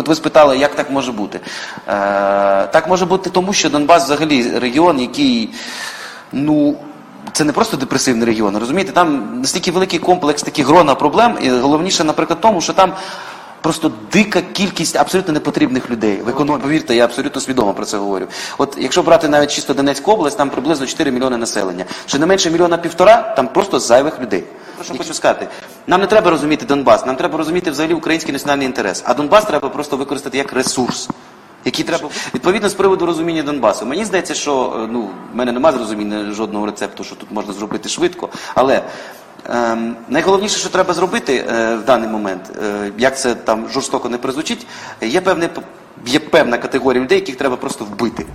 От ви спитали, як так може бути? Е, так може бути тому, що Донбас взагалі регіон, який, ну. Це не просто депресивний регіон, розумієте? Там настільки великий комплекс таких грона проблем, і головніше, наприклад, тому, що там просто дика кількість абсолютно непотрібних людей. В економі, повірте, я абсолютно свідомо про це говорю. От якщо брати навіть чисто Донецьку область, там приблизно 4 мільйони населення. Ще не менше мільйона півтора, там просто зайвих людей. Що хочу сказати, нам не треба розуміти Донбас, нам треба розуміти взагалі український національний інтерес. А Донбас треба просто використати як ресурс. Який треба відповідно з приводу розуміння Донбасу. Мені здається, що е, ну в мене немає зрозуміння жодного рецепту, що тут можна зробити швидко. Але ем, найголовніше, що треба зробити е, в даний момент, е, як це там жорстоко не призвучить, є певне є певна категорія людей, яких треба просто вбити.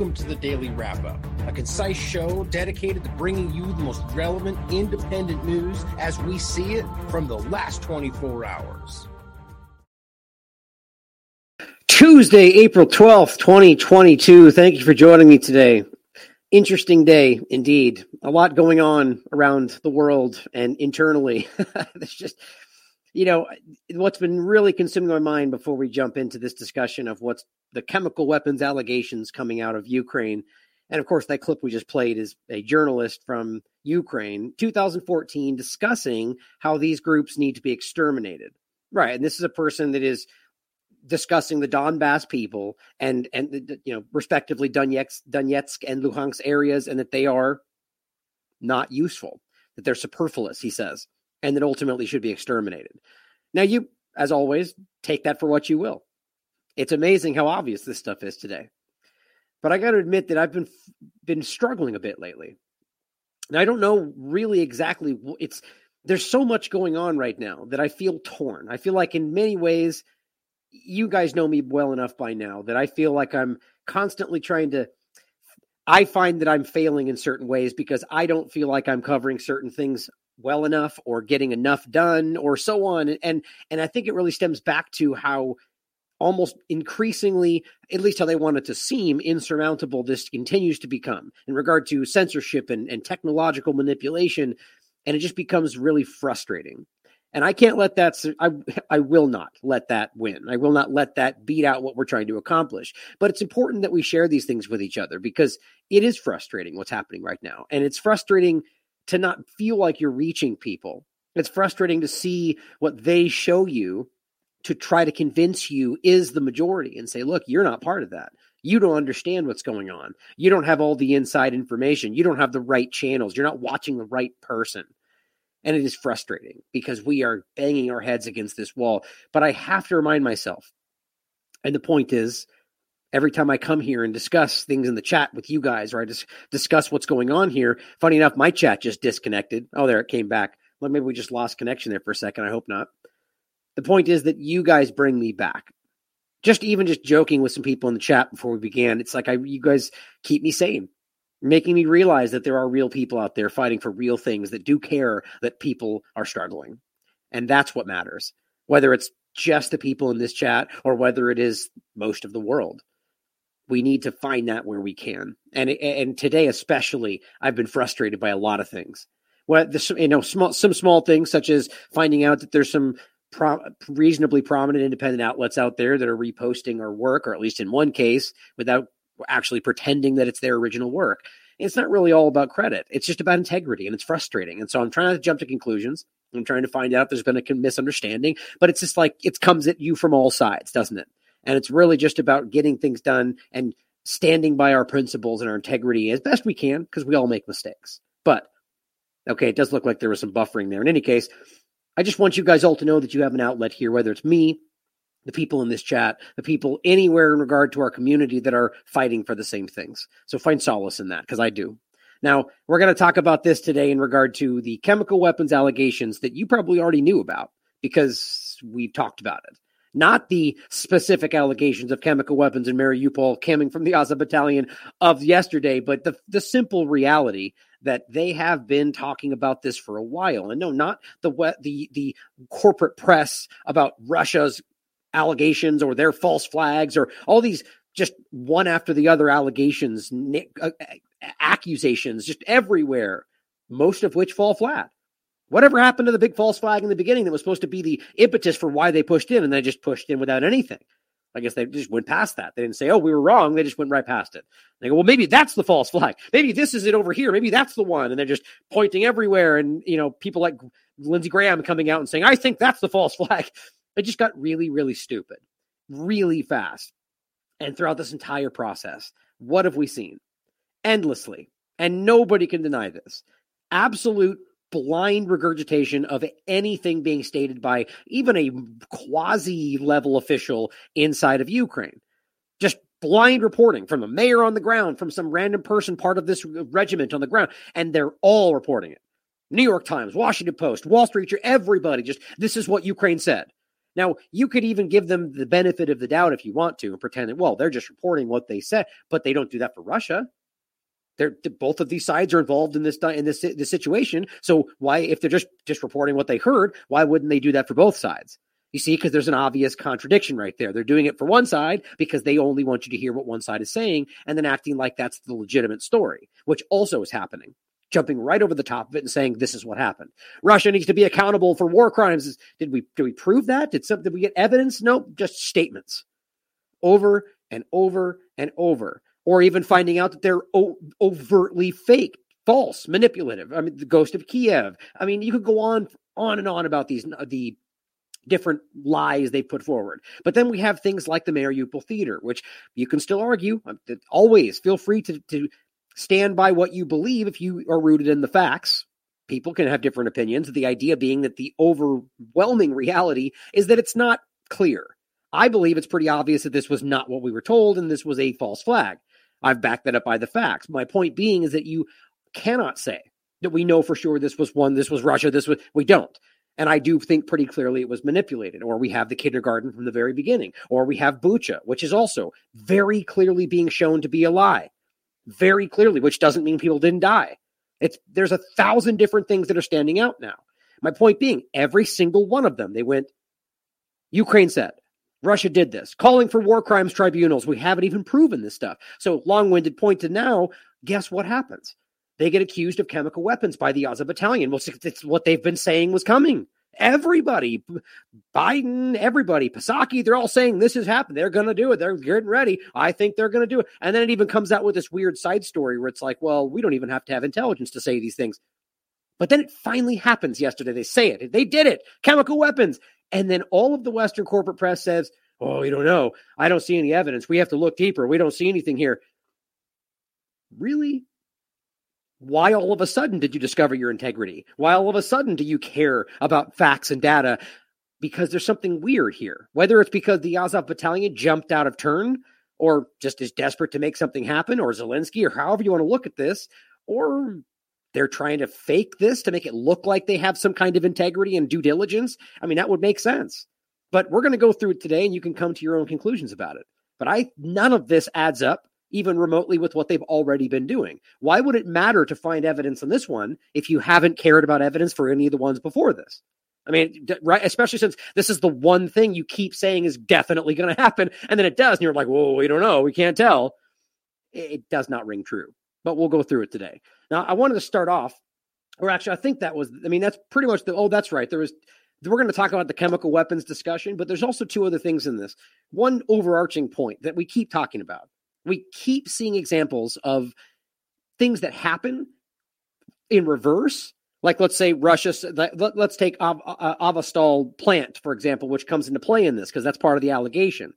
Welcome to the Daily Wrap Up, a concise show dedicated to bringing you the most relevant independent news as we see it from the last 24 hours. Tuesday, April 12th, 2022. Thank you for joining me today. Interesting day indeed. A lot going on around the world and internally. There's just you know, what's been really consuming my mind before we jump into this discussion of what's the chemical weapons allegations coming out of Ukraine. And of course, that clip we just played is a journalist from Ukraine, 2014, discussing how these groups need to be exterminated. Right. And this is a person that is discussing the Donbass people and, and you know, respectively Donetsk, Donetsk and Luhansk areas, and that they are not useful, that they're superfluous, he says and that ultimately should be exterminated. Now, you, as always, take that for what you will. It's amazing how obvious this stuff is today. But I got to admit that I've been been struggling a bit lately. And I don't know really exactly it's there's so much going on right now that I feel torn. I feel like in many ways you guys know me well enough by now that I feel like I'm constantly trying to I find that I'm failing in certain ways because I don't feel like I'm covering certain things well enough or getting enough done or so on and and I think it really stems back to how almost increasingly at least how they want it to seem insurmountable this continues to become in regard to censorship and, and technological manipulation and it just becomes really frustrating and I can't let that I I will not let that win. I will not let that beat out what we're trying to accomplish. But it's important that we share these things with each other because it is frustrating what's happening right now. And it's frustrating to not feel like you're reaching people. It's frustrating to see what they show you to try to convince you is the majority and say, look, you're not part of that. You don't understand what's going on. You don't have all the inside information. You don't have the right channels. You're not watching the right person. And it is frustrating because we are banging our heads against this wall. But I have to remind myself. And the point is, every time I come here and discuss things in the chat with you guys, or I just discuss what's going on here, funny enough, my chat just disconnected. Oh, there it came back. Well, maybe we just lost connection there for a second. I hope not. The point is that you guys bring me back. Just even just joking with some people in the chat before we began, it's like I you guys keep me sane, making me realize that there are real people out there fighting for real things that do care that people are struggling. And that's what matters. Whether it's just the people in this chat or whether it is most of the world we need to find that where we can. And and today especially, I've been frustrated by a lot of things. Well, this, you know, small, some small things such as finding out that there's some pro- reasonably prominent independent outlets out there that are reposting our work, or at least in one case, without actually pretending that it's their original work. It's not really all about credit. It's just about integrity, and it's frustrating. And so I'm trying to jump to conclusions. I'm trying to find out there's been a misunderstanding, but it's just like it comes at you from all sides, doesn't it? And it's really just about getting things done and standing by our principles and our integrity as best we can because we all make mistakes. But okay, it does look like there was some buffering there. In any case, I just want you guys all to know that you have an outlet here, whether it's me, the people in this chat, the people anywhere in regard to our community that are fighting for the same things. So find solace in that because I do. Now, we're going to talk about this today in regard to the chemical weapons allegations that you probably already knew about because we've talked about it not the specific allegations of chemical weapons in Mariupol coming from the Azov battalion of yesterday, but the, the simple reality that they have been talking about this for a while. And no, not the the the corporate press about Russia's allegations or their false flags or all these just one after the other allegations, uh, accusations, just everywhere, most of which fall flat. Whatever happened to the big false flag in the beginning that was supposed to be the impetus for why they pushed in and they just pushed in without anything? I guess they just went past that. They didn't say, oh, we were wrong. They just went right past it. They go, well, maybe that's the false flag. Maybe this is it over here. Maybe that's the one. And they're just pointing everywhere. And, you know, people like Lindsey Graham coming out and saying, I think that's the false flag. It just got really, really stupid, really fast. And throughout this entire process, what have we seen? Endlessly. And nobody can deny this. Absolute blind regurgitation of anything being stated by even a quasi level official inside of Ukraine. Just blind reporting from a mayor on the ground, from some random person part of this regiment on the ground, and they're all reporting it. New York Times, Washington Post, Wall Street everybody just this is what Ukraine said. Now, you could even give them the benefit of the doubt if you want to and pretend that, well, they're just reporting what they said, but they don't do that for Russia. They're both of these sides are involved in this in this this situation. So why, if they're just just reporting what they heard, why wouldn't they do that for both sides? You see, because there's an obvious contradiction right there. They're doing it for one side because they only want you to hear what one side is saying, and then acting like that's the legitimate story, which also is happening. Jumping right over the top of it and saying this is what happened. Russia needs to be accountable for war crimes. Did we did we prove that? Did some did we get evidence? Nope, just statements, over and over and over or even finding out that they're o- overtly fake, false, manipulative. I mean, the Ghost of Kiev. I mean, you could go on on and on about these the different lies they put forward. But then we have things like the Mariupol Theater, which you can still argue. Um, always feel free to, to stand by what you believe if you are rooted in the facts. People can have different opinions. The idea being that the overwhelming reality is that it's not clear. I believe it's pretty obvious that this was not what we were told and this was a false flag. I've backed that up by the facts. My point being is that you cannot say that we know for sure this was one, this was Russia, this was, we don't. And I do think pretty clearly it was manipulated, or we have the kindergarten from the very beginning, or we have Bucha, which is also very clearly being shown to be a lie, very clearly, which doesn't mean people didn't die. It's there's a thousand different things that are standing out now. My point being, every single one of them, they went, Ukraine said, Russia did this, calling for war crimes tribunals. We haven't even proven this stuff. So, long winded point to now, guess what happens? They get accused of chemical weapons by the Azov battalion. Well, it's what they've been saying was coming. Everybody, Biden, everybody, Psaki, they're all saying this has happened. They're going to do it. They're getting ready. I think they're going to do it. And then it even comes out with this weird side story where it's like, well, we don't even have to have intelligence to say these things. But then it finally happens yesterday. They say it. They did it. Chemical weapons. And then all of the Western corporate press says, oh, you don't know. I don't see any evidence. We have to look deeper. We don't see anything here. Really? Why all of a sudden did you discover your integrity? Why all of a sudden do you care about facts and data? Because there's something weird here. Whether it's because the Azov battalion jumped out of turn or just is desperate to make something happen, or Zelensky, or however you want to look at this, or they're trying to fake this to make it look like they have some kind of integrity and due diligence. I mean, that would make sense. But we're going to go through it today and you can come to your own conclusions about it. But I none of this adds up even remotely with what they've already been doing. Why would it matter to find evidence on this one if you haven't cared about evidence for any of the ones before this? I mean, right, especially since this is the one thing you keep saying is definitely going to happen, and then it does, and you're like, "Whoa, we don't know, we can't tell." It does not ring true, but we'll go through it today. Now, I wanted to start off, or actually, I think that was, I mean, that's pretty much the, oh, that's right. There was, we're going to talk about the chemical weapons discussion, but there's also two other things in this. One overarching point that we keep talking about. We keep seeing examples of things that happen in reverse. Like, let's say Russia, let, us take uh, plant, for example, which comes into play in this because that's part of the allegation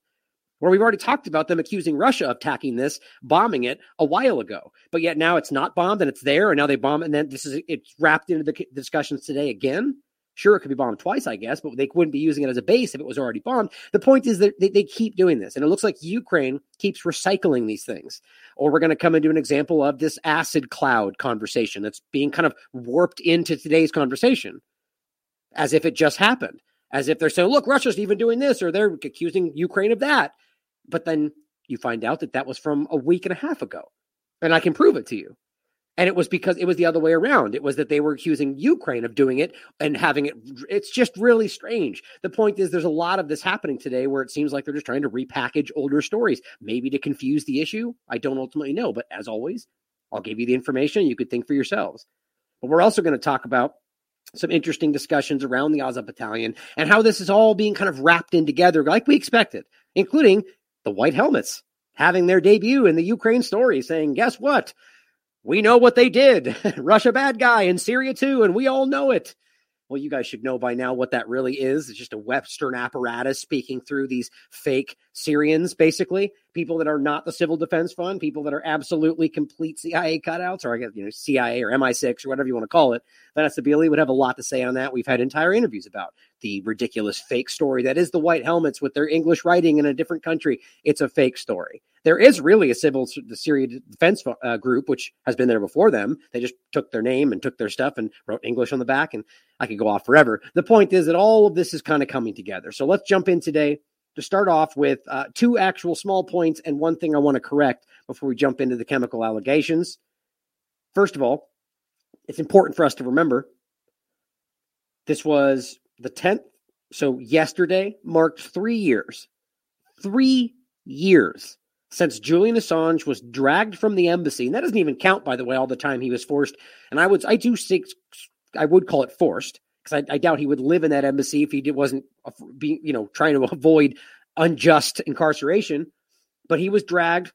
where we've already talked about them accusing Russia of attacking this, bombing it a while ago. But yet now it's not bombed and it's there, and now they bomb and then this is it's wrapped into the discussions today again. Sure, it could be bombed twice, I guess, but they wouldn't be using it as a base if it was already bombed. The point is that they, they keep doing this, and it looks like Ukraine keeps recycling these things. Or we're going to come into an example of this acid cloud conversation that's being kind of warped into today's conversation as if it just happened, as if they're saying, look, Russia's even doing this, or they're accusing Ukraine of that. But then you find out that that was from a week and a half ago. And I can prove it to you. And it was because it was the other way around. It was that they were accusing Ukraine of doing it and having it. It's just really strange. The point is, there's a lot of this happening today where it seems like they're just trying to repackage older stories, maybe to confuse the issue. I don't ultimately know. But as always, I'll give you the information. You could think for yourselves. But we're also going to talk about some interesting discussions around the Azov Battalion and how this is all being kind of wrapped in together like we expected, including the White Helmets having their debut in the Ukraine story, saying, guess what? We know what they did. Russia bad guy in Syria too, and we all know it. Well, you guys should know by now what that really is. It's just a Western apparatus speaking through these fake Syrians, basically. People that are not the Civil Defense Fund, people that are absolutely complete CIA cutouts, or I guess, you know, CIA or MI6 or whatever you want to call it. Vanessa Beeley would have a lot to say on that. We've had entire interviews about the ridiculous fake story that is the White Helmets with their English writing in a different country. It's a fake story there is really a civil the Syria defense uh, group which has been there before them. They just took their name and took their stuff and wrote English on the back, and I could go off forever. The point is that all of this is kind of coming together. So let's jump in today to start off with uh, two actual small points and one thing I want to correct before we jump into the chemical allegations. First of all, it's important for us to remember this was the 10th. So yesterday marked three years, three years since Julian Assange was dragged from the embassy, and that doesn't even count, by the way, all the time he was forced. And I would, I do think, I would call it forced because I, I, doubt he would live in that embassy if he wasn't being, you know, trying to avoid unjust incarceration. But he was dragged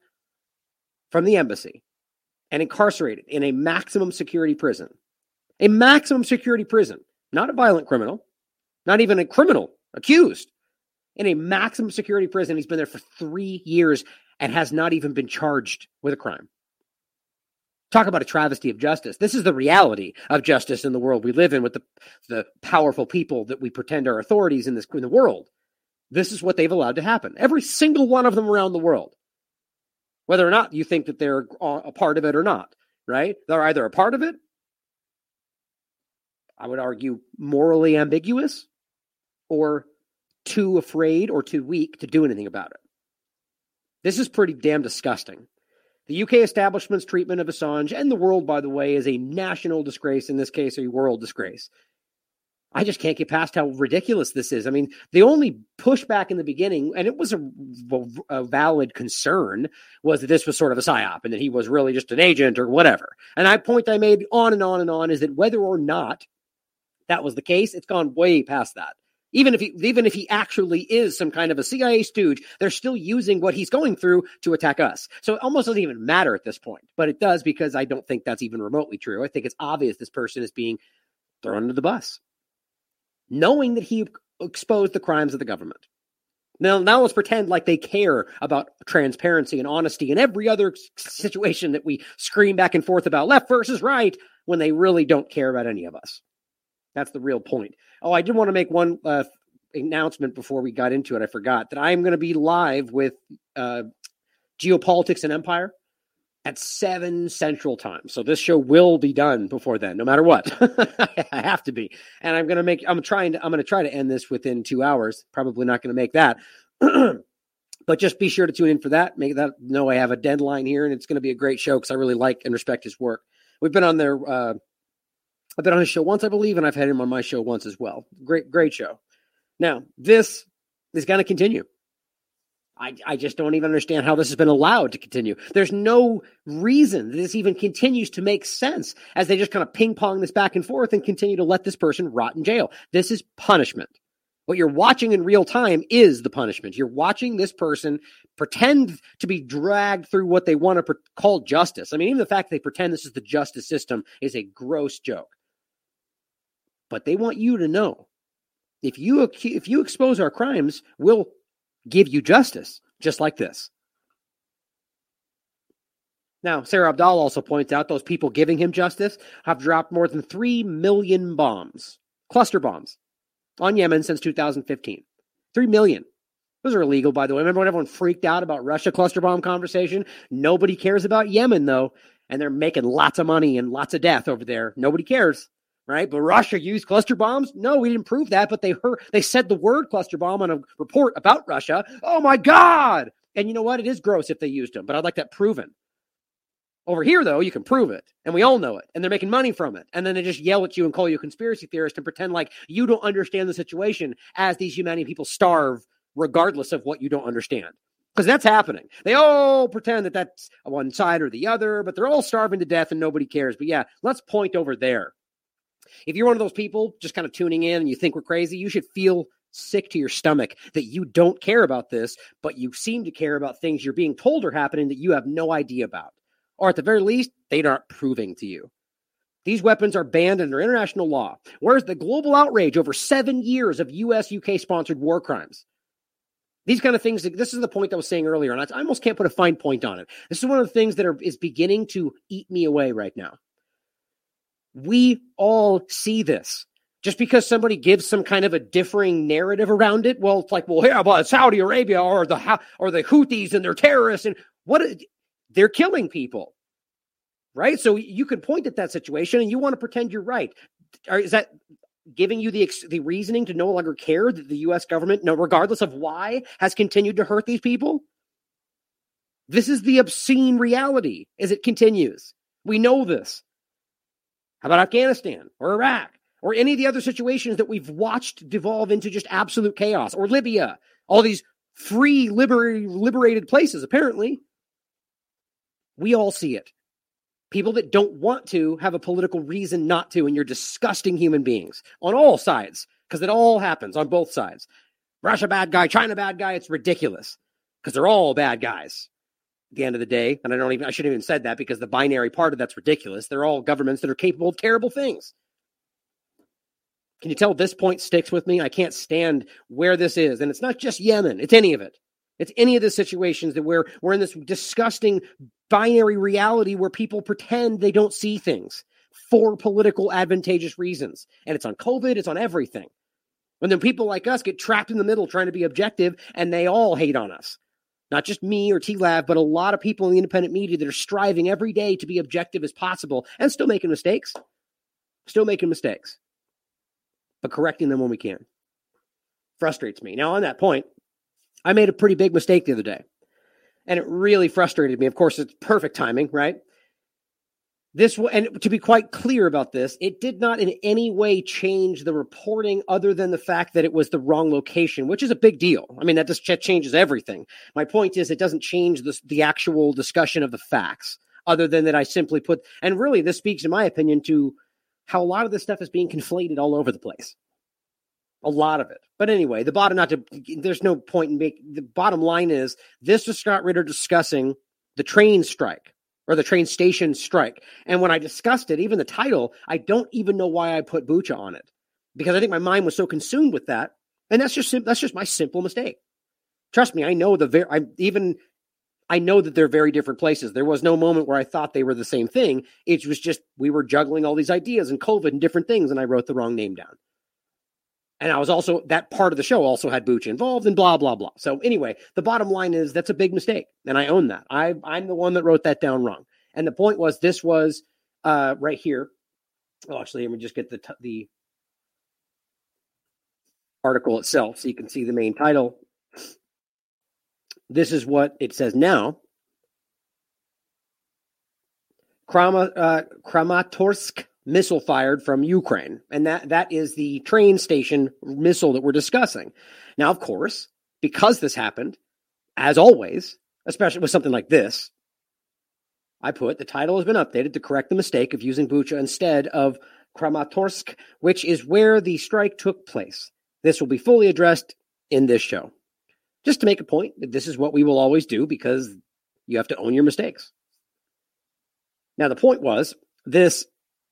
from the embassy and incarcerated in a maximum security prison, a maximum security prison, not a violent criminal, not even a criminal accused in a maximum security prison. He's been there for three years and has not even been charged with a crime. Talk about a travesty of justice. This is the reality of justice in the world we live in with the, the powerful people that we pretend are authorities in this in the world. This is what they've allowed to happen. Every single one of them around the world. Whether or not you think that they're a part of it or not, right? They're either a part of it, I would argue morally ambiguous, or too afraid or too weak to do anything about it. This is pretty damn disgusting. The UK establishment's treatment of Assange and the world, by the way, is a national disgrace, in this case, a world disgrace. I just can't get past how ridiculous this is. I mean, the only pushback in the beginning, and it was a, a, valid concern, was that this was sort of a psyop and that he was really just an agent or whatever. And I point I made on and on and on is that whether or not that was the case, it's gone way past that. Even if he even if he actually is some kind of a CIA stooge, they're still using what he's going through to attack us. So it almost doesn't even matter at this point. But it does because I don't think that's even remotely true. I think it's obvious this person is being thrown under the bus. Knowing that he exposed the crimes of the government. Now, now let's pretend like they care about transparency and honesty and every other situation that we scream back and forth about left versus right when they really don't care about any of us. That's the real point. Oh, I did want to make one uh, announcement before we got into it. I forgot that I am going to be live with uh, Geopolitics and Empire at 7 Central Time. So this show will be done before then, no matter what. I have to be. And I'm going to make I'm trying to I'm going to try to end this within 2 hours. Probably not going to make that. but just be sure to tune in for that. Make that know I have a deadline here and it's going to be a great show cuz I really like and respect his work. We've been on their uh, I've been on his show once, I believe, and I've had him on my show once as well. Great, great show. Now, this is going to continue. I, I just don't even understand how this has been allowed to continue. There's no reason this even continues to make sense as they just kind of ping pong this back and forth and continue to let this person rot in jail. This is punishment. What you're watching in real time is the punishment. You're watching this person pretend to be dragged through what they want to pre- call justice. I mean, even the fact they pretend this is the justice system is a gross joke but they want you to know if you if you expose our crimes, we'll give you justice, just like this. Now, Sarah Abdallah also points out those people giving him justice have dropped more than 3 million bombs, cluster bombs, on Yemen since 2015. 3 million. Those are illegal, by the way. Remember when everyone freaked out about Russia cluster bomb conversation? Nobody cares about Yemen, though, and they're making lots of money and lots of death over there. Nobody cares right? But Russia used cluster bombs. No, we didn't prove that, but they heard they said the word cluster bomb on a report about Russia. Oh my God! And you know what? It is gross if they used them, but I'd like that proven. Over here, though, you can prove it, and we all know it, and they're making money from it. And then they just yell at you and call you a conspiracy theorist and pretend like you don't understand the situation as these humanity people starve, regardless of what you don't understand. Because that's happening. They all pretend that that's one side or the other, but they're all starving to death and nobody cares. But yeah, let's point over there. If you're one of those people just kind of tuning in and you think we're crazy, you should feel sick to your stomach that you don't care about this, but you seem to care about things you're being told are happening that you have no idea about or at the very least, they aren't proving to you. These weapons are banned under international law. Where's the global outrage over seven years of US UK sponsored war crimes? These kind of things, this is the point I was saying earlier, and I almost can't put a fine point on it. This is one of the things that are, is beginning to eat me away right now. We all see this. Just because somebody gives some kind of a differing narrative around it, well, it's like, well, yeah, but Saudi Arabia or the or the Houthis and their terrorists, and what they're killing people. Right? So you could point at that situation and you want to pretend you're right. Is that giving you the the reasoning to no longer care that the US government, no regardless of why, has continued to hurt these people? This is the obscene reality as it continues. We know this. How about Afghanistan or Iraq or any of the other situations that we've watched devolve into just absolute chaos or Libya? All these free, liber- liberated places, apparently. We all see it. People that don't want to have a political reason not to, and you're disgusting human beings on all sides, because it all happens on both sides. Russia bad guy, China bad guy. It's ridiculous because they're all bad guys the end of the day. And I don't even, I shouldn't even said that because the binary part of that's ridiculous. They're all governments that are capable of terrible things. Can you tell this point sticks with me? I can't stand where this is. And it's not just Yemen, it's any of it. It's any of the situations that we're, we're in this disgusting binary reality where people pretend they don't see things for political advantageous reasons. And it's on COVID, it's on everything. And then people like us get trapped in the middle trying to be objective and they all hate on us. Not just me or TLAV, but a lot of people in the independent media that are striving every day to be objective as possible and still making mistakes. Still making mistakes, but correcting them when we can. Frustrates me. Now, on that point, I made a pretty big mistake the other day and it really frustrated me. Of course, it's perfect timing, right? This and to be quite clear about this, it did not in any way change the reporting, other than the fact that it was the wrong location, which is a big deal. I mean, that just changes everything. My point is, it doesn't change the the actual discussion of the facts, other than that I simply put. And really, this speaks, in my opinion, to how a lot of this stuff is being conflated all over the place a lot of it. But anyway, the bottom not to there's no point in making the bottom line is this is Scott Ritter discussing the train strike or the train station strike. And when I discussed it, even the title, I don't even know why I put Bucha on it because I think my mind was so consumed with that. And that's just that's just my simple mistake. Trust me, I know the I even I know that they're very different places. There was no moment where I thought they were the same thing. It was just we were juggling all these ideas and COVID and different things, and I wrote the wrong name down. And I was also that part of the show also had Bucha involved and blah blah blah. So anyway, the bottom line is that's a big mistake, and I own that. I I'm the one that wrote that down wrong. And the point was this was uh, right here. Oh, actually, let me just get the t- the article itself so you can see the main title. This is what it says now. Krama, uh, Kramatorsk missile fired from Ukraine. And that, that is the train station missile that we're discussing. Now, of course, because this happened, as always, especially with something like this, I put the title has been updated to correct the mistake of using Bucha instead of Kramatorsk, which is where the strike took place. This will be fully addressed in this show. Just to make a point that this is what we will always do because you have to own your mistakes. Now, the point was this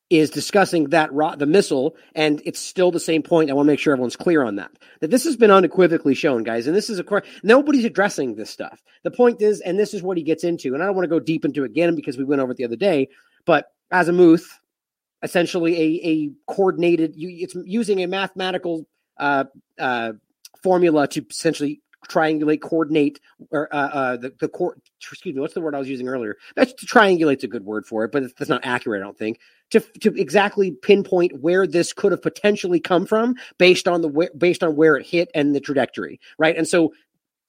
is discussing that the missile, and it's still the same point. I want to make sure everyone's clear on that. That this has been unequivocally shown, guys, and this is a course nobody's addressing this stuff. The point is, and this is what he gets into, and I don't want to go deep into it again because we went over it the other day, but as a Azimuth, essentially a a coordinated, it's using a mathematical uh, uh, formula to essentially triangulate, coordinate, or uh, uh, the the core. Excuse me, what's the word I was using earlier? That's triangulate's a good word for it, but that's not accurate. I don't think to to exactly pinpoint where this could have potentially come from based on the based on where it hit and the trajectory, right? And so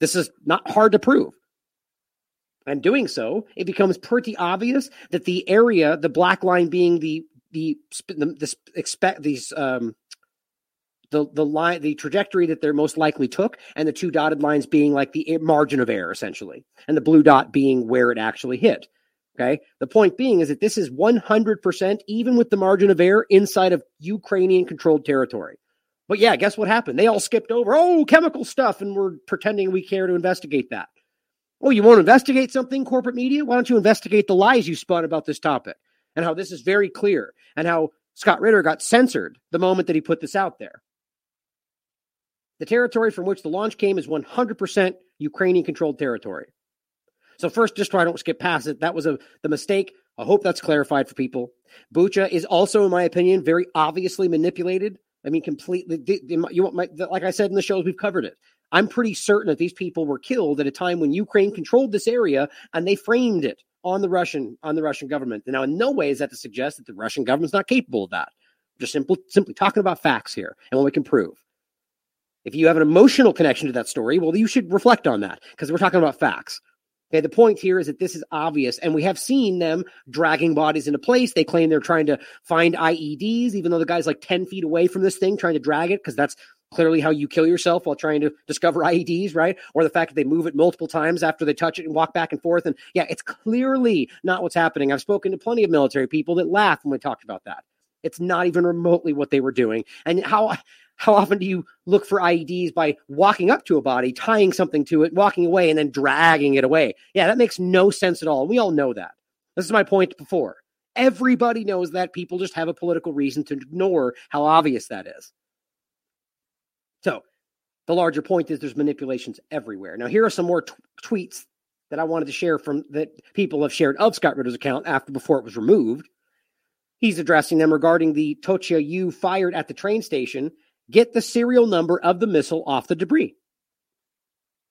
this is not hard to prove. And doing so, it becomes pretty obvious that the area, the black line being the the the, the expect these um the the line the trajectory that they're most likely took and the two dotted lines being like the margin of error essentially and the blue dot being where it actually hit okay? The point being is that this is 100% even with the margin of error inside of ukrainian controlled territory. But yeah guess what happened? They all skipped over oh chemical stuff and we're pretending we care to investigate that. Oh you want to investigate something corporate media? Why don't you investigate the lies you spun about this topic and how this is very clear and how Scott Ritter got censored the moment that he put this out there. The territory from which the launch came is 100% Ukrainian controlled territory. So first, just I don't skip past it, that was a the mistake. I hope that's clarified for people. Bucha is also, in my opinion, very obviously manipulated. I mean, completely. You want my, like I said in the shows, we've covered it. I'm pretty certain that these people were killed at a time when Ukraine controlled this area, and they framed it on the Russian on the Russian government. Now, in no way is that to suggest that the Russian government's not capable of that. Just simply simply talking about facts here and what we can prove. If you have an emotional connection to that story, well, you should reflect on that because we're talking about facts. Okay, the point here is that this is obvious, and we have seen them dragging bodies into place. They claim they're trying to find IEDs, even though the guy's like 10 feet away from this thing, trying to drag it, because that's clearly how you kill yourself while trying to discover IEDs, right? Or the fact that they move it multiple times after they touch it and walk back and forth. And yeah, it's clearly not what's happening. I've spoken to plenty of military people that laugh when we talked about that. It's not even remotely what they were doing. And how how often do you look for IEDs by walking up to a body, tying something to it, walking away, and then dragging it away? Yeah, that makes no sense at all. We all know that. This is my point before. Everybody knows that. People just have a political reason to ignore how obvious that is. So, the larger point is there's manipulations everywhere. Now, here are some more t- tweets that I wanted to share from that people have shared of Scott Ritter's account after before it was removed. He's addressing them regarding the Tocha U fired at the train station Get the serial number of the missile off the debris.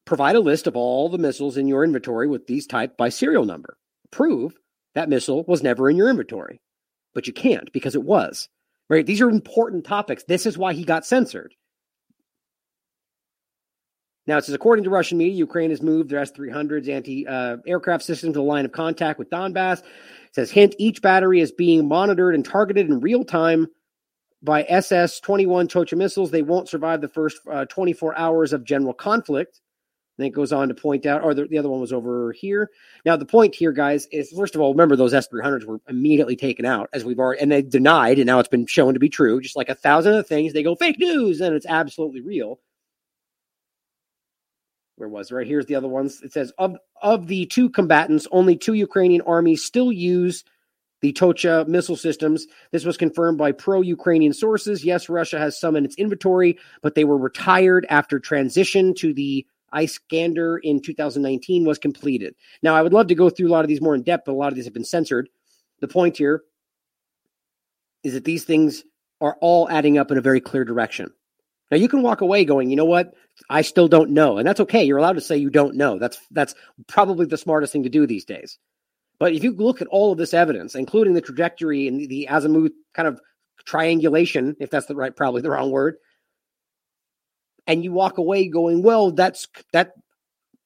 Provide a list of all the missiles in your inventory with these typed by serial number. Prove that missile was never in your inventory. But you can't because it was. Right? These are important topics. This is why he got censored. Now, it says, according to Russian media, Ukraine has moved their S 300s anti uh, aircraft systems to the line of contact with Donbass. It says, hint, each battery is being monitored and targeted in real time by SS 21 Tocha missiles. They won't survive the first uh, 24 hours of general conflict. And then it goes on to point out, or the, the, other one was over here. Now, the point here, guys, is first of all, remember those S 300s were immediately taken out, as we've already, and they denied, and now it's been shown to be true. Just like a thousand other things, they go fake news, and it's absolutely real. Where was it? Right here's the other ones. It says of of the two combatants, only two Ukrainian armies still use the Tocha missile systems. This was confirmed by pro Ukrainian sources. Yes, Russia has some in its inventory, but they were retired after transition to the Iskander in 2019 was completed. Now, I would love to go through a lot of these more in depth, but a lot of these have been censored. The point here is that these things are all adding up in a very clear direction. Now you can walk away going, you know what? I still don't know. And that's okay. You're allowed to say you don't know. That's that's probably the smartest thing to do these days. But if you look at all of this evidence, including the trajectory and the, the azimuth kind of triangulation, if that's the right, probably the wrong word, and you walk away going, well, that's that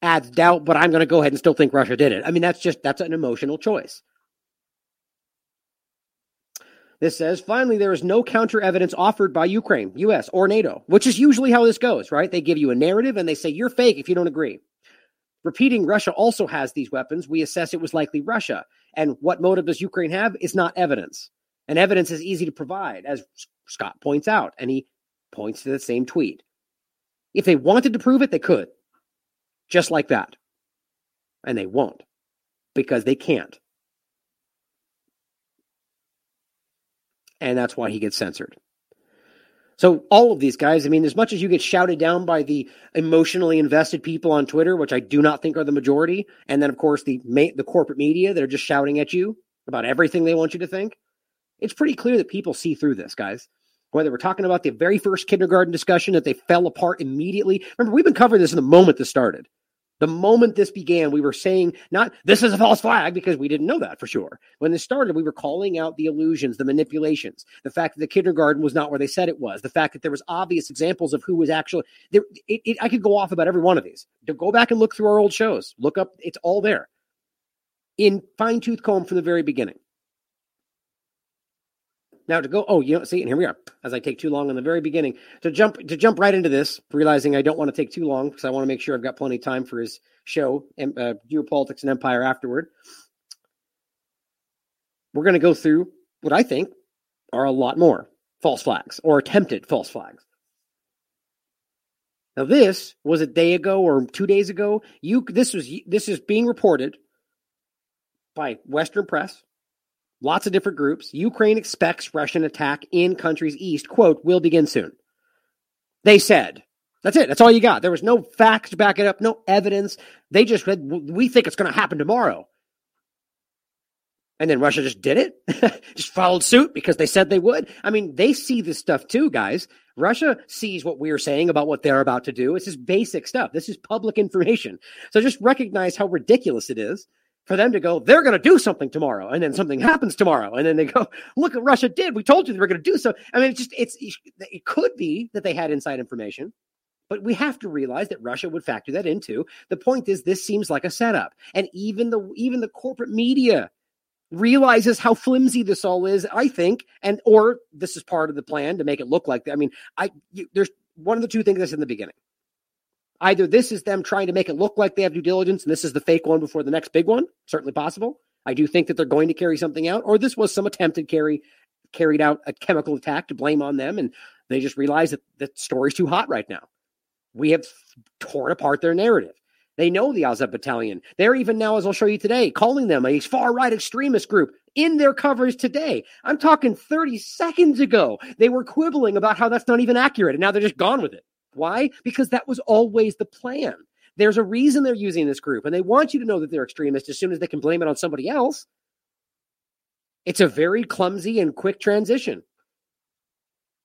adds doubt, but I'm going to go ahead and still think Russia did it. I mean, that's just that's an emotional choice. This says, finally, there is no counter evidence offered by Ukraine, US, or NATO, which is usually how this goes, right? They give you a narrative and they say you're fake if you don't agree. Repeating Russia also has these weapons, we assess it was likely Russia. And what motive does Ukraine have is not evidence. And evidence is easy to provide, as Scott points out, and he points to the same tweet. If they wanted to prove it, they could. Just like that. And they won't because they can't. And that's why he gets censored. So all of these guys, I mean, as much as you get shouted down by the emotionally invested people on Twitter, which I do not think are the majority, and then of course the the corporate media that are just shouting at you about everything they want you to think, it's pretty clear that people see through this, guys. Whether we're talking about the very first kindergarten discussion that they fell apart immediately. Remember, we've been covering this in the moment this started. The moment this began, we were saying not this is a false flag because we didn't know that for sure. When this started, we were calling out the illusions, the manipulations, the fact that the kindergarten was not where they said it was, the fact that there was obvious examples of who was actually there. It, it, I could go off about every one of these. To go back and look through our old shows, look up, it's all there. in fine tooth comb from the very beginning. Now to go, oh, you know, see, and here we are. As I take too long in the very beginning to jump to jump right into this, realizing I don't want to take too long because I want to make sure I've got plenty of time for his show, uh, Geopolitics and Empire afterward. We're going to go through what I think are a lot more false flags or attempted false flags. Now, this was a day ago or two days ago. You this was this is being reported by Western press, lots of different groups. Ukraine expects Russian attack in countries east, quote, will begin soon. They said. That's it. That's all you got. There was no facts to back it up, no evidence. They just said, we think it's going to happen tomorrow. And then Russia just did it, just followed suit because they said they would. I mean, they see this stuff too, guys. Russia sees what we're saying about what they're about to do. It's just basic stuff. This is public information. So just recognize how ridiculous it is for them to go, they're going to do something tomorrow, and then something happens tomorrow, and then they go, look what Russia did. We told you they were going to do so. I mean, it's just it's it could be that they had inside information, but we have to realize that Russia would factor that into. The point is, this seems like a setup, and even the even the corporate media realizes how flimsy this all is. I think, and or this is part of the plan to make it look like. I mean, I you, there's one of the two things that's in the beginning. Either this is them trying to make it look like they have due diligence and this is the fake one before the next big one, certainly possible. I do think that they're going to carry something out, or this was some attempted carry carried out a chemical attack to blame on them, and they just realized that the story's too hot right now. We have torn apart their narrative. They know the Azov Battalion. They're even now, as I'll show you today, calling them a far right extremist group in their coverage today. I'm talking 30 seconds ago. They were quibbling about how that's not even accurate, and now they're just gone with it. Why? Because that was always the plan. There's a reason they're using this group, and they want you to know that they're extremists as soon as they can blame it on somebody else. It's a very clumsy and quick transition.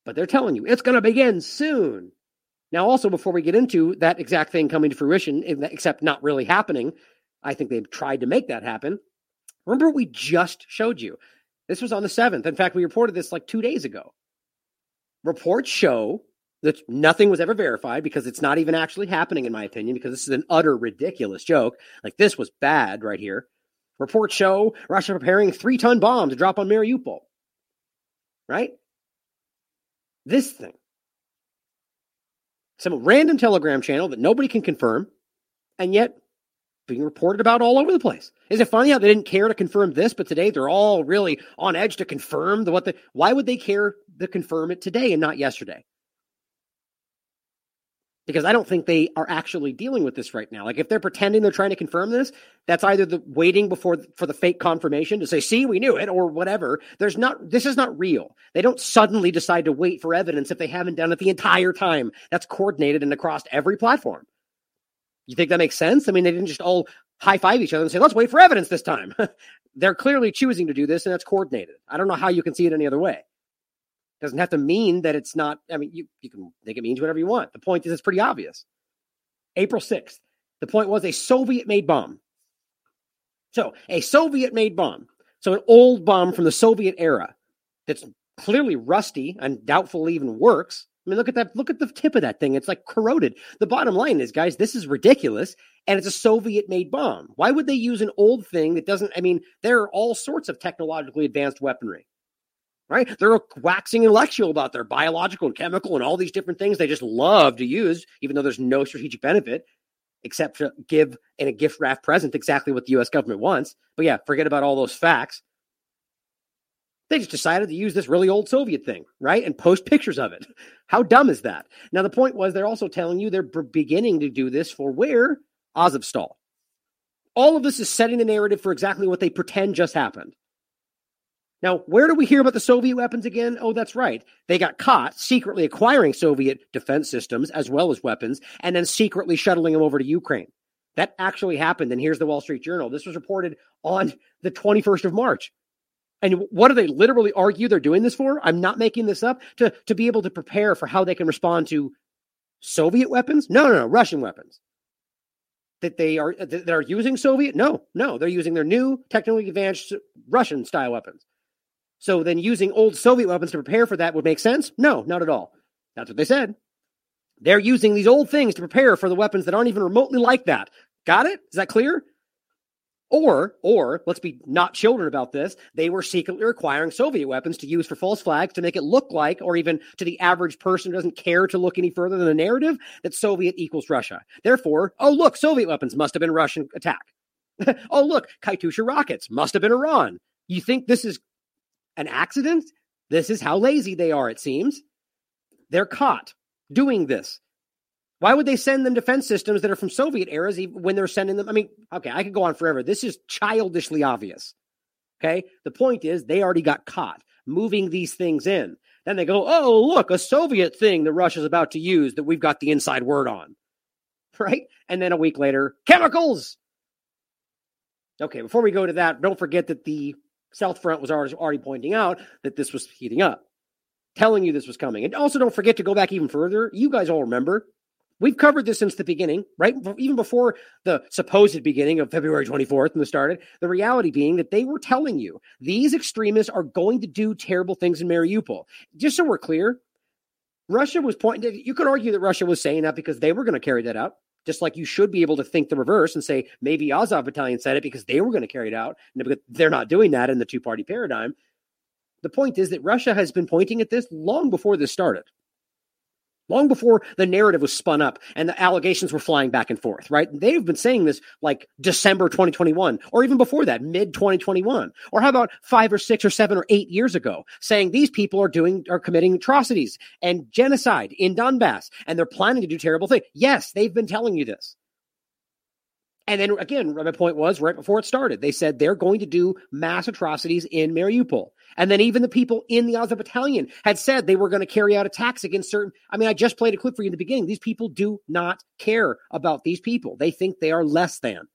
But they're telling you it's going to begin soon. Now, also, before we get into that exact thing coming to fruition, except not really happening, I think they've tried to make that happen. Remember we just showed you? This was on the 7th. In fact, we reported this like two days ago. Reports show that nothing was ever verified because it's not even actually happening, in my opinion, because this is an utter ridiculous joke. Like this was bad right here. Reports show Russia preparing three ton bomb to drop on Mariupol. Right? This thing. Some random telegram channel that nobody can confirm, and yet being reported about all over the place. Is it funny how they didn't care to confirm this, but today they're all really on edge to confirm the what the why would they care to confirm it today and not yesterday? Because I don't think they are actually dealing with this right now. Like if they're pretending they're trying to confirm this, that's either the waiting before for the fake confirmation to say, "See, we knew it," or whatever. There's not. This is not real. They don't suddenly decide to wait for evidence if they haven't done it the entire time. That's coordinated and across every platform. You think that makes sense? I mean, they didn't just all high five each other and say, "Let's wait for evidence this time." they're clearly choosing to do this, and that's coordinated. I don't know how you can see it any other way doesn't have to mean that it's not. I mean, you, you can think it means whatever you want. The point is, it's pretty obvious. April 6th, the point was a Soviet made bomb. So, a Soviet made bomb. So, an old bomb from the Soviet era that's clearly rusty and doubtful even works. I mean, look at that. Look at the tip of that thing. It's like corroded. The bottom line is, guys, this is ridiculous. And it's a Soviet made bomb. Why would they use an old thing that doesn't? I mean, there are all sorts of technologically advanced weaponry right? They're waxing intellectual about their biological and chemical and all these different things they just love to use, even though there's no strategic benefit except to give in a gift wrap present exactly what the US government wants. But yeah, forget about all those facts. They just decided to use this really old Soviet thing, right? And post pictures of it. How dumb is that? Now, the point was they're also telling you they're beginning to do this for where? Azovstal. All of this is setting the narrative for exactly what they pretend just happened. Now, where do we hear about the Soviet weapons again? Oh, that's right. They got caught secretly acquiring Soviet defense systems as well as weapons and then secretly shuttling them over to Ukraine. That actually happened. And here's the Wall Street Journal. This was reported on the 21st of March. And what do they literally argue they're doing this for? I'm not making this up to, to be able to prepare for how they can respond to Soviet weapons? No, no, no, Russian weapons. That they are that are using Soviet? No, no, they're using their new technically advanced Russian style weapons. So then using old Soviet weapons to prepare for that would make sense? No, not at all. That's what they said. They're using these old things to prepare for the weapons that aren't even remotely like that. Got it? Is that clear? Or, or let's be not children about this. They were secretly acquiring Soviet weapons to use for false flags to make it look like, or even to the average person who doesn't care to look any further than the narrative, that Soviet equals Russia. Therefore, oh look, Soviet weapons must have been Russian attack. oh look, Katyusha rockets must have been Iran. You think this is an accident? This is how lazy they are, it seems. They're caught doing this. Why would they send them defense systems that are from Soviet eras when they're sending them? I mean, okay, I could go on forever. This is childishly obvious. Okay. The point is, they already got caught moving these things in. Then they go, oh, look, a Soviet thing that Russia's about to use that we've got the inside word on. Right. And then a week later, chemicals. Okay. Before we go to that, don't forget that the South Front was already pointing out that this was heating up, telling you this was coming. And also don't forget to go back even further. You guys all remember We've covered this since the beginning, right? Even before the supposed beginning of February 24th and the started, the reality being that they were telling you these extremists are going to do terrible things in Mariupol. Just so we're clear, Russia was pointing, you could argue that Russia was saying that because they were going to carry that out. Just like you should be able to think the reverse and say maybe Azov Battalion said it because they were going to carry it out. And they're not doing that in the two party paradigm. The point is that Russia has been pointing at this long before this started long before the narrative was spun up and the allegations were flying back and forth, right? They've been saying this like December 2021 or even before that, mid 2021. Or how about five or six or seven or eight years ago saying these people are doing, are committing atrocities and genocide in Donbass and they're planning to do terrible things. Yes, they've been telling you this. And then again, my point was right before it started, they said they're going to do mass atrocities in Mariupol. And then even the people in the Azov battalion had said they were going to carry out attacks against certain. I mean, I just played a clip for you in the beginning. These people do not care about these people. They think they are less than.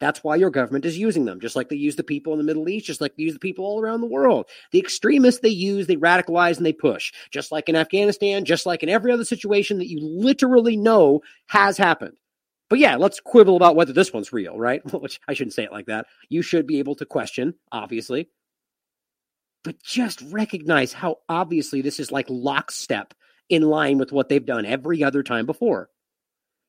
That's why your government is using them, just like they use the people in the Middle East, just like they use the people all around the world. The extremists they use, they radicalize and they push, just like in Afghanistan, just like in every other situation that you literally know has happened. But yeah, let's quibble about whether this one's real, right? Which I shouldn't say it like that. You should be able to question, obviously. But just recognize how obviously this is like lockstep in line with what they've done every other time before.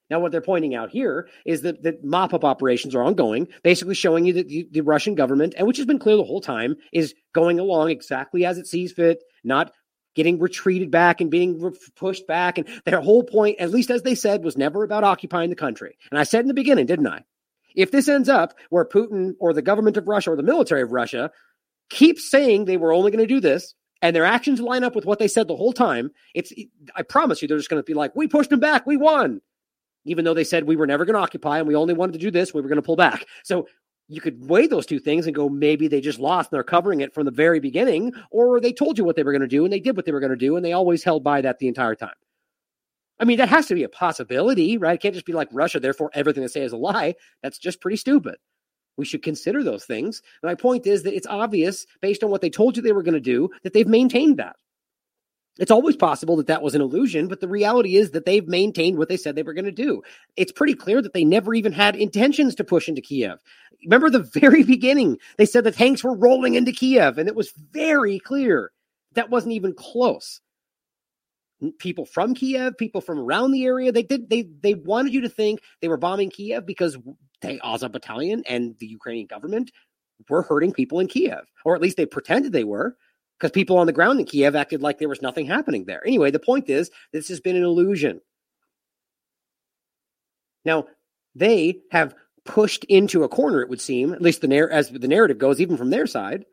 Now, what they're pointing out here is that, that mop up operations are ongoing, basically showing you that the, the, Russian government, and which has been clear the whole time, is going along exactly as it sees fit, not getting retreated back and being re- pushed back. And their whole point, at least as they said, was never about occupying the country. And I said in the beginning, didn't I? If this ends up where Putin or the government of Russia or the military of Russia keeps saying they were only going to do this, and their actions line up with what they said the whole time, it's I promise you they're just going to be like, we pushed them back, we won. Even though they said we were never going to occupy and we only wanted to do this, we were going to pull back. So you could weigh those two things and go, maybe they just lost and they're covering it from the very beginning, or they told you what they were going to do and they did what they were going to do and they always held by that the entire time. I mean, that has to be a possibility, right? It can't just be like Russia, therefore everything they say is a lie. That's just pretty stupid. We should consider those things. My point is that it's obvious, based on what they told you they were going to do, that they've maintained that. It's always possible that that was an illusion, but the reality is that they've maintained what they said they were going to do. It's pretty clear that they never even had intentions to push into Kiev. Remember the very beginning, they said the tanks were rolling into Kiev, and it was very clear that wasn't even close. People from Kiev, people from around the area, they did they they wanted you to think they were bombing Kiev because the Azov battalion and the Ukrainian government were hurting people in Kiev, or at least they pretended they were because people on the ground in Kiev acted like there was nothing happening there. Anyway, the point is, this has been an illusion. Now, they have pushed into a corner, it would seem, at least the narr- as the narrative goes, even from their side,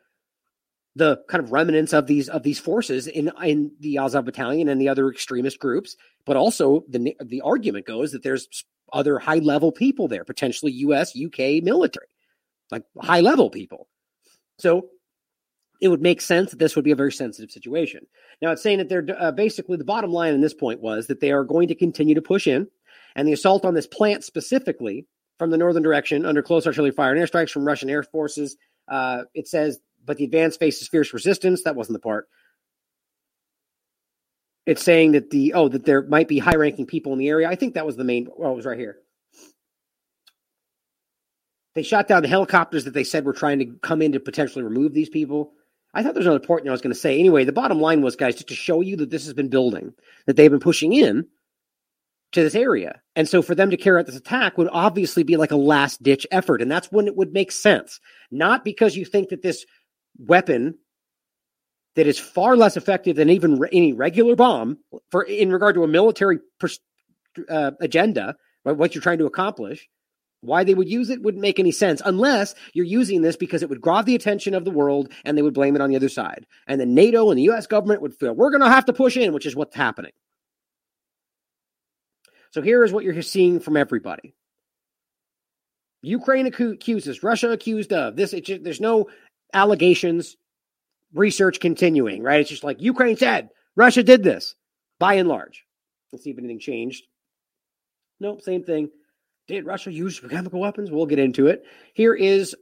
the kind of remnants of these of these forces in in the Azov battalion and the other extremist groups, but also the the argument goes that there's other high level people there, potentially U.S., UK military, like high level people. So it would make sense that this would be a very sensitive situation. Now, it's saying that they're uh, basically the bottom line in this point was that they are going to continue to push in, and the assault on this plant specifically from the northern direction under close artillery fire and airstrikes from Russian air forces. Uh, it says, but the advance faces fierce resistance. That wasn't the part. It's saying that the oh that there might be high ranking people in the area. I think that was the main. Oh, it was right here. They shot down the helicopters that they said were trying to come in to potentially remove these people. I thought there's another point I was going to say. Anyway, the bottom line was, guys, just to show you that this has been building, that they've been pushing in to this area. And so for them to carry out this attack would obviously be like a last ditch effort. And that's when it would make sense. Not because you think that this weapon that is far less effective than even re- any regular bomb for in regard to a military pers- uh, agenda, right, what you're trying to accomplish, why they would use it wouldn't make any sense unless you're using this because it would grab the attention of the world and they would blame it on the other side. And then NATO and the US government would feel we're going to have to push in, which is what's happening. So here is what you're seeing from everybody. Ukraine accuses, Russia accused of this. Just, there's no allegations, research continuing, right? It's just like Ukraine said, Russia did this by and large. Let's see if anything changed. Nope, same thing. Did Russia use chemical weapons? We'll get into it. Here is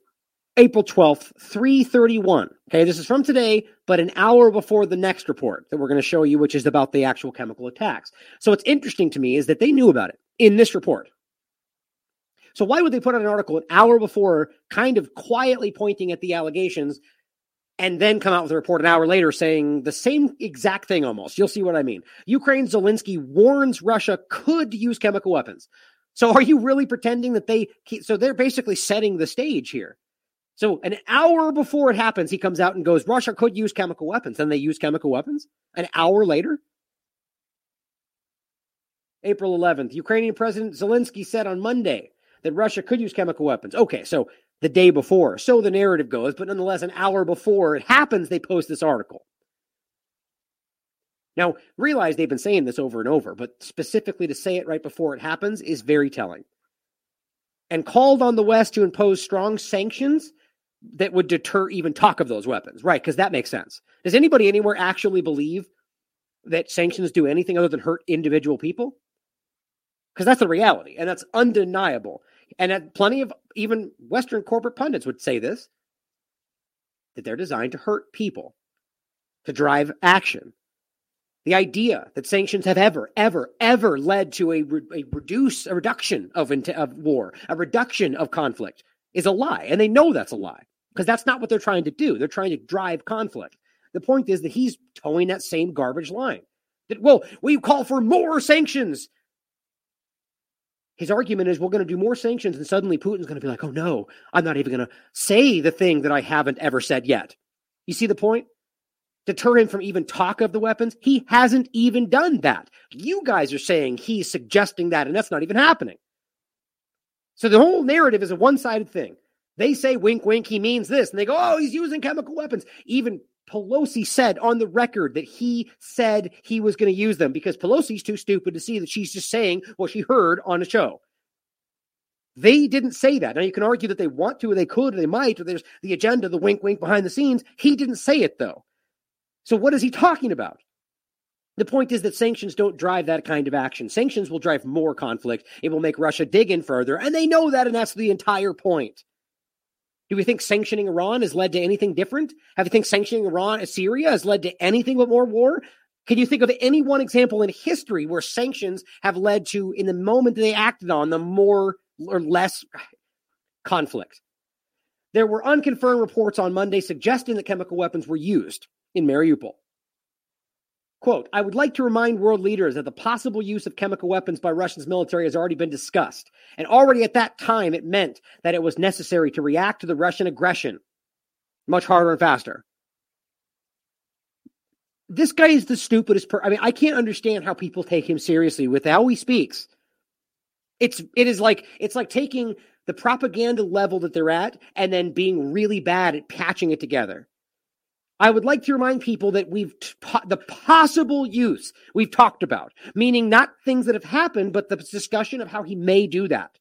April 12th, 331. Okay, this is from today, but an hour before the next report that we're going to show you, which is about the actual chemical attacks. So what's interesting to me is that they knew about it in this report. So why would they put out an article an hour before, kind of quietly pointing at the allegations, and then come out with a report an hour later saying the same exact thing almost? You'll see what I mean. Ukraine Zelensky warns Russia could use chemical weapons. So are you really pretending that they so they're basically setting the stage here? So an hour before it happens, he comes out and goes, Russia could use chemical weapons. Then they use chemical weapons. An hour later, April 11th, Ukrainian President Zelensky said on Monday that Russia could use chemical weapons. Okay, so the day before. So the narrative goes, but nonetheless, an hour before it happens, they post this article. Now, realize they've been saying this over and over, but specifically to say it right before it happens is very telling. And called on the West to impose strong sanctions that would deter even talk of those weapons, right? Because that makes sense. Does anybody anywhere actually believe that sanctions do anything other than hurt individual people? Because that's the reality, and that's undeniable. And plenty of even Western corporate pundits would say this that they're designed to hurt people, to drive action. The idea that sanctions have ever, ever, ever led to a, re- a reduce, a reduction of, of war, a reduction of conflict is a lie. And they know that's a lie because that's not what they're trying to do. They're trying to drive conflict. The point is that he's towing that same garbage line. That, well, we call for more sanctions. His argument is we're going to do more sanctions, and suddenly Putin's going to be like, oh no, I'm not even going to say the thing that I haven't ever said yet. You see the point? Deter him from even talk of the weapons. He hasn't even done that. You guys are saying he's suggesting that, and that's not even happening. So the whole narrative is a one sided thing. They say wink, wink, he means this. And they go, oh, he's using chemical weapons. Even Pelosi said on the record that he said he was going to use them because Pelosi's too stupid to see that she's just saying what she heard on a show. They didn't say that. Now you can argue that they want to, or they could, or they might, or there's the agenda, the wink, wink behind the scenes. He didn't say it though. So what is he talking about? The point is that sanctions don't drive that kind of action. Sanctions will drive more conflict. It will make Russia dig in further, and they know that, and that's the entire point. Do we think sanctioning Iran has led to anything different? Have you think sanctioning Iran, Syria has led to anything but more war? Can you think of any one example in history where sanctions have led to, in the moment they acted on them, more or less conflict? There were unconfirmed reports on Monday suggesting that chemical weapons were used in Mariupol. Quote, I would like to remind world leaders that the possible use of chemical weapons by Russia's military has already been discussed. And already at that time, it meant that it was necessary to react to the Russian aggression much harder and faster. This guy is the stupidest person. I mean, I can't understand how people take him seriously with how he speaks. It's it is like it's like taking the propaganda level that they're at and then being really bad at patching it together. I would like to remind people that we've t- the possible use we've talked about, meaning not things that have happened, but the discussion of how he may do that.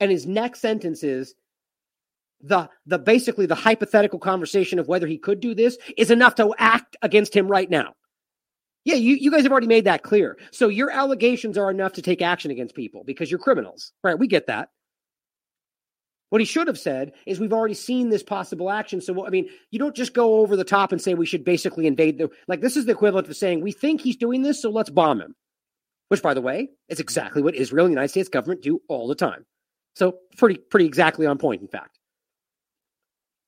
And his next sentence is the the basically the hypothetical conversation of whether he could do this is enough to act against him right now. Yeah, you, you guys have already made that clear. So your allegations are enough to take action against people because you're criminals. Right? We get that. What he should have said is, we've already seen this possible action. So, I mean, you don't just go over the top and say we should basically invade the. Like, this is the equivalent of saying, we think he's doing this, so let's bomb him. Which, by the way, is exactly what Israel and the United States government do all the time. So, pretty, pretty exactly on point, in fact.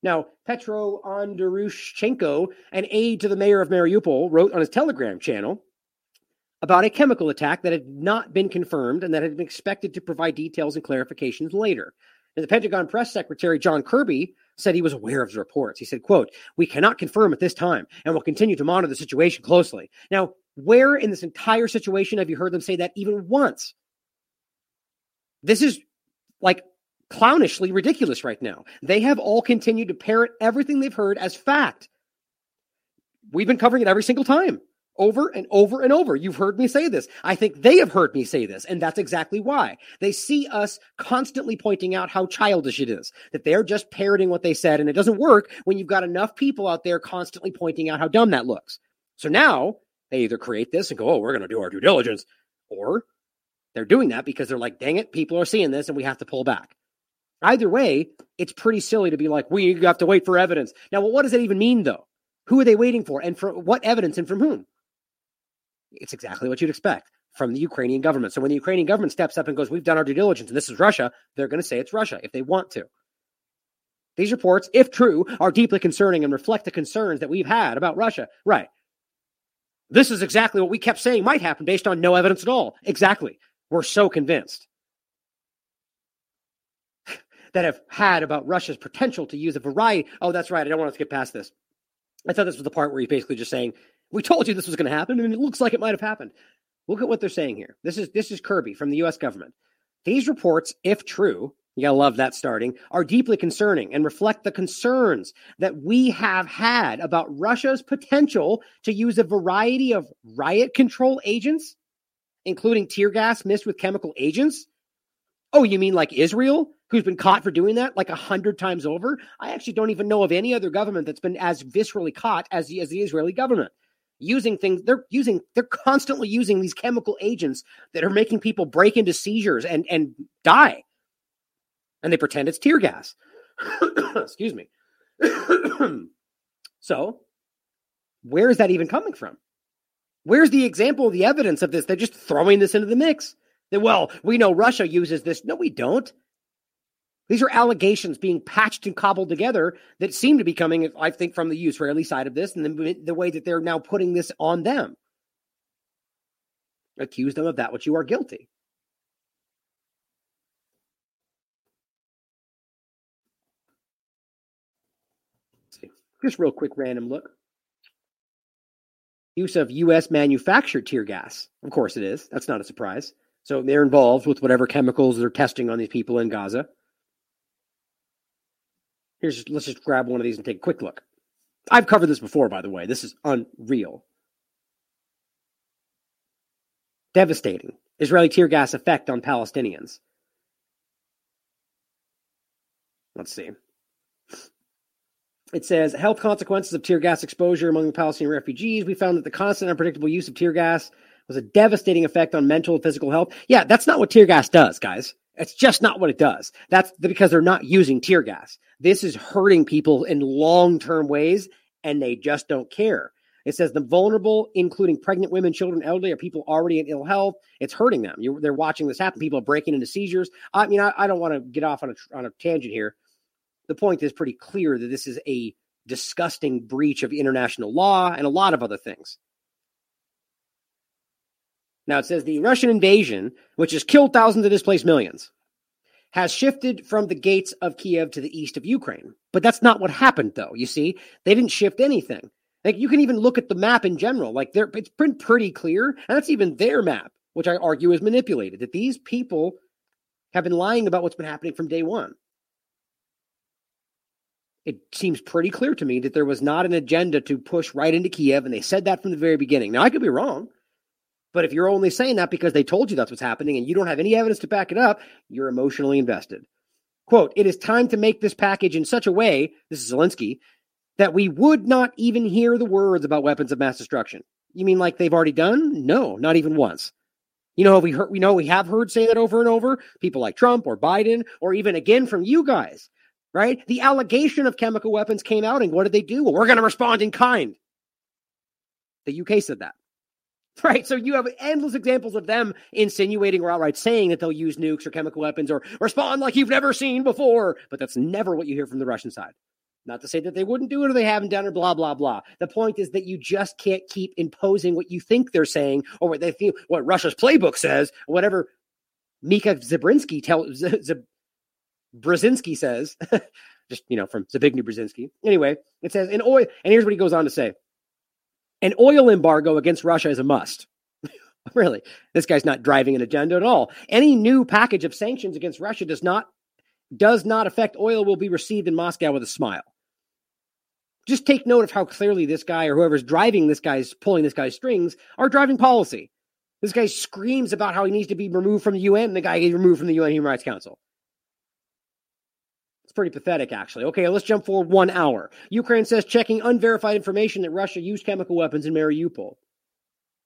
Now, Petro Andrushchenko, an aide to the mayor of Mariupol, wrote on his Telegram channel about a chemical attack that had not been confirmed and that had been expected to provide details and clarifications later. And the Pentagon press secretary John Kirby said he was aware of the reports. He said, quote, "We cannot confirm at this time and will continue to monitor the situation closely." Now, where in this entire situation have you heard them say that even once? This is like clownishly ridiculous right now. They have all continued to parrot everything they've heard as fact. We've been covering it every single time, over and over and over. You've heard me say this. I think they have heard me say this, and that's exactly why. They see us constantly pointing out how childish it is, that they're just parroting what they said, and it doesn't work when you've got enough people out there constantly pointing out how dumb that looks. So now they either create this and go, oh, we're going to do our due diligence, or they're doing that because they're like, dang it, people are seeing this and we have to pull back. Either way, it's pretty silly to be like, we have to wait for evidence. Now, well, what does that even mean, though? Who are they waiting for? And for what evidence and from whom? It's exactly what you'd expect from the Ukrainian government. So when the Ukrainian government steps up and goes, we've done our due diligence and this is Russia, they're going to say it's Russia if they want to. These reports, if true, are deeply concerning and reflect the concerns that we've had about Russia. Right. This is exactly what we kept saying might happen based on no evidence at all. Exactly. We're so convinced that have had about Russia's potential to use a variety. Oh, that's right. I don't want to get past this. I thought this was the part where he's basically just saying, "We told you this was going to happen, and it looks like it might have happened." Look at what they're saying here. This is this is Kirby from the U.S. government. These reports, if true, you gotta love that starting, are deeply concerning and reflect the concerns that we have had about Russia's potential to use a variety of riot control agents, including tear gas mixed with chemical agents. Oh, you mean like Israel, who's been caught for doing that like a hundred times over? I actually don't even know of any other government that's been as viscerally caught as the, as the Israeli government using things they're using they're constantly using these chemical agents that are making people break into seizures and and die. And they pretend it's tear gas. Excuse me. So where is that even coming from? Where's the example the evidence of this? They're just throwing this into the mix. That well we know russia uses this. No we don't these are allegations being patched and cobbled together that seem to be coming, I think, from the Israeli side of this and the, the way that they're now putting this on them. Accuse them of that which you are guilty. Just real quick random look. Use of U.S. manufactured tear gas. Of course it is. That's not a surprise. So they're involved with whatever chemicals they're testing on these people in Gaza. Here's let's just grab one of these and take a quick look. I've covered this before, by the way. This is unreal. Devastating. Israeli tear gas effect on Palestinians. Let's see. It says health consequences of tear gas exposure among the Palestinian refugees. We found that the constant unpredictable use of tear gas was a devastating effect on mental and physical health. Yeah, that's not what tear gas does, guys. It's just not what it does. That's because they're not using tear gas. This is hurting people in long term ways, and they just don't care. It says the vulnerable, including pregnant women, children, elderly, or people already in ill health. It's hurting them. You, they're watching this happen. People are breaking into seizures. I mean, I, I don't want to get off on a, on a tangent here. The point is pretty clear that this is a disgusting breach of international law and a lot of other things. Now it says the Russian invasion, which has killed thousands and displaced millions, has shifted from the gates of Kiev to the east of Ukraine. But that's not what happened, though. You see, they didn't shift anything. Like you can even look at the map in general. Like there, it's been pretty clear, and that's even their map, which I argue is manipulated. That these people have been lying about what's been happening from day one. It seems pretty clear to me that there was not an agenda to push right into Kiev, and they said that from the very beginning. Now I could be wrong. But if you're only saying that because they told you that's what's happening and you don't have any evidence to back it up, you're emotionally invested. Quote, it is time to make this package in such a way, this is Zelensky, that we would not even hear the words about weapons of mass destruction. You mean like they've already done? No, not even once. You know, we heard, we know we have heard say that over and over. People like Trump or Biden, or even again from you guys, right? The allegation of chemical weapons came out, and what did they do? Well, we're going to respond in kind. The UK said that. Right. So you have endless examples of them insinuating or outright saying that they'll use nukes or chemical weapons or respond like you've never seen before. But that's never what you hear from the Russian side. Not to say that they wouldn't do it or they haven't done it, blah, blah, blah. The point is that you just can't keep imposing what you think they're saying or what they feel, what Russia's playbook says, whatever Mika Zabrinsky tells, Z- Brzezinski says, just, you know, from Zbigniew Brzezinski. Anyway, it says, in oil, and here's what he goes on to say an oil embargo against Russia is a must. really, this guy's not driving an agenda at all. Any new package of sanctions against Russia does not does not affect oil will be received in Moscow with a smile. Just take note of how clearly this guy or whoever's driving this guy's pulling this guy's strings are driving policy. This guy screams about how he needs to be removed from the UN, the guy gets removed from the UN Human Rights Council. Pretty pathetic, actually. Okay, let's jump forward one hour. Ukraine says checking unverified information that Russia used chemical weapons in Mariupol.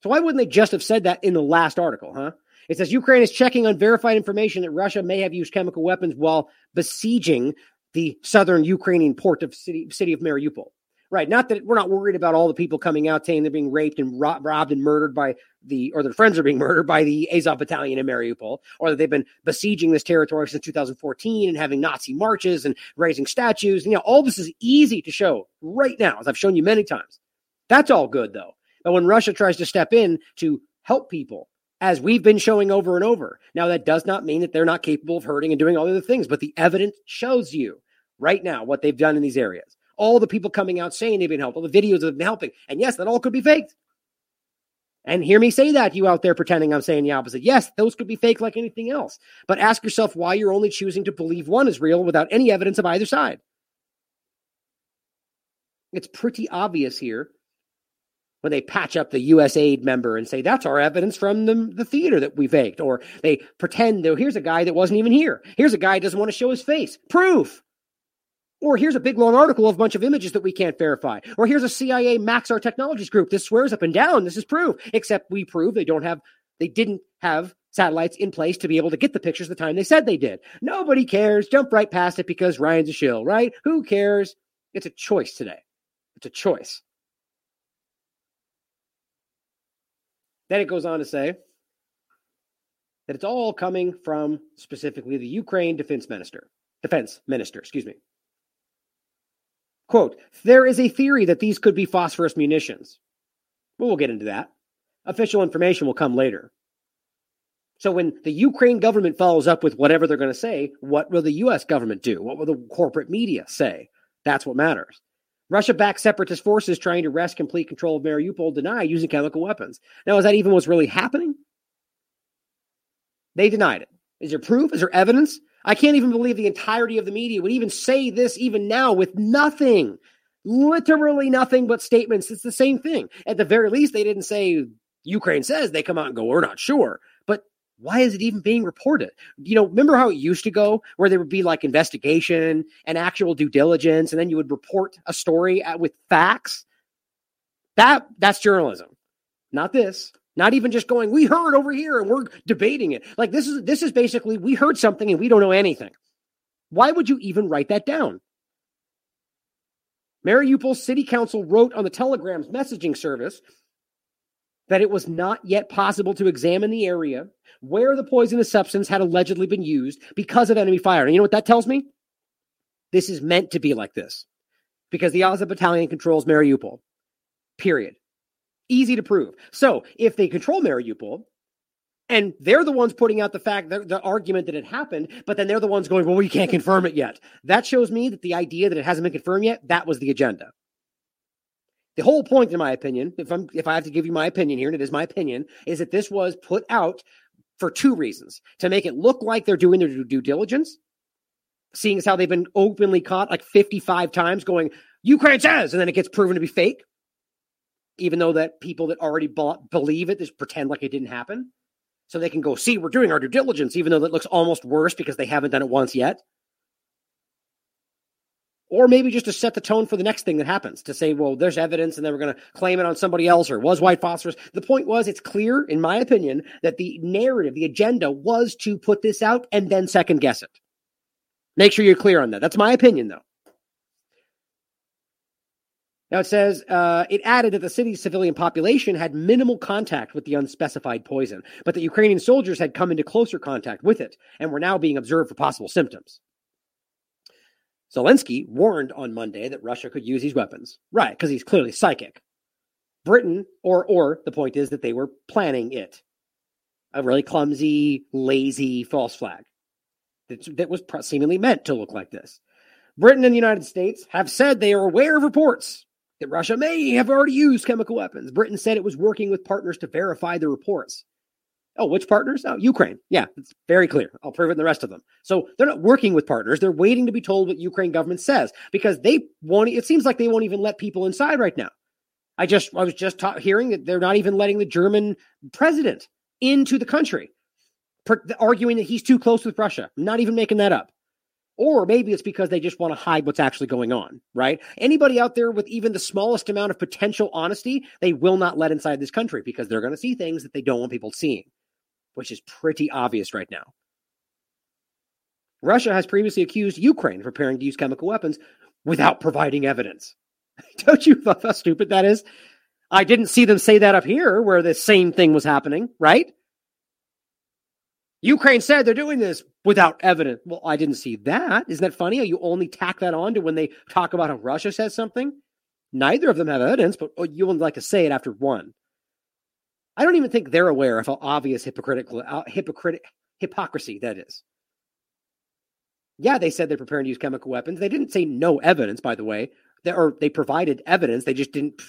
So why wouldn't they just have said that in the last article, huh? It says Ukraine is checking unverified information that Russia may have used chemical weapons while besieging the southern Ukrainian port of city, city of Mariupol. Right. Not that we're not worried about all the people coming out saying they're being raped and robbed and murdered by the, or their friends are being murdered by the Azov battalion in Mariupol, or that they've been besieging this territory since 2014 and having Nazi marches and raising statues. And, you know, all this is easy to show right now, as I've shown you many times. That's all good, though. But when Russia tries to step in to help people, as we've been showing over and over, now that does not mean that they're not capable of hurting and doing all the other things, but the evidence shows you right now what they've done in these areas all the people coming out saying they've been helped, all the videos of them helping. And yes, that all could be faked. And hear me say that, you out there pretending I'm saying the opposite. Yes, those could be fake like anything else. But ask yourself why you're only choosing to believe one is real without any evidence of either side. It's pretty obvious here when they patch up the USAID member and say, that's our evidence from the, the theater that we faked. Or they pretend, though, here's a guy that wasn't even here. Here's a guy who doesn't want to show his face. Proof. Or here's a big long article of a bunch of images that we can't verify. Or here's a CIA Maxar Technologies group. This swears up and down. This is proof. Except we prove they don't have, they didn't have satellites in place to be able to get the pictures the time they said they did. Nobody cares. Jump right past it because Ryan's a shill, right? Who cares? It's a choice today. It's a choice. Then it goes on to say that it's all coming from specifically the Ukraine defense minister, defense minister, excuse me. Quote, there is a theory that these could be phosphorus munitions. Well, we'll get into that. Official information will come later. So when the Ukraine government follows up with whatever they're going to say, what will the US government do? What will the corporate media say? That's what matters. Russia backed separatist forces trying to wrest complete control of Mariupol deny using chemical weapons. Now, is that even what's really happening? They denied it. Is there proof? Is there evidence? I can't even believe the entirety of the media would even say this even now with nothing, literally nothing but statements. It's the same thing. At the very least, they didn't say Ukraine says they come out and go, we're not sure. But why is it even being reported? You know, remember how it used to go where there would be like investigation and actual due diligence, and then you would report a story with facts? That that's journalism. Not this. Not even just going, we heard over here and we're debating it. Like this is this is basically we heard something and we don't know anything. Why would you even write that down? Mariupol City Council wrote on the Telegram's messaging service that it was not yet possible to examine the area where the poisonous substance had allegedly been used because of enemy fire. And you know what that tells me? This is meant to be like this because the Azov battalion controls Mariupol. Period. Easy to prove. So if they control Mariupol, and they're the ones putting out the fact, the, the argument that it happened, but then they're the ones going, well, we can't confirm it yet. That shows me that the idea that it hasn't been confirmed yet, that was the agenda. The whole point, in my opinion, if I'm if I have to give you my opinion here, and it is my opinion, is that this was put out for two reasons: to make it look like they're doing their due diligence, seeing as how they've been openly caught like 55 times, going Ukraine says, and then it gets proven to be fake even though that people that already believe it just pretend like it didn't happen. So they can go, see, we're doing our due diligence, even though that looks almost worse because they haven't done it once yet. Or maybe just to set the tone for the next thing that happens to say, well, there's evidence and then we're going to claim it on somebody else or was white phosphorus. The point was, it's clear, in my opinion, that the narrative, the agenda was to put this out and then second guess it. Make sure you're clear on that. That's my opinion, though. Now it says uh, it added that the city's civilian population had minimal contact with the unspecified poison, but that Ukrainian soldiers had come into closer contact with it and were now being observed for possible symptoms. Zelensky warned on Monday that Russia could use these weapons. Right, because he's clearly psychic. Britain, or or the point is that they were planning it. A really clumsy, lazy false flag that, that was seemingly meant to look like this. Britain and the United States have said they are aware of reports that Russia may have already used chemical weapons. Britain said it was working with partners to verify the reports. Oh, which partners? Oh, Ukraine. Yeah, it's very clear. I'll prove it in the rest of them. So they're not working with partners. They're waiting to be told what Ukraine government says because they won't. It seems like they won't even let people inside right now. I just I was just ta- hearing that they're not even letting the German president into the country, per- arguing that he's too close with Russia. I'm not even making that up. Or maybe it's because they just want to hide what's actually going on, right? Anybody out there with even the smallest amount of potential honesty, they will not let inside this country because they're going to see things that they don't want people seeing, which is pretty obvious right now. Russia has previously accused Ukraine of preparing to use chemical weapons without providing evidence. Don't you know how stupid that is? I didn't see them say that up here where the same thing was happening, right? Ukraine said they're doing this without evidence. Well, I didn't see that. Isn't that funny? You only tack that on to when they talk about how Russia says something. Neither of them have evidence, but oh, you only like to say it after one. I don't even think they're aware of how obvious hypocritical, uh, hypocritic, hypocrisy that is. Yeah, they said they're preparing to use chemical weapons. They didn't say no evidence, by the way, they, or they provided evidence. They just didn't.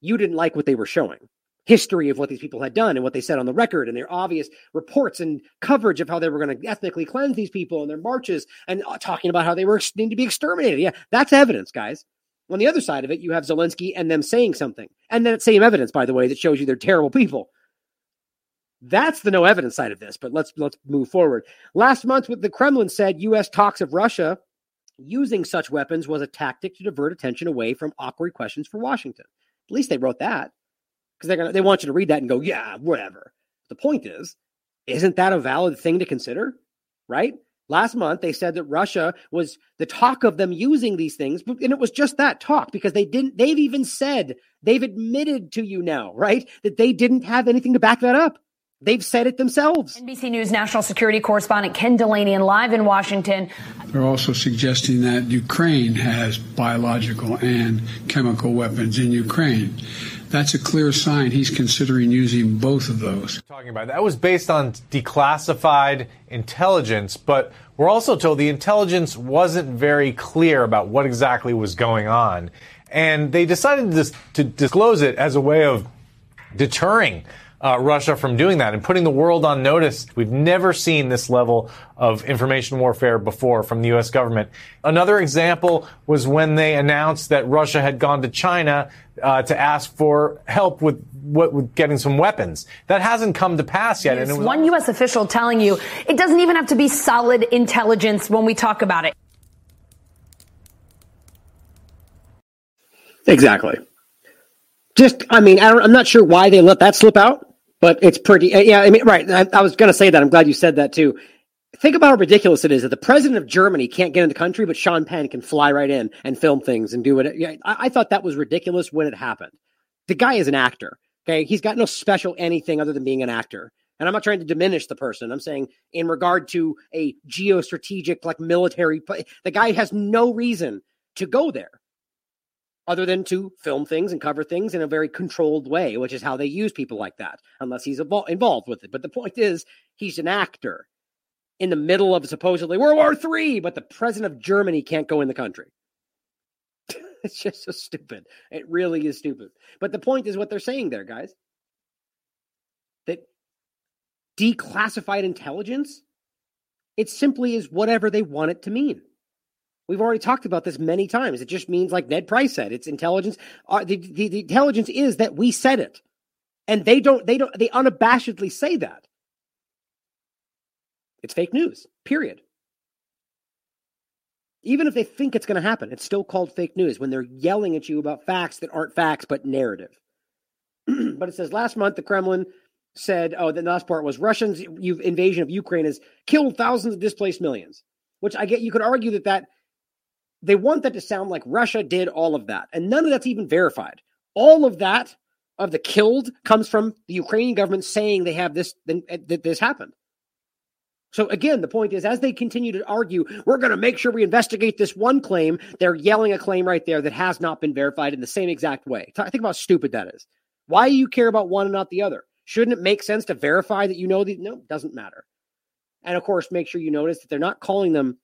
You didn't like what they were showing history of what these people had done and what they said on the record and their obvious reports and coverage of how they were going to ethnically cleanse these people and their marches and uh, talking about how they were need to be exterminated. Yeah, that's evidence, guys. On the other side of it, you have Zelensky and them saying something. And then it's same evidence, by the way, that shows you they're terrible people. That's the no evidence side of this, but let's let's move forward. Last month, the Kremlin said US talks of Russia using such weapons was a tactic to divert attention away from awkward questions for Washington. At least they wrote that because they're gonna they want you to read that and go, yeah, whatever. The point is, isn't that a valid thing to consider? Right? Last month they said that Russia was the talk of them using these things, and it was just that talk because they didn't. They've even said they've admitted to you now, right, that they didn't have anything to back that up. They've said it themselves. NBC News national security correspondent Ken Dilanian live in Washington. They're also suggesting that Ukraine has biological and chemical weapons in Ukraine that's a clear sign he's considering using both of those. Talking about that was based on declassified intelligence, but we're also told the intelligence wasn't very clear about what exactly was going on, and they decided to, to disclose it as a way of deterring uh, Russia from doing that and putting the world on notice. We've never seen this level of information warfare before from the U.S. government. Another example was when they announced that Russia had gone to China uh, to ask for help with, what, with getting some weapons. That hasn't come to pass yet. And one U.S. official telling you it doesn't even have to be solid intelligence when we talk about it. Exactly. Just, I mean, I am not sure why they let that slip out. But it's pretty, uh, yeah. I mean, right. I, I was going to say that. I'm glad you said that too. Think about how ridiculous it is that the president of Germany can't get in the country, but Sean Penn can fly right in and film things and do it. Yeah, I, I thought that was ridiculous when it happened. The guy is an actor. Okay, he's got no special anything other than being an actor. And I'm not trying to diminish the person. I'm saying in regard to a geostrategic, like military, the guy has no reason to go there other than to film things and cover things in a very controlled way, which is how they use people like that, unless he's involved with it. But the point is, he's an actor in the middle of supposedly World War III, but the president of Germany can't go in the country. it's just so stupid. It really is stupid. But the point is what they're saying there, guys. That declassified intelligence, it simply is whatever they want it to mean. We've already talked about this many times. It just means, like Ned Price said, it's intelligence. Uh, the, the, the intelligence is that we said it, and they don't. They don't. They unabashedly say that. It's fake news. Period. Even if they think it's going to happen, it's still called fake news when they're yelling at you about facts that aren't facts but narrative. but it says last month the Kremlin said, "Oh, the last part was Russians' invasion of Ukraine has killed thousands of displaced millions." Which I get. You could argue that that they want that to sound like Russia did all of that. And none of that's even verified. All of that of the killed comes from the Ukrainian government saying they have this, eh, that this happened. So again, the point is, as they continue to argue, we're going to make sure we investigate this one claim. They're yelling a claim right there that has not been verified in the same exact way. Think about how stupid that is. Why do you care about one and not the other? Shouldn't it make sense to verify that you know the? No, it doesn't matter. And of course, make sure you notice that they're not calling them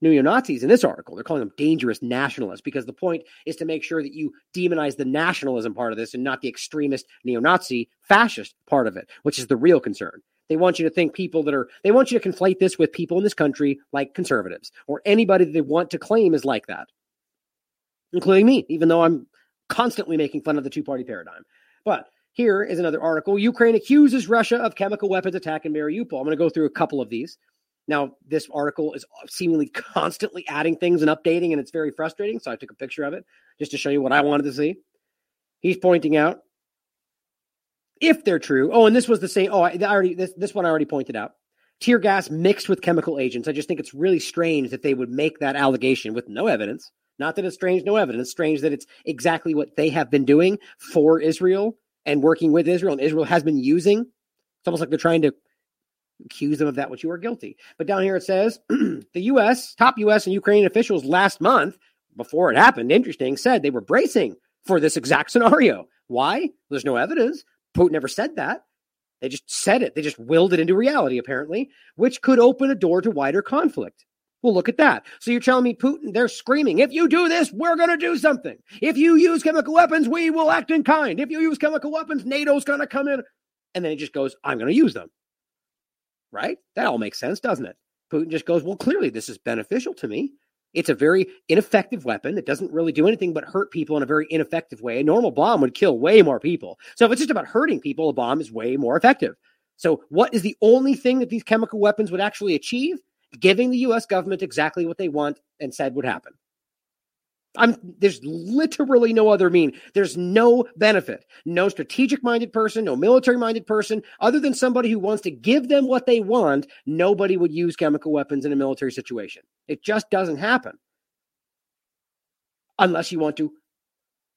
neo Nazis in this article. They're calling them dangerous nationalists because the point is to make sure that you demonize the nationalism part of this and not the extremist neo Nazi fascist part of it, which is the real concern. They want you to think people that are, they want you to conflate this with people in this country like conservatives or anybody that they want to claim is like that, including me, even though I'm constantly making fun of the two party paradigm. But here is another article. Ukraine accuses Russia of chemical weapons attack in Mariupol. I'm going to go through a couple of these. Now, this article is seemingly constantly adding things and updating, and it's very frustrating. So I took a picture of it just to show you what I wanted to see. He's pointing out if they're true. Oh, and this was the same. Oh, I, already this this one I already pointed out. Tear gas mixed with chemical agents. I just think it's really strange that they would make that allegation with no evidence. Not that it's strange, no evidence. It's strange that it's exactly what they have been doing for Israel and working with Israel, and Israel has been using. It's almost like they're trying to accuse them of that which you are guilty. But down here it says the U.S. top U.S. and Ukrainian officials last month, before it happened, interesting, said they were bracing for this exact scenario. Why? There's no evidence. Putin never said that. They just said it. They just willed it into reality, apparently, which could open a door to wider conflict. Well, look at that. So you're telling me Putin, they're screaming, if you do this, we're going to do something. If you use chemical weapons, we will act in kind. If you use chemical weapons, NATO's going to come in. And then he just goes, I'm going to use them. Right? That all makes sense, doesn't it? Putin just goes, well, clearly this is beneficial to me. It's a very ineffective weapon that doesn't really do anything but hurt people in a very ineffective way. A normal bomb would kill way more people. So if it's just about hurting people, a bomb is way more effective. So what is the only thing that these chemical weapons would actually achieve? Giving the US government exactly what they want and said would happen. I'm there's literally no other mean. There's no benefit. No strategic minded person, no military minded person, other than somebody who wants to give them what they want, nobody would use chemical weapons in a military situation. It just doesn't happen. Unless you want to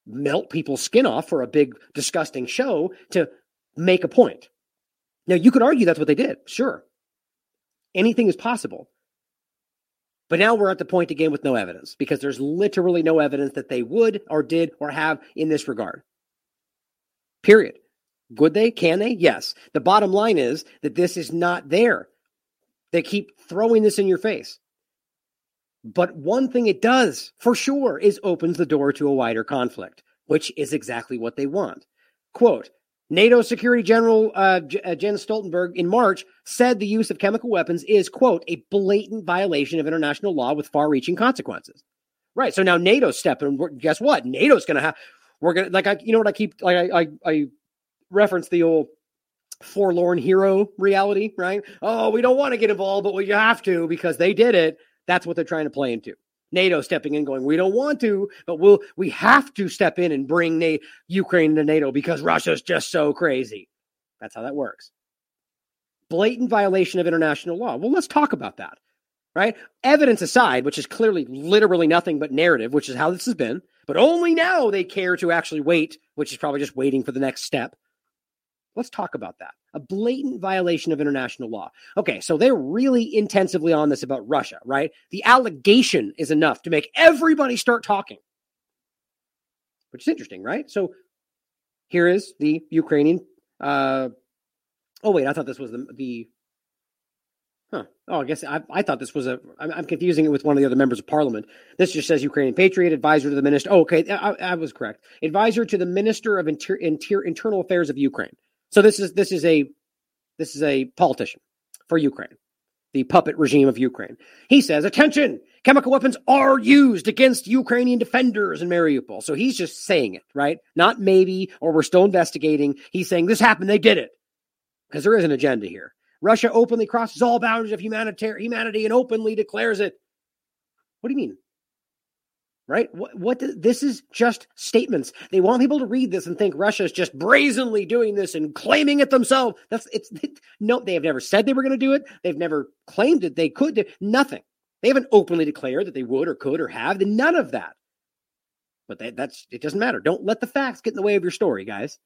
melt people's skin off for a big disgusting show to make a point. Now you could argue that's what they did. Sure. Anything is possible. But now we're at the point again with no evidence because there's literally no evidence that they would or did or have in this regard. Period. Would they? Can they? Yes. The bottom line is that this is not there. They keep throwing this in your face. But one thing it does for sure is opens the door to a wider conflict, which is exactly what they want. Quote, NATO Security General uh, uh, Jens Stoltenberg in March said the use of chemical weapons is, quote, a blatant violation of international law with far reaching consequences. Right. So now NATO's stepping. Guess what? NATO's going to have, we're going to, like, I, you know what I keep, like, I, I, I reference the old forlorn hero reality, right? Oh, we don't want to get involved, but we have to because they did it. That's what they're trying to play into. NATO stepping in, going, we don't want to, but we'll we have to step in and bring Na- Ukraine to NATO because Russia's just so crazy. That's how that works. Blatant violation of international law. Well, let's talk about that. Right? Evidence aside, which is clearly literally nothing but narrative, which is how this has been, but only now they care to actually wait, which is probably just waiting for the next step. Let's talk about that. A blatant violation of international law. Okay, so they're really intensively on this about Russia, right? The allegation is enough to make everybody start talking, which is interesting, right? So here is the Ukrainian. Uh, oh wait, I thought this was the the. Huh. Oh, I guess I, I thought this was a. I'm, confusing it with one of the other members of parliament. This just says Ukrainian patriot advisor to the minister. Oh, okay, I, I was correct. Advisor to the minister of Inter, Inter, internal affairs of Ukraine. So this is this is a this is a politician for Ukraine, the puppet regime of Ukraine. He says, "Attention! Chemical weapons are used against Ukrainian defenders in Mariupol." So he's just saying it, right? Not maybe, or we're still investigating. He's saying this happened. They did it because there is an agenda here. Russia openly crosses all boundaries of humanity and openly declares it. What do you mean? Right? What, what this is just statements. They want people to read this and think Russia is just brazenly doing this and claiming it themselves. That's it's it, no. They have never said they were going to do it. They've never claimed that they could. Do, nothing. They haven't openly declared that they would or could or have. None of that. But they, that's it. Doesn't matter. Don't let the facts get in the way of your story, guys.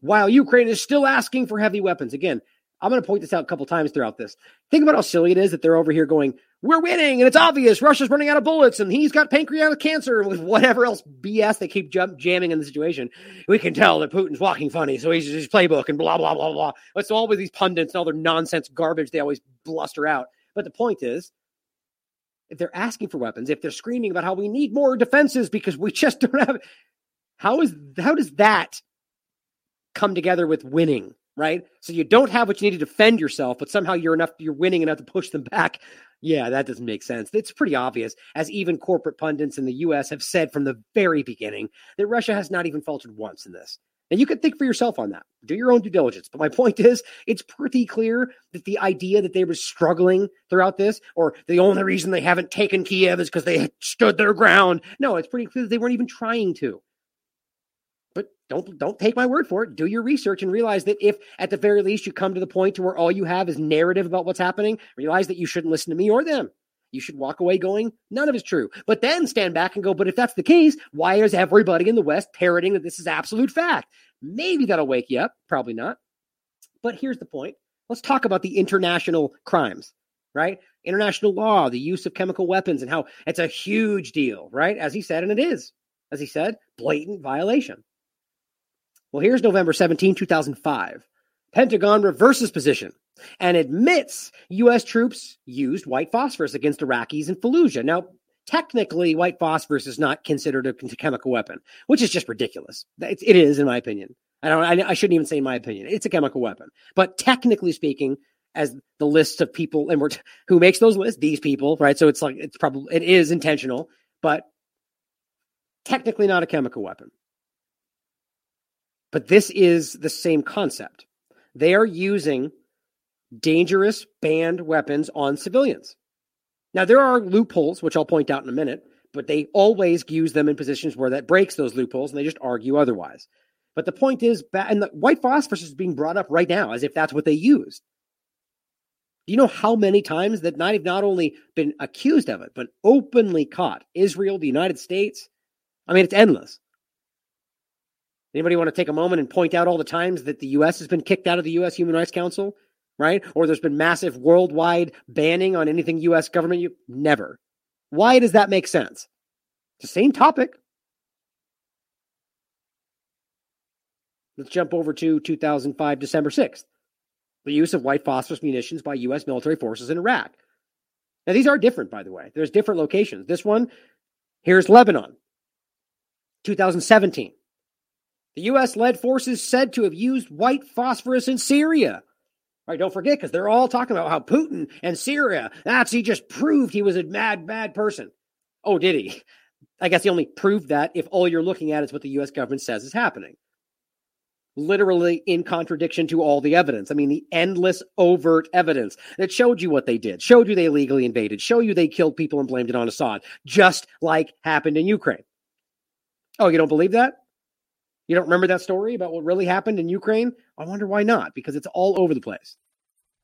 While Ukraine is still asking for heavy weapons, again, I'm going to point this out a couple times throughout this. Think about how silly it is that they're over here going, "We're winning, and it's obvious Russia's running out of bullets, and he's got pancreatic cancer, with whatever else BS they keep jump, jamming in the situation. We can tell that Putin's walking funny, so he's his playbook and blah blah blah blah. It's all with these pundits and all their nonsense garbage they always bluster out. But the point is, if they're asking for weapons, if they're screaming about how we need more defenses because we just don't have, how is how does that come together with winning? right? So you don't have what you need to defend yourself, but somehow you're enough, you're winning enough to push them back. Yeah, that doesn't make sense. It's pretty obvious, as even corporate pundits in the US have said from the very beginning, that Russia has not even faltered once in this. And you can think for yourself on that. Do your own due diligence. But my point is, it's pretty clear that the idea that they were struggling throughout this, or the only reason they haven't taken Kiev is because they stood their ground. No, it's pretty clear that they weren't even trying to. Don't don't take my word for it. Do your research and realize that if at the very least you come to the point to where all you have is narrative about what's happening, realize that you shouldn't listen to me or them. You should walk away going, none of it's true. But then stand back and go, but if that's the case, why is everybody in the West parroting that this is absolute fact? Maybe that'll wake you up. Probably not. But here's the point. Let's talk about the international crimes, right? International law, the use of chemical weapons, and how it's a huge deal, right? As he said, and it is, as he said, blatant violation. Well, here's November 17, 2005. Pentagon reverses position and admits U.S. troops used white phosphorus against Iraqis in Fallujah. Now, technically, white phosphorus is not considered a chemical weapon, which is just ridiculous. It is, in my opinion. I don't. I, I shouldn't even say in my opinion. It's a chemical weapon, but technically speaking, as the list of people and we're who makes those lists, these people, right? So it's like it's probably it is intentional, but technically not a chemical weapon. But this is the same concept. They are using dangerous banned weapons on civilians. Now, there are loopholes, which I'll point out in a minute, but they always use them in positions where that breaks those loopholes and they just argue otherwise. But the point is, and the white phosphorus is being brought up right now as if that's what they used. Do you know how many times that not, have not only been accused of it, but openly caught? Israel, the United States. I mean, it's endless. Anybody want to take a moment and point out all the times that the U.S. has been kicked out of the U.S. Human Rights Council, right? Or there's been massive worldwide banning on anything U.S. government? You never. Why does that make sense? It's the same topic. Let's jump over to 2005, December 6th. The use of white phosphorus munitions by U.S. military forces in Iraq. Now, these are different, by the way. There's different locations. This one, here's Lebanon, 2017. The U.S. led forces said to have used white phosphorus in Syria. All right, don't forget, because they're all talking about how Putin and Syria, that's he just proved he was a mad, bad person. Oh, did he? I guess he only proved that if all you're looking at is what the U.S. government says is happening. Literally in contradiction to all the evidence. I mean, the endless overt evidence that showed you what they did, showed you they illegally invaded, showed you they killed people and blamed it on Assad, just like happened in Ukraine. Oh, you don't believe that? You don't remember that story about what really happened in Ukraine? I wonder why not, because it's all over the place.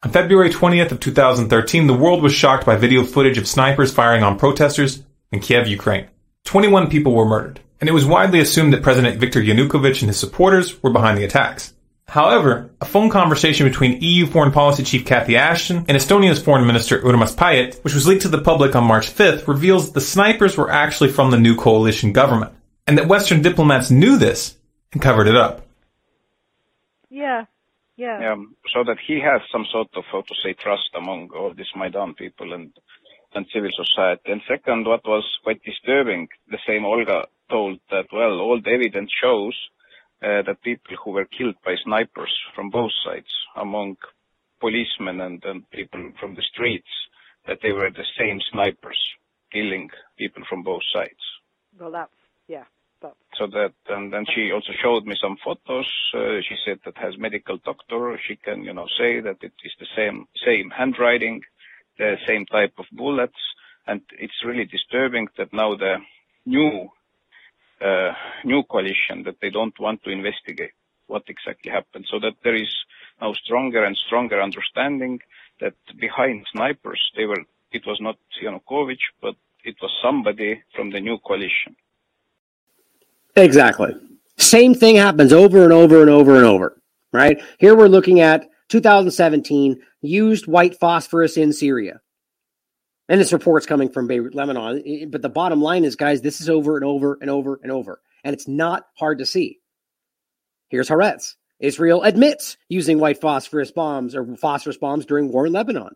On February 20th of 2013, the world was shocked by video footage of snipers firing on protesters in Kiev, Ukraine. 21 people were murdered, and it was widely assumed that President Viktor Yanukovych and his supporters were behind the attacks. However, a phone conversation between EU Foreign Policy Chief Cathy Ashton and Estonia's Foreign Minister Urmas Paet, which was leaked to the public on March 5th, reveals that the snipers were actually from the new coalition government, and that Western diplomats knew this and covered it up. Yeah, yeah. Yeah, so that he has some sort of, how to say, trust among all these Maidan people and and civil society. And second, what was quite disturbing, the same Olga told that, well, all the evidence shows uh, that people who were killed by snipers from both sides, among policemen and, and people from the streets, that they were the same snipers killing people from both sides. Well, that's, yeah, so that, and then she also showed me some photos. Uh, she said that has medical doctor. She can, you know, say that it is the same, same handwriting, the same type of bullets. And it's really disturbing that now the new, uh, new coalition that they don't want to investigate what exactly happened. So that there is now stronger and stronger understanding that behind snipers, they were, it was not Yanukovych, but it was somebody from the new coalition. Exactly. Same thing happens over and over and over and over, right? Here we're looking at 2017, used white phosphorus in Syria. And this report's coming from Beirut, Lebanon. But the bottom line is, guys, this is over and over and over and over. And it's not hard to see. Here's Haaretz. Israel admits using white phosphorus bombs or phosphorus bombs during war in Lebanon.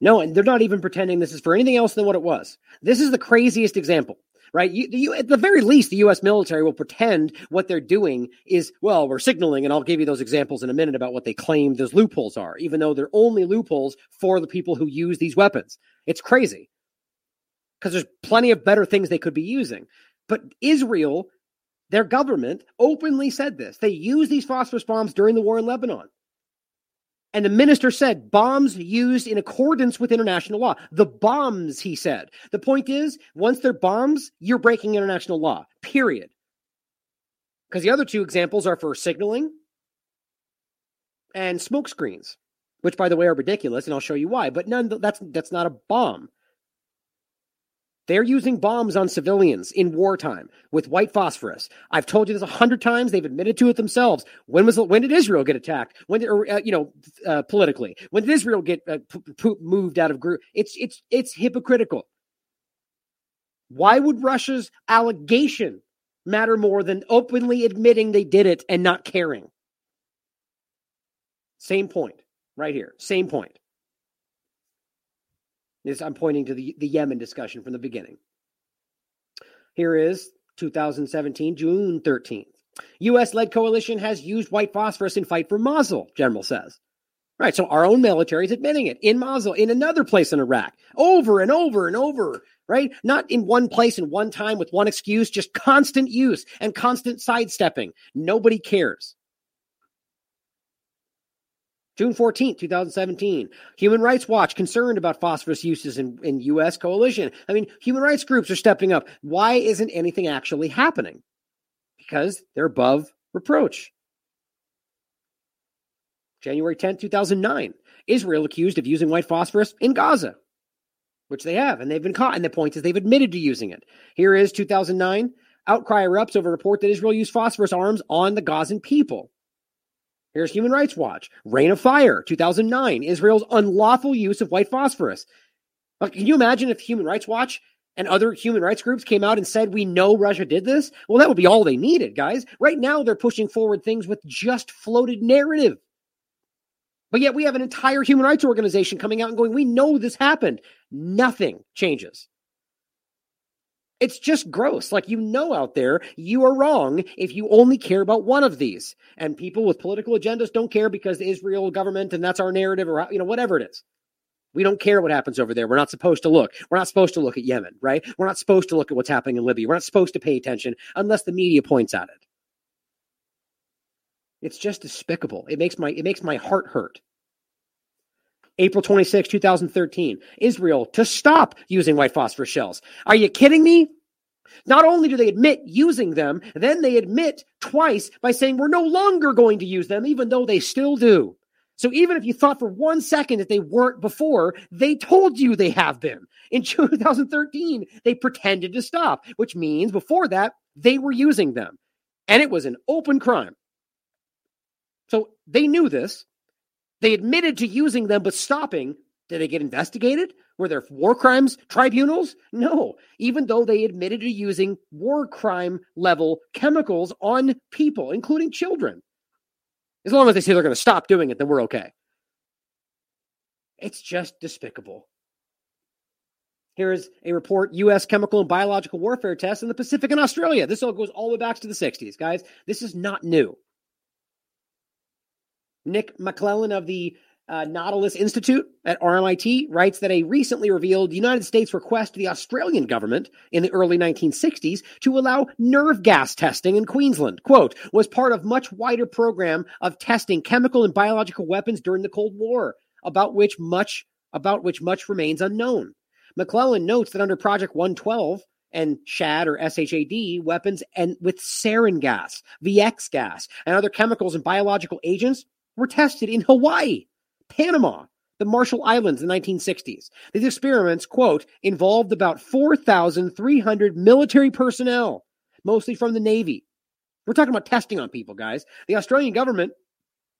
No, and they're not even pretending this is for anything else than what it was. This is the craziest example, right? You, you, at the very least, the U.S. military will pretend what they're doing is, well, we're signaling, and I'll give you those examples in a minute about what they claim those loopholes are, even though they're only loopholes for the people who use these weapons. It's crazy because there's plenty of better things they could be using. But Israel, their government, openly said this. They used these phosphorus bombs during the war in Lebanon. And the minister said bombs used in accordance with international law. The bombs, he said. The point is, once they're bombs, you're breaking international law, period. Because the other two examples are for signaling and smoke screens, which, by the way, are ridiculous, and I'll show you why. But none, that's that's not a bomb. They're using bombs on civilians in wartime with white phosphorus. I've told you this a hundred times. They've admitted to it themselves. When was when did Israel get attacked? When did, or, uh, you know, uh, politically? When did Israel get uh, p- p- moved out of group? It's it's it's hypocritical. Why would Russia's allegation matter more than openly admitting they did it and not caring? Same point, right here. Same point. I'm pointing to the, the Yemen discussion from the beginning. Here is 2017, June 13th. U.S. led coalition has used white phosphorus in fight for Mosul, General says. Right, so our own military is admitting it in Mosul, in another place in Iraq, over and over and over, right? Not in one place and one time with one excuse, just constant use and constant sidestepping. Nobody cares. June 14th, 2017. Human Rights Watch concerned about phosphorus uses in, in U.S. coalition. I mean, human rights groups are stepping up. Why isn't anything actually happening? Because they're above reproach. January 10th, 2009. Israel accused of using white phosphorus in Gaza, which they have, and they've been caught. And the point is they've admitted to using it. Here is 2009. Outcry erupts over a report that Israel used phosphorus arms on the Gazan people. Here's Human Rights Watch. Rain of Fire, 2009. Israel's unlawful use of white phosphorus. Like, Can you imagine if Human Rights Watch and other human rights groups came out and said, we know Russia did this? Well, that would be all they needed, guys. Right now, they're pushing forward things with just floated narrative. But yet, we have an entire human rights organization coming out and going, we know this happened. Nothing changes. It's just gross. Like, you know, out there, you are wrong if you only care about one of these. And people with political agendas don't care because the Israel government and that's our narrative or, you know, whatever it is. We don't care what happens over there. We're not supposed to look. We're not supposed to look at Yemen, right? We're not supposed to look at what's happening in Libya. We're not supposed to pay attention unless the media points at it. It's just despicable. It makes my it makes my heart hurt. April 26, 2013. Israel to stop using white phosphorus shells. Are you kidding me? Not only do they admit using them, then they admit twice by saying we're no longer going to use them, even though they still do. So even if you thought for one second that they weren't before, they told you they have been. In 2013, they pretended to stop, which means before that, they were using them. And it was an open crime. So they knew this. They admitted to using them, but stopping. Did they get investigated? Were there war crimes tribunals? No. Even though they admitted to using war crime level chemicals on people, including children. As long as they say they're going to stop doing it, then we're okay. It's just despicable. Here is a report U.S. chemical and biological warfare tests in the Pacific and Australia. This all goes all the way back to the 60s, guys. This is not new. Nic Maclellan of the uh, Nautilus Institute at RMIT writes that a recently revealed United States request to the Australian government in the early 1960s to allow nerve gas testing in Queensland, quote, was part of much wider program of testing chemical and biological weapons during the Cold War, about which much about which much remains unknown. McClellan notes that under Project 112 and SHAD or SHAD weapons and with sarin gas, VX gas, and other chemicals and biological agents were tested in Hawaii, Panama, the Marshall Islands in the 1960s. These experiments, quote, involved about 4,300 military personnel, mostly from the Navy. We're talking about testing on people, guys. The Australian government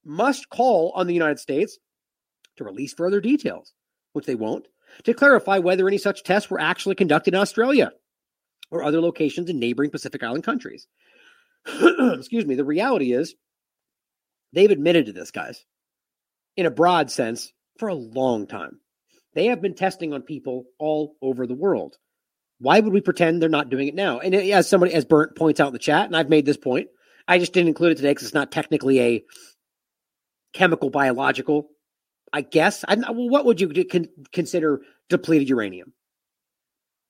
must call on the United States to release further details, which they won't, to clarify whether any such tests were actually conducted in Australia or other locations in neighboring Pacific Island countries. Excuse me. The reality is, they've admitted to this, guys, in a broad sense, for a long time. They have been testing on people all over the world. Why would we pretend they're not doing it now? And uh, as somebody, as Burnt points out in the chat, and I've made this point, I just didn't include it today because it's not technically a chemical biological. I guess. I, well, what would you con- consider depleted uranium?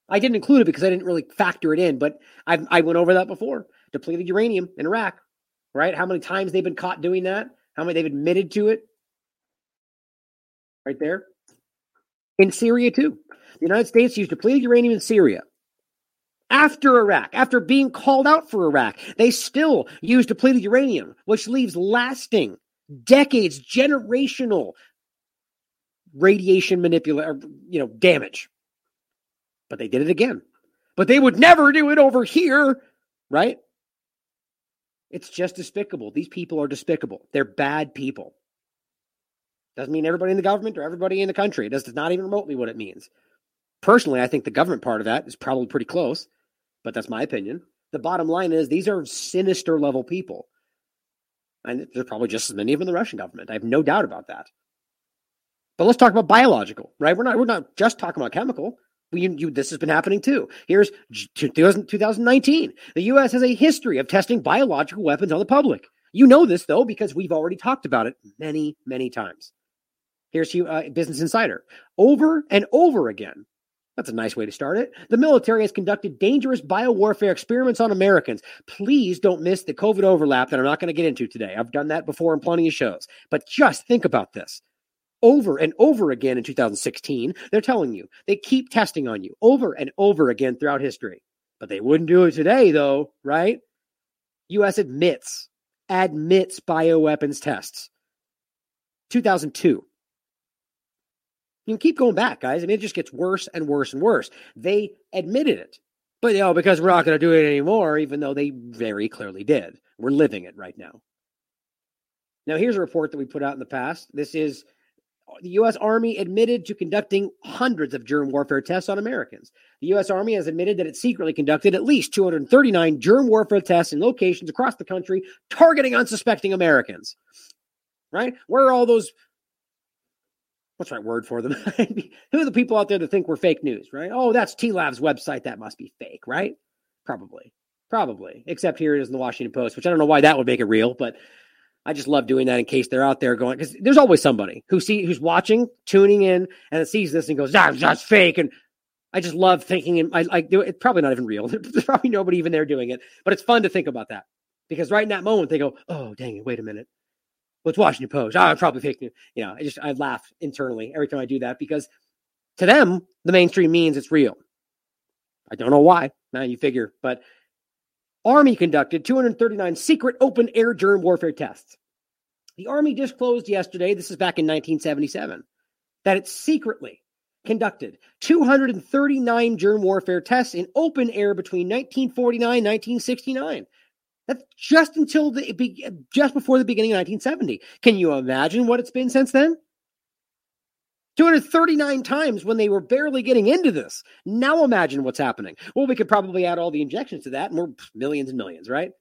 I didn't include it because I didn't really factor it in, but I, I went over that before. Depleted uranium in Iraq, right? How many times they've been caught doing that? How many they've admitted to it? Right there. In Syria, too. The United States used depleted uranium in Syria. After Iraq, after being called out for Iraq, they still use depleted uranium, which leaves lasting, decades, generational radiation manipulation, you know, damage. But they did it again. But they would never do it over here, right? It's just despicable. These people are despicable. They're bad people. Doesn't mean everybody in the government or everybody in the country. It does not even remotely what it means. Personally, I think the government part of that is probably pretty close, but that's my opinion. The bottom line is these are sinister level people. And there's probably just as many of them in the Russian government. I have no doubt about that. But let's talk about biological, right? We're not we're not just talking about chemical. We, you, this has been happening too. Here's 2019. The U.S. has a history of testing biological weapons on the public. You know this though because we've already talked about it many, many times. Here's you, uh, Business Insider. Over and over again. That's a nice way to start it. The military has conducted dangerous biowarfare experiments on Americans. Please don't miss the COVID overlap that I'm not going to get into today. I've done that before in plenty of shows. But just think about this. Over and over again in 2016, they're telling you they keep testing on you over and over again throughout history. But they wouldn't do it today, though, right? U.S. admits, admits bioweapons tests. 2002, you can keep going back, guys. I mean, it just gets worse and worse and worse. They admitted it. But you know, because we're not going to do it anymore, even though they very clearly did. We're living it right now. Now, here's a report that we put out in the past. This is the U.S. Army admitted to conducting hundreds of germ warfare tests on Americans. The U.S. Army has admitted that it secretly conducted at least 239 germ warfare tests in locations across the country targeting unsuspecting Americans. Right? Where are all those what's the right word for them? Who are the people out there that think we're fake news, right? Oh, that's TLAV's website. That must be fake, right? Probably. Probably. Except here it is in the Washington Post, which I don't know why that would make it real, but I just love doing that in case they're out there going because there's always somebody who see who's watching, tuning in, and sees this and goes, ah, that's fake. And I just love thinking and I like do it. It's probably not even real. There's probably nobody even there doing it, but it's fun to think about that because right in that moment they go, oh, dang it, wait a minute well, it's Washington Post. Ah, probably fake. You know, I just I laugh internally every time I do that because to them the mainstream means it's real. I don't know why. Now you figure, but Army conducted 239 secret open air germ warfare tests. The Army disclosed yesterday, this is back in 1977, that it secretly conducted 239 germ warfare tests in open air between 1949 and 1969. That's just until the just before the beginning of 1970. Can you imagine what it's been since then? 239 times when they were barely getting into this. Now imagine what's happening. Well, we could probably add all the injections to that, and we're millions and millions, right?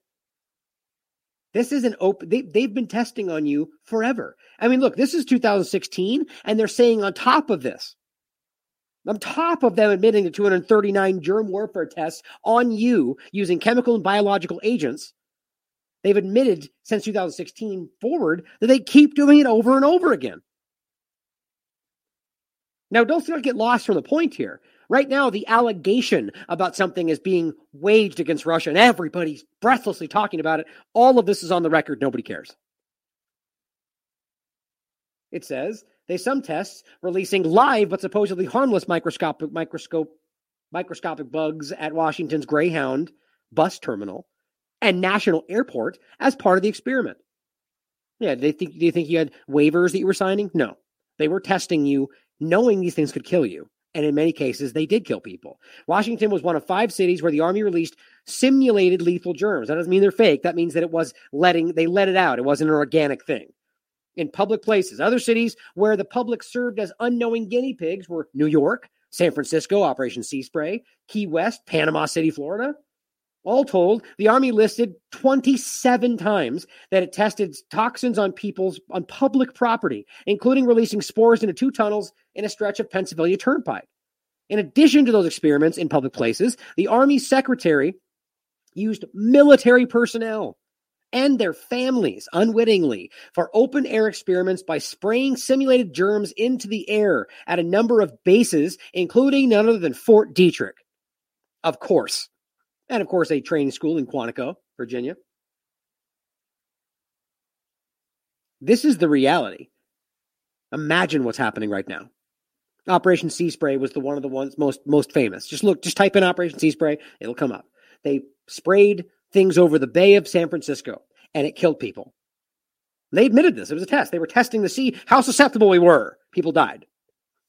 This is an open. They, they've been testing on you forever. I mean, look, this is 2016, and they're saying on top of this, on top of them admitting to 239 germ warfare tests on you using chemical and biological agents, they've admitted since 2016 forward that they keep doing it over and over again. Now, don't get lost from the point here. Right now, the allegation about something is being waged against Russia, and everybody's breathlessly talking about it. All of this is on the record. Nobody cares. It says they some tests releasing live but supposedly harmless microscopic microscope microscopic bugs at Washington's Greyhound bus terminal and National Airport as part of the experiment. Yeah, they think do you think you had waivers that you were signing? No. They were testing you knowing these things could kill you. And in many cases, they did kill people. Washington was one of five cities where the Army released simulated lethal germs. That doesn't mean they're fake. That means that it was letting, they let it out. It wasn't an organic thing. in public places. Other cities where the public served as unknowing guinea pigs were New York, San Francisco, Operation Sea Spray, Key West, Panama City, Florida. All told, the Army listed 27 times that it tested toxins on people's on public property, including releasing spores into two tunnels in a stretch of Pennsylvania Turnpike. In addition to those experiments in public places, the Army secretary used military personnel and their families unwittingly for open air experiments by spraying simulated germs into the air at a number of bases, including none other than Fort Detrick. Of course. And of course, a training school in Quantico, Virginia. This is the reality. Imagine what's happening right now. Operation Sea Spray was the one of the ones most most famous. Just look, just type in Operation Sea Spray, it'll come up. They sprayed things over the Bay of San Francisco and it killed people. They admitted this. It was a test. They were testing to see how susceptible we were. People died.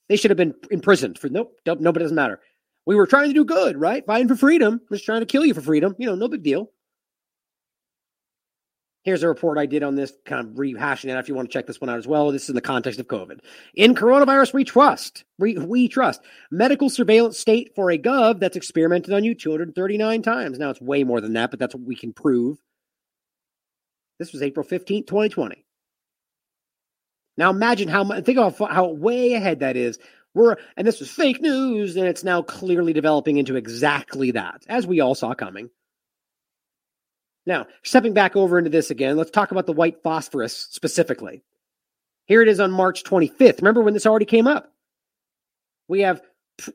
They should have been imprisoned for nope, nope, nobody doesn't matter. We were trying to do good, right? Fighting for freedom. Just trying to kill you for freedom. You know, no big deal. Here's a report I did on this, kind of rehashing it if you want to check this one out as well. This is in the context of COVID. In coronavirus, we trust. We, we trust. Medical surveillance state for a gov that's experimented on you 239 times. Now it's way more than that, but that's what we can prove. This was April 15th, 2020. Now imagine how much, think of how way ahead that is we're, and this was fake news, and it's now clearly developing into exactly that, as we all saw coming. Now, stepping back over into this again, let's talk about the white phosphorus specifically. Here it is on March 25th. Remember when this already came up? We have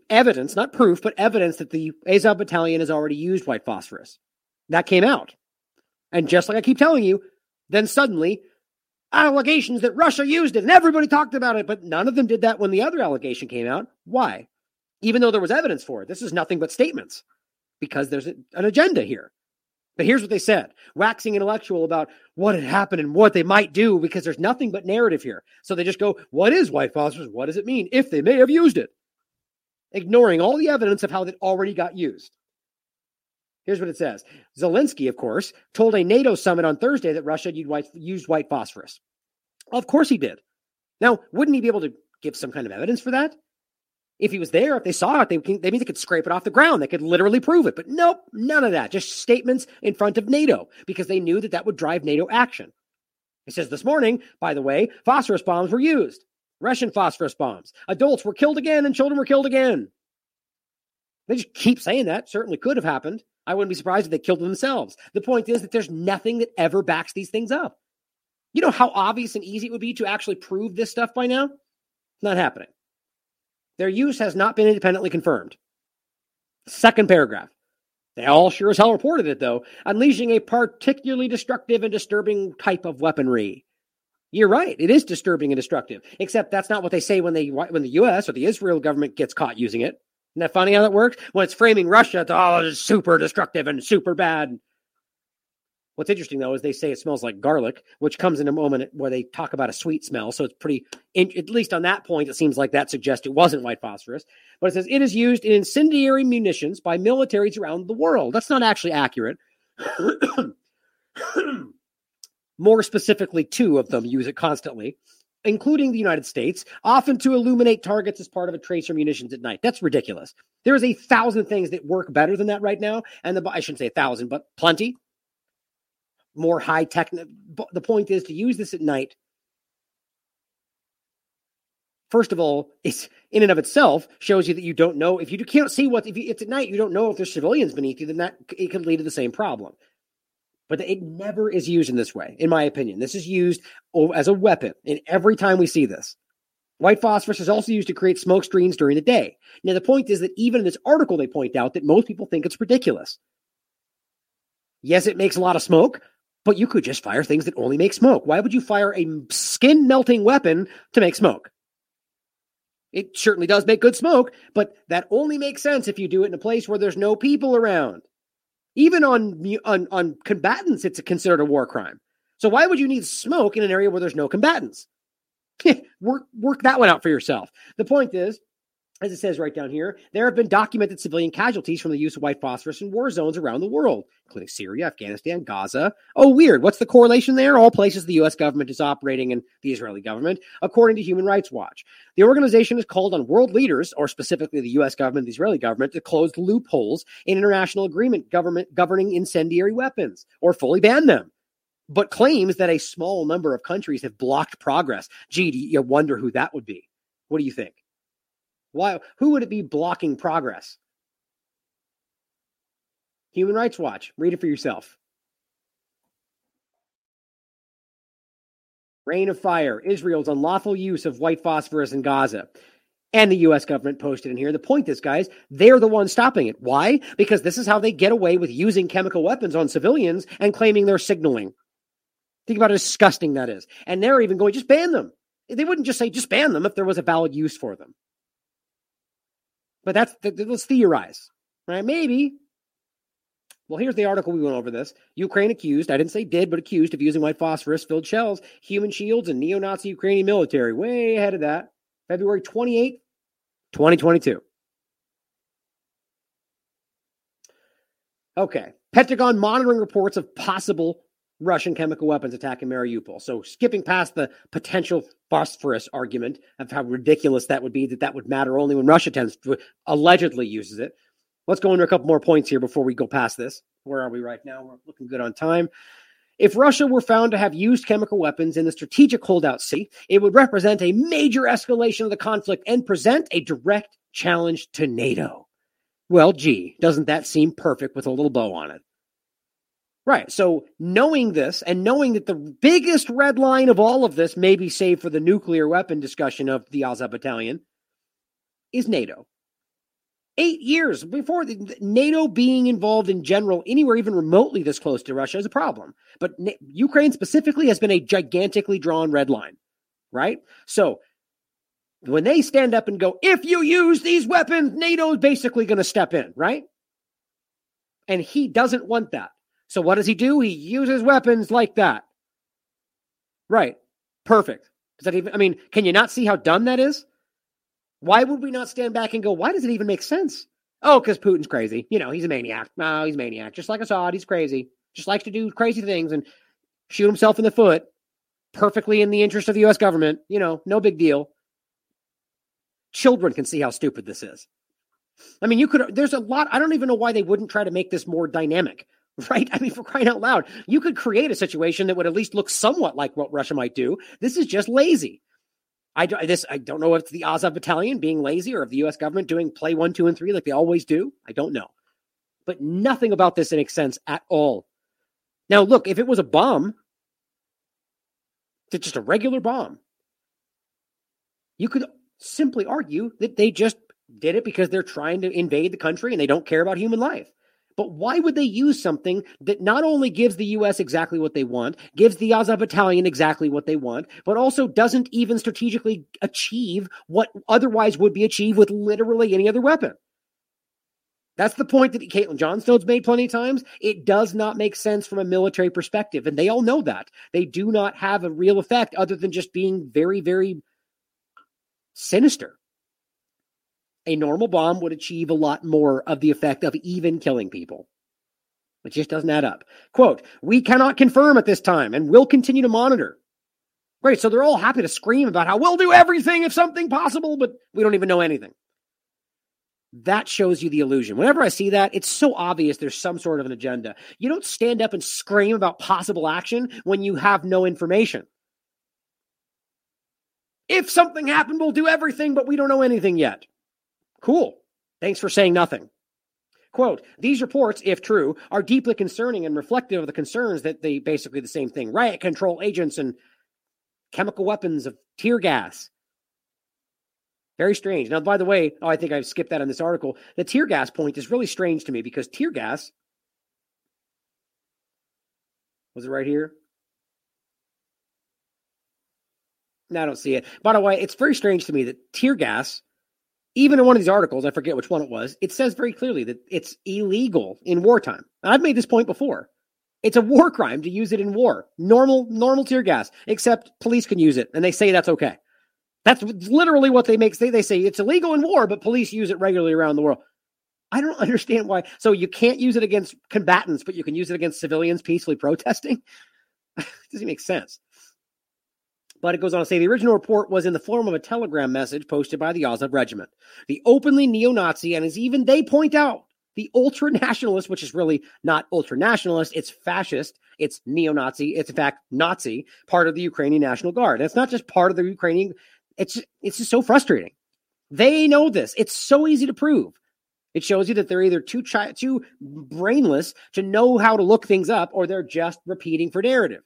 evidence, not proof, but evidence that the Azov battalion has already used white phosphorus. That came out. And just like I keep telling you, then suddenly allegations that Russia used it and everybody talked about it, but none of them did that when the other allegation came out. Why? Even though there was evidence for it, this is nothing but statements because there's a, an agenda here. But here's what they said waxing intellectual about what had happened and what they might do because there's nothing but narrative here. So they just go, What is white phosphorus? What does it mean? If they may have used it, ignoring all the evidence of how it already got used. Here's what it says Zelensky, of course, told a NATO summit on Thursday that Russia used white, phosphorus. Of course he did. Now, wouldn't he be able to give some kind of evidence for that? If he was there, if they saw it, they, they mean they could scrape it off the ground. They could literally prove it. But nope, none of that. Just statements in front of NATO because they knew that that would drive NATO action. He says this morning, by the way, phosphorus bombs were used. Russian phosphorus bombs. Adults were killed again and children were killed again. They just keep saying that. Certainly could have happened. I wouldn't be surprised if they killed themselves. The point is that there's nothing that ever backs these things up. You know how obvious and easy it would be to actually prove this stuff by now? It's not happening. Their use has not been independently confirmed. Second paragraph. They all sure as hell reported it, though, unleashing a particularly destructive and disturbing type of weaponry. You're right. It is disturbing and destructive. Except that's not what they say when they when the U.S. or the Israel government gets caught using it. Isn't that funny how that works? When it's framing Russia to oh, super destructive and super bad. What's interesting though is they say it smells like garlic, which comes in a moment where they talk about a sweet smell. So it's pretty, at least on that point, it seems like that suggests it wasn't white phosphorus. But it says it is used in incendiary munitions by militaries around the world. That's not actually accurate. More specifically, two of them use it constantly including the United States, often to illuminate targets as part of a tracer munitions at night. That's ridiculous. There is a thousand things that work better than that right now. And the, I shouldn't say a thousand, but plenty more high tech. The point is to use this at night. First of all, it's in and of itself shows you that you don't know if you can't see what if you, it's at night you don't know if there's civilians beneath you. Then that it could lead to the same problem but it never is used in this way, in my opinion. This is used as a weapon in every time we see this. White phosphorus is also used to create smoke screens during the day. Now, the point is that even in this article, they point out that most people think it's ridiculous. Yes, it makes a lot of smoke, but you could just fire things that only make smoke. Why would you fire a skin melting weapon to make smoke? It certainly does make good smoke, but that only makes sense if you do it in a place where there's no people around. Even on, on, on combatants, it's considered a war crime. So why would you need smoke in an area where there's no combatants? work, work that one out for yourself. The point is, as it says right down here, there have been documented civilian casualties from the use of white phosphorus in war zones around the world, including Syria, Afghanistan, Gaza. Oh, weird. What's the correlation there? All places the U.S. government is operating and the Israeli government, according to Human Rights Watch. The organization has called on world leaders, or specifically the U.S. government, the Israeli government, to close loopholes in international agreement government governing incendiary weapons or fully ban them. But claims that a small number of countries have blocked progress. Gee, do you wonder who that would be? What do you think? Why? Who would it be blocking progress? Human Rights Watch. Read it for yourself. Rain of Fire, Israel's unlawful use of white phosphorus in Gaza. And the US government posted in here. The point is, guys, they're the ones stopping it. Why? Because this is how they get away with using chemical weapons on civilians and claiming they're signaling. Think about how disgusting that is. And they're even going, just ban them. They wouldn't just say, just ban them if there was a valid use for them. But that's let's theorize, right? Maybe. Well, here's the article we went over this. Ukraine accused, I didn't say did, but accused of using white phosphorus filled shells, human shields, and neo Nazi Ukrainian military. Way ahead of that. February 28th, 2022. Okay. Pentagon monitoring reports of possible Russian chemical weapons attack in Mariupol. So skipping past the potential phosphorus argument of how ridiculous that would be that that would matter only when Russia tends to allegedly uses it. Let's go into a couple more points here before we go past this. Where are we right now? We're looking good on time. If Russia were found to have used chemical weapons in the strategic holdout sea, it would represent a major escalation of the conflict and present a direct challenge to NATO. Well, gee, doesn't that seem perfect with a little bow on it? Right. So knowing this and knowing that the biggest red line of all of this, maybe save for the nuclear weapon discussion of the Azov battalion, is NATO. Eight years before the, NATO being involved in general, anywhere even remotely this close to Russia is a problem. But Na- Ukraine specifically has been a gigantically drawn red line, right? So when they stand up and go, if you use these weapons, NATO is basically going to step in, right? And he doesn't want that. So what does he do? He uses weapons like that. Right. Perfect. Does that even I mean, can you not see how dumb that is? Why would we not stand back and go, why does it even make sense? Oh, because Putin's crazy. You know, he's a maniac. No, he's a maniac. Just like Assad, he's crazy. Just likes to do crazy things and shoot himself in the foot perfectly in the interest of the US government. You know, no big deal. Children can see how stupid this is. I mean, you could, there's a lot, I don't even know why they wouldn't try to make this more dynamic right? I mean, for crying out loud, you could create a situation that would at least look somewhat like what Russia might do. This is just lazy. I don't, this, I don't know if it's the Azov battalion being lazy or if the U.S. government doing play one, two, and three like they always do. I don't know. But nothing about this makes sense at all. Now, look, if it was a bomb, it's just a regular bomb, you could simply argue that they just did it because they're trying to invade the country and they don't care about human life. But why would they use something that not only gives the U.S. exactly what they want, gives the Azov battalion exactly what they want, but also doesn't even strategically achieve what otherwise would be achieved with literally any other weapon? That's the point that Caitlin Johnstone's made plenty of times. It does not make sense from a military perspective. And they all know that. They do not have a real effect other than just being very, very sinister a normal bomb would achieve a lot more of the effect of even killing people. It just doesn't add up. Quote, we cannot confirm at this time and we'll continue to monitor. Great. So they're all happy to scream about how we'll do everything if something possible, but we don't even know anything. That shows you the illusion. Whenever I see that, it's so obvious there's some sort of an agenda. You don't stand up and scream about possible action when you have no information. If something happened, we'll do everything, but we don't know anything yet. Cool. Thanks for saying nothing. Quote, these reports, if true, are deeply concerning and reflective of the concerns that they basically the same thing riot control agents and chemical weapons of tear gas. Very strange. Now, by the way, oh, I think I've skipped that in this article. The tear gas point is really strange to me because tear gas was it right here? No, I don't see it. By the way, it's very strange to me that tear gas even in one of these articles, I forget which one it was, it says very clearly that it's illegal in wartime. And I've made this point before. It's a war crime to use it in war. Normal, normal tear gas, except police can use it, and they say that's okay. That's literally what they make. They, they say it's illegal in war, but police use it regularly around the world. I don't understand why. So you can't use it against combatants, but you can use it against civilians peacefully protesting? doesn't make sense. But it goes on to say the original report was in the form of a telegram message posted by the Azov Regiment. The openly neo Nazi, and as even they point out, the ultra nationalist, which is really not ultra nationalist, it's fascist, it's neo Nazi, it's in fact Nazi, part of the Ukrainian National Guard. And it's not just part of the Ukrainian, it's, it's just so frustrating. They know this. It's so easy to prove. It shows you that they're either too chi- too brainless to know how to look things up, or they're just repeating for narrative.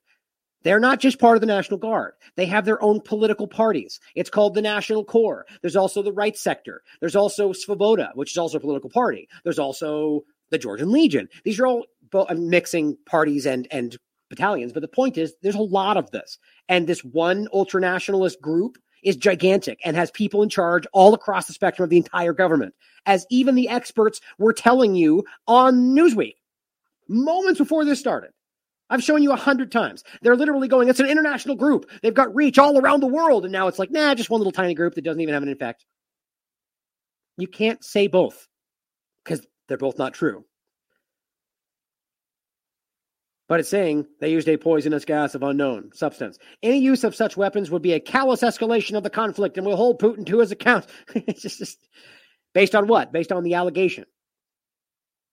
They're not just part of the National Guard. They have their own political parties. It's called the National Corps. There's also the Right Sector. There's also Svoboda, which is also a political party. There's also the Georgian Legion. These are all bo- uh, mixing parties and and battalions, but the point is there's a lot of this. And this one ultranationalist group is gigantic and has people in charge all across the spectrum of the entire government, as even the experts were telling you on Newsweek moments before this started. I've shown you a hundred times. They're literally going, it's an international group. They've got reach all around the world. And now it's like, nah, just one little tiny group that doesn't even have an effect. You can't say both because they're both not true. But it's saying they used a poisonous gas of unknown substance. Any use of such weapons would be a callous escalation of the conflict and will hold Putin to his account. it's just, just based on what? Based on the allegation.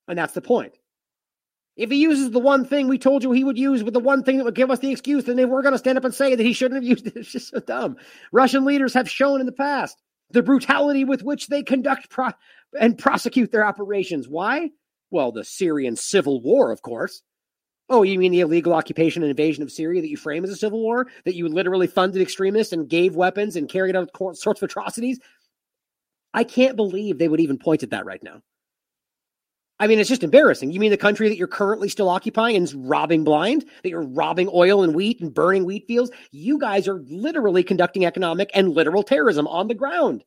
And that's the point. If he uses the one thing we told you he would use with the one thing that would give us the excuse, then we're going to stand up and say that he shouldn't have used it. It's just so dumb. Russian leaders have shown in the past the brutality with which they conduct pro- and prosecute their operations. Why? Well, the Syrian civil war, of course. Oh, you mean the illegal occupation and invasion of Syria that you frame as a civil war? That you literally funded extremists and gave weapons and carried out sorts of atrocities? I can't believe they would even point at that right now. I mean, it's just embarrassing. You mean the country that you're currently still occupying and is robbing blind, that you're robbing oil and wheat and burning wheat fields? You guys are literally conducting economic and literal terrorism on the ground.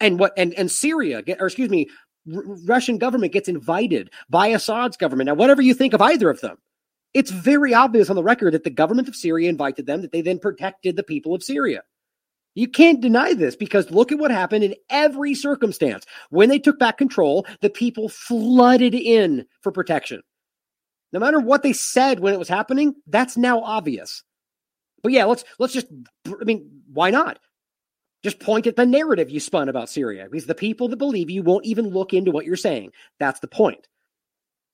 And what and and Syria, or excuse me, R- Russian government gets invited by Assad's government. Now, whatever you think of either of them, it's very obvious on the record that the government of Syria invited them, that they then protected the people of Syria. You can't deny this because look at what happened in every circumstance. When they took back control, the people flooded in for protection. No matter what they said when it was happening, that's now obvious. But yeah, let's let's just I mean, why not? Just point at the narrative you spun about Syria because the people that believe you won't even look into what you're saying. That's the point.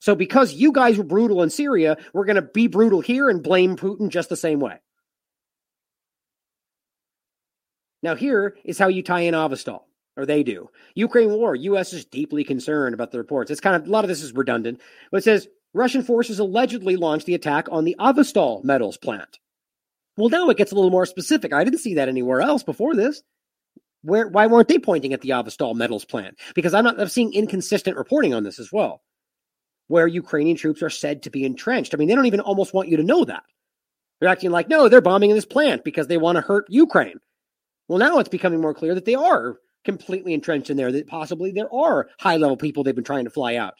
So because you guys were brutal in Syria, we're going to be brutal here and blame Putin just the same way. Now, here is how you tie in Azovstal, or they do. Ukraine war, U.S. is deeply concerned about the reports. It's kind of, a lot of this is redundant, but it says Russian forces allegedly launched the attack on the Azovstal metals plant. Well, now it gets a little more specific. I didn't see that anywhere else before this. Where, why weren't they pointing at the Azovstal metals plant? Because I'm not, I'm seeing inconsistent reporting on this as well, where Ukrainian troops are said to be entrenched. I mean, they don't even almost want you to know that. They're acting like, no, they're bombing this plant because they want to hurt Ukraine. Well, now it's becoming more clear that they are completely entrenched in there, that possibly there are high level people they've been trying to fly out.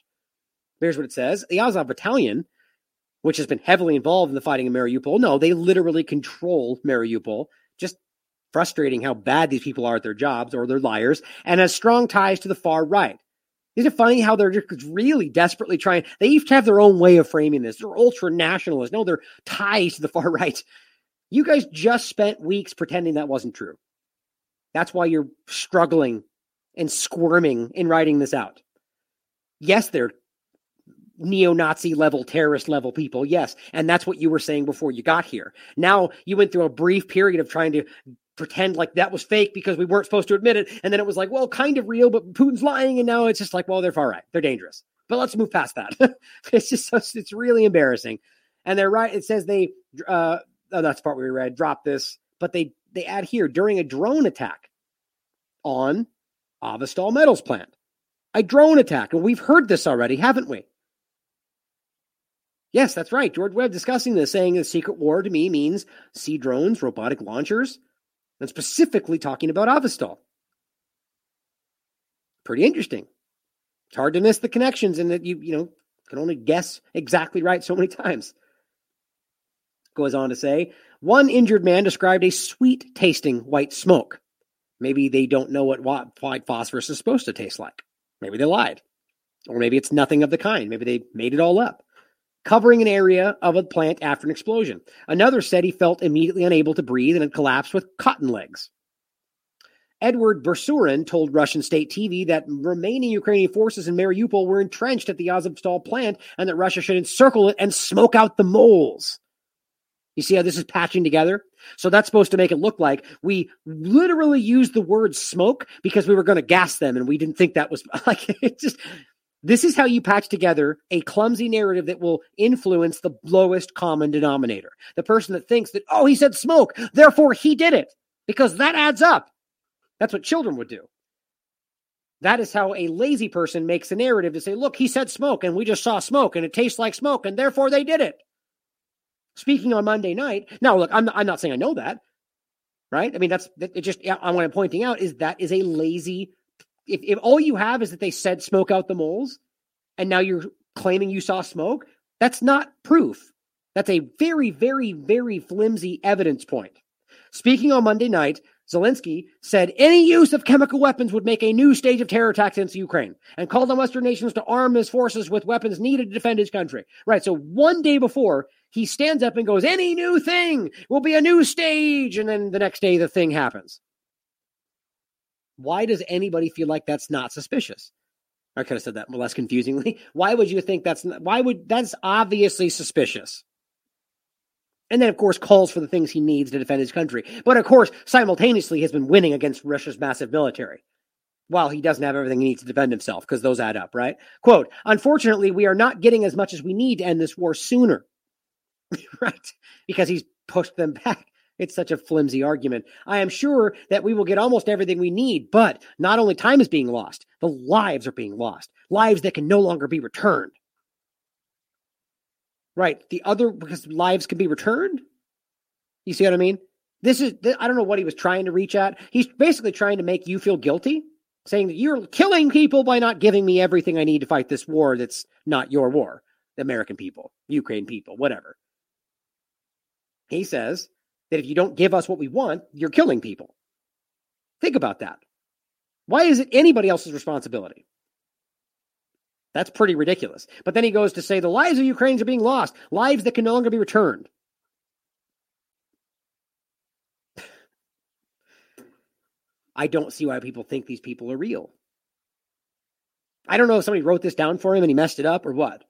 Here's what it says The Azov Battalion, which has been heavily involved in the fighting in Mariupol, no, they literally control Mariupol. Just frustrating how bad these people are at their jobs or they're liars, and has strong ties to the far right. Isn't it funny how they're just really desperately trying? They each have their own way of framing this. They're ultra nationalists. No, they're ties to the far right. You guys just spent weeks pretending that wasn't true. That's why you're struggling and squirming in writing this out. Yes, they're neo Nazi level, terrorist level people. Yes. And that's what you were saying before you got here. Now you went through a brief period of trying to pretend like that was fake because we weren't supposed to admit it. And then it was like, well, kind of real, but Putin's lying. And now it's just like, well, they're far right. They're dangerous. But let's move past that. it's just, it's really embarrassing. And they're right. It says they, uh, oh, that's the part we read, drop this, but they, they add here during a drone attack on Azovstal Metals plant. A drone attack. And we've heard this already, haven't we? Yes, that's right. George Webb discussing this, saying the secret war to me means sea drones, robotic launchers, and specifically talking about Azovstal. Pretty interesting. It's hard to miss the connections and that you, you know, can only guess exactly right so many times. Goes on to say, one injured man described a sweet tasting white smoke. Maybe they don't know what white phosphorus is supposed to taste like. Maybe they lied. Or maybe it's nothing of the kind. Maybe they made it all up. Covering an area of a plant after an explosion. Another said he felt immediately unable to breathe and had collapsed with cotton legs. Edward Basurin told Russian state TV that remaining Ukrainian forces in Mariupol were entrenched at the Azovstal plant and that Russia should encircle it and smoke out the moles. You see how this is patching together? So that's supposed to make it look like we literally used the word smoke because we were going to gas them and we didn't think that was like it just this is how you patch together a clumsy narrative that will influence the lowest common denominator. The person that thinks that, oh, he said smoke, therefore he did it, because that adds up. That's what children would do. That is how a lazy person makes a narrative to say, look, he said smoke and we just saw smoke and it tastes like smoke and therefore they did it. Speaking on Monday night. Now, look, I'm not, I'm not saying I know that, right? I mean, that's it just, what I'm pointing out is that is a lazy, if, if all you have is that they said smoke out the moles and now you're claiming you saw smoke, that's not proof. That's a very, very, very flimsy evidence point. Speaking on Monday night, Zelensky said any use of chemical weapons would make a new stage of terror attacks against Ukraine and called on Western nations to arm his forces with weapons needed to defend his country. Right. So one day before, he stands up and goes, Any new thing will be a new stage. And then the next day, the thing happens. Why does anybody feel like that's not suspicious? I could have said that less confusingly. Why would you think that's why would that's obviously suspicious? And then, of course, calls for the things he needs to defend his country. But of course, simultaneously has been winning against Russia's massive military while he doesn't have everything he needs to defend himself, because those add up, right? Quote, unfortunately, we are not getting as much as we need to end this war sooner. right? Because he's pushed them back. It's such a flimsy argument. I am sure that we will get almost everything we need, but not only time is being lost, the lives are being lost. Lives that can no longer be returned. Right. The other, because lives can be returned. You see what I mean? This is, I don't know what he was trying to reach at. He's basically trying to make you feel guilty, saying that you're killing people by not giving me everything I need to fight this war that's not your war. The American people, Ukraine people, whatever. He says that if you don't give us what we want, you're killing people. Think about that. Why is it anybody else's responsibility? That's pretty ridiculous. But then he goes to say the lives of Ukrainians are being lost, lives that can no longer be returned. I don't see why people think these people are real. I don't know if somebody wrote this down for him and he messed it up or what.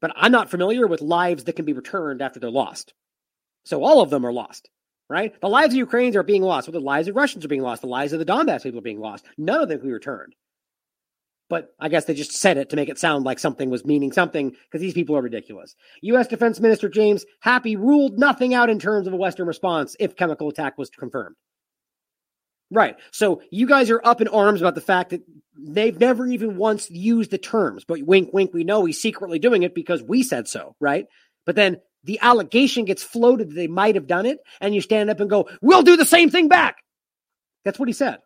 But I'm not familiar with lives that can be returned after they're lost. So all of them are lost, right? The lives of Ukrainians are being lost. Well, the lives of Russians are being lost. The lives of the Donbass people are being lost. None of them can be returned. But I guess they just said it to make it sound like something was meaning something because these people are ridiculous. U.S. Defense Minister James Heappey ruled nothing out in terms of a Western response if chemical attack was confirmed. Right. So you guys are up in arms about the fact that they've never even once used the terms, but wink, wink, we know he's secretly doing it because we said so, right? But then the allegation gets floated that they might have done it, and you stand up and go, We'll do the same thing back. That's what he said.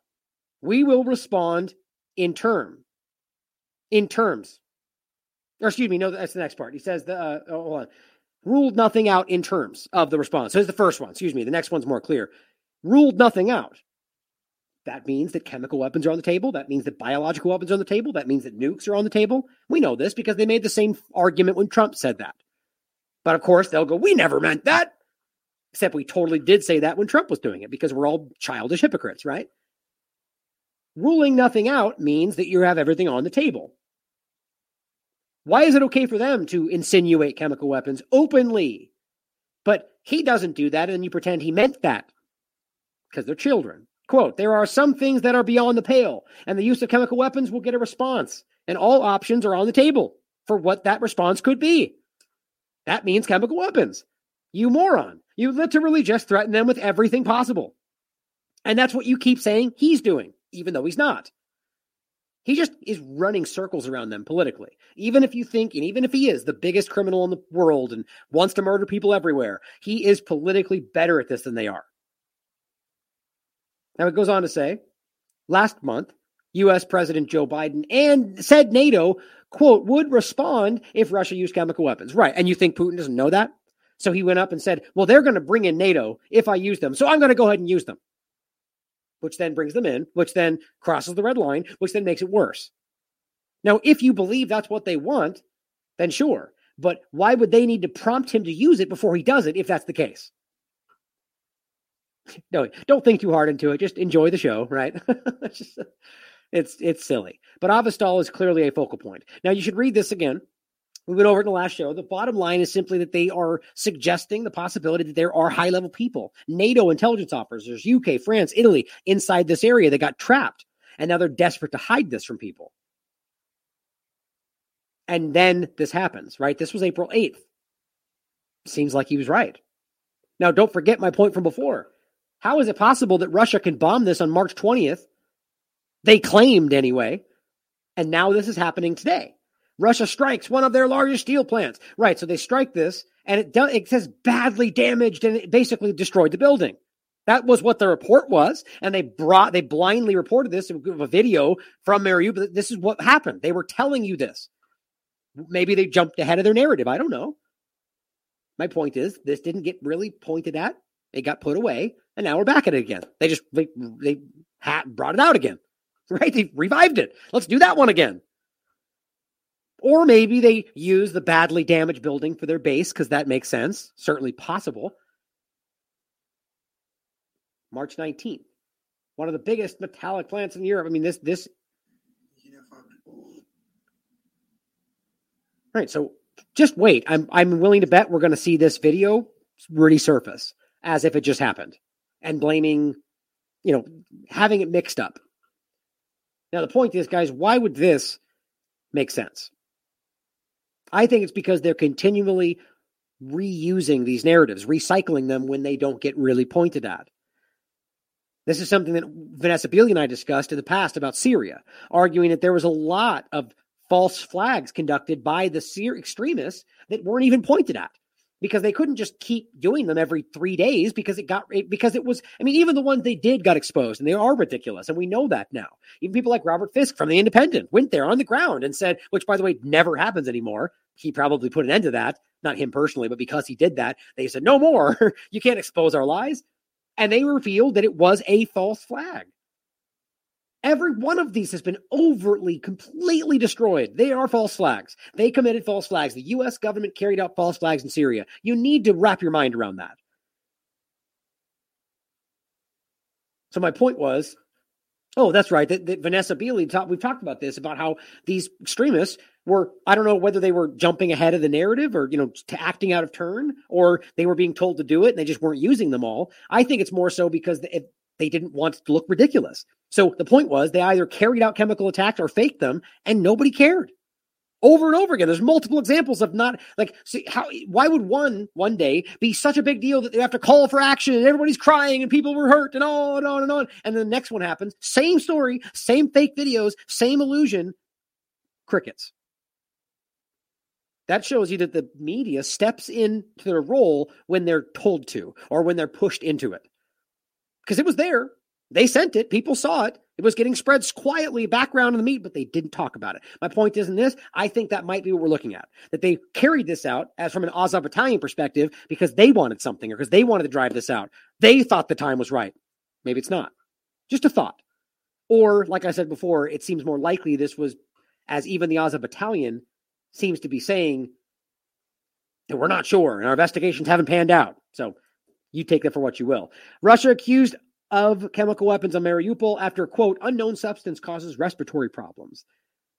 We will respond in term. In terms. Or excuse me, no, that's the next part. He says the uh, oh, hold on. Ruled nothing out in terms of the response. So the first one. Excuse me. The next one's more clear. Ruled nothing out. That means that chemical weapons are on the table. That means that biological weapons are on the table. That means that nukes are on the table. We know this because they made the same argument when Trump said that. But of course, they'll go, we never meant that. Except we totally did say that when Trump was doing it because we're all childish hypocrites, right? Ruling nothing out means that you have everything on the table. Why is it okay for them to insinuate chemical weapons openly? But he doesn't do that, and you pretend he meant that because they're children. Quote, there are some things that are beyond the pale, and the use of chemical weapons will get a response, and all options are on the table for what that response could be. That means chemical weapons. You moron. You literally just threaten them with everything possible. And that's what you keep saying he's doing, even though he's not. He just is running circles around them politically. Even if you think, and even if he is the biggest criminal in the world and wants to murder people everywhere, he is politically better at this than they are. Now it goes on to say, last month, US President Joe Biden and said NATO, quote, would respond if Russia used chemical weapons. Right. And you think Putin doesn't know that? So he went up and said, well, they're going to bring in NATO if I use them. So I'm going to go ahead and use them. which then brings them in, which then crosses the red line, which then makes it worse. Now, if you believe that's what they want, then sure. But why would they need to prompt him to use it before he does it if that's the case? No, don't think too hard into it. Just enjoy the show, right? just- it's it's silly. But Azovstal is clearly a focal point. Now you should read this again. We went over in the last show. The bottom line is simply that they are suggesting the possibility that there are high level people, NATO intelligence officers, UK, France, Italy, inside this area that got trapped. And now they're desperate to hide this from people. And then this happens, right? This was April 8th. Seems like he was right. Now, don't forget my point from before. How is it possible that Russia can bomb this on March 20th? They claimed anyway. And now this is happening today. Russia strikes one of their largest steel plants. Right. So they strike this and it, do, it says badly damaged and it basically destroyed the building. That was what the report was. And they brought, they blindly reported this a video from Mariupol. This is what happened. They were telling you this. Maybe they jumped ahead of their narrative. I don't know. My point is, this didn't get really pointed at. It got put away, and now we're back at it again. They just they, they ha- brought it out again, right? They revived it. Let's do that one again. Or maybe they use the badly damaged building for their base because that makes sense. Certainly possible. March 19th, one of the biggest metallic plants in Europe. I mean, this this. Right. So just wait. I'm I'm willing to bet we're going to see this video resurface as if it just happened, and blaming, you know, having it mixed up. Now the point is, guys, why would this make sense? I think it's because they're continually reusing these narratives, recycling them when they don't get really pointed at. This is something that Vanessa Beeley and I discussed in the past about Syria, arguing that there was a lot of false flags conducted by the Syr extremists that weren't even pointed at because they couldn't just keep doing them every three days because it got because it was i mean even the ones they did got exposed and they are ridiculous and we know that now. Even people like robert fisk from the independent went there on the ground and said which by the way never happens anymore. He probably put an end to that. Not him personally but because he did that they said no more. You can't expose our lies. And they revealed that it was a false flag Every one of these has been overtly, completely destroyed. They are false flags. They committed false flags. The U.S. government carried out false flags in Syria. You need to wrap your mind around that. So my point was, oh, that's right. That, that Vanessa talked. We've talked about this about how these extremists were. I don't know whether they were jumping ahead of the narrative or you know acting out of turn, or they were being told to do it and they just weren't using them all. I think it's more so because they, they didn't want to look ridiculous. So the point was they either carried out chemical attacks or faked them, and nobody cared. Over and over again, there's multiple examples of not like see how why would one one day be such a big deal that they have to call for action and everybody's crying and people were hurt and on and on and on and then the next one happens, same story, same fake videos, same illusion, crickets. That shows you that the media steps into their role when they're told to or when they're pushed into it. Because it was there. They sent it. People saw it. It was getting spread quietly background in the meat, but they didn't talk about it. My point isn't this. I think that might be what we're looking at. That they carried this out as from an Azov battalion perspective because they wanted something or because they wanted to drive this out. They thought the time was right. Maybe it's not. Just a thought. Or, like I said before, it seems more likely this was as even the Azov battalion seems to be saying that we're not sure and our investigations haven't panned out. So you take that for what you will. Russia accused of chemical weapons on Mariupol after, quote, unknown substance causes respiratory problems.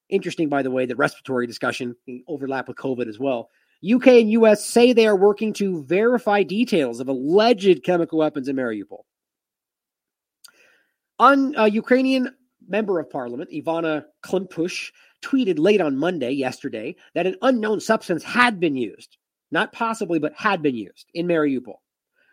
Interesting, by the way, that respiratory discussion overlap with COVID as well. UK and US say they are working to verify details of alleged chemical weapons in Mariupol. On uh, Ukrainian member of parliament, Ivanna Klympush, tweeted late on Monday, yesterday, that an unknown substance had been used, not possibly, but had been used in Mariupol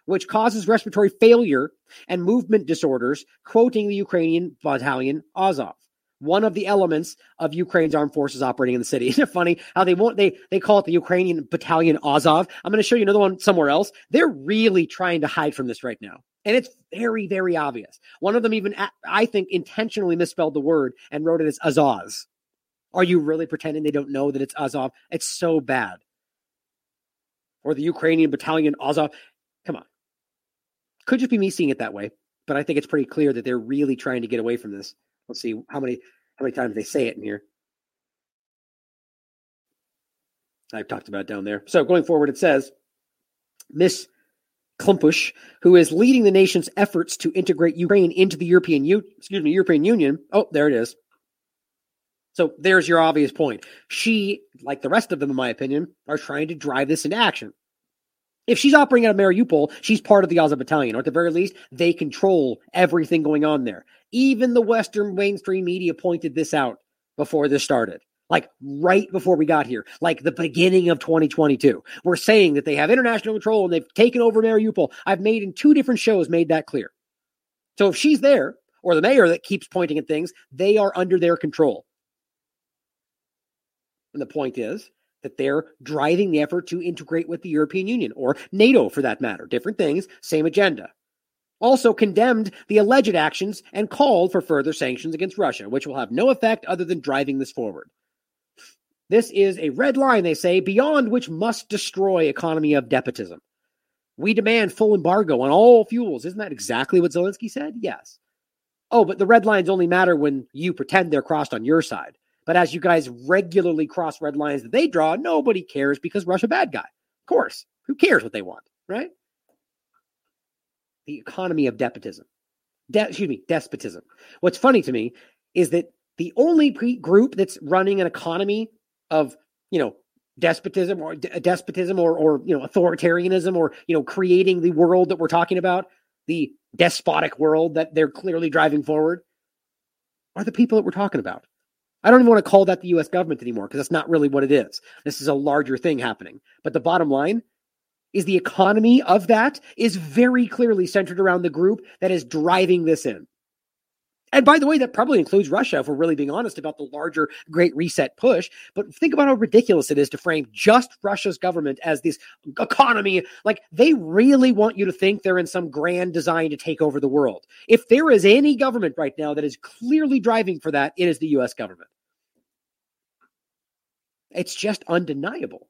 which causes respiratory failure and movement disorders, quoting the Ukrainian battalion Azov, one of the elements of Ukraine's armed forces operating in the city. Isn't it funny how they won't they they call it the Ukrainian battalion Azov? I'm going to show you another one somewhere else. They're really trying to hide from this right now. And it's very, very obvious. One of them even, I think, intentionally misspelled the word and wrote it as Azaz. Are you really pretending they don't know that it's Azov? It's so bad. Or the Ukrainian battalion Azov. Come on. Could just be me seeing it that way. but I think it's pretty clear that they're really trying to get away from this. Let's see how many how many times they say it in here. I've talked about down there. So going forward, it says Miss Klympush, who is leading the nation's efforts to integrate Ukraine into the European U- excuse me European Union. Oh, there it is. So there's your obvious point. She, like the rest of them, in my opinion, are trying to drive this into action. If she's operating out of Mariupol, she's part of the Azov battalion, or at the very least, they control everything going on there. Even the Western mainstream media pointed this out before this started. Like right before we got here, like the beginning of 2022. We're saying that they have international control and they've taken over Mariupol. I've made in two different shows made that clear. So if she's there, or the mayor that keeps pointing at things, they are under their control. And the point is that they're driving the effort to integrate with the European Union or NATO for that matter. Different things, same agenda. Also condemned the alleged actions and called for further sanctions against Russia, which will have no effect other than driving this forward. This is a red line, they say, beyond which must destroy economy of despotism. We demand full embargo on all fuels. Isn't that exactly what Zelensky said? Yes. Oh, but the red lines only matter when you pretend they're crossed on your side. But as you guys regularly cross red lines that they draw, nobody cares because Russia bad guy. Of course. Who cares what they want, right? The economy of despotism. De- excuse me, despotism. What's funny to me is that the only pre- group that's running an economy of, you know, despotism or de- despotism or or you know authoritarianism or you know creating the world that we're talking about, the despotic world that they're clearly driving forward are the people that we're talking about. I don't even want to call that the US government anymore because that's not really what it is. This is a larger thing happening. But the bottom line is the economy of that is very clearly centered around the group that is driving this in. And by the way, that probably includes Russia, if we're really being honest about the larger Great Reset push. But think about how ridiculous it is to frame just Russia's government as this economy. Like they really want you to think they're in some grand design to take over the world. If there is any government right now that is clearly driving for that, it is the US government. It's just undeniable.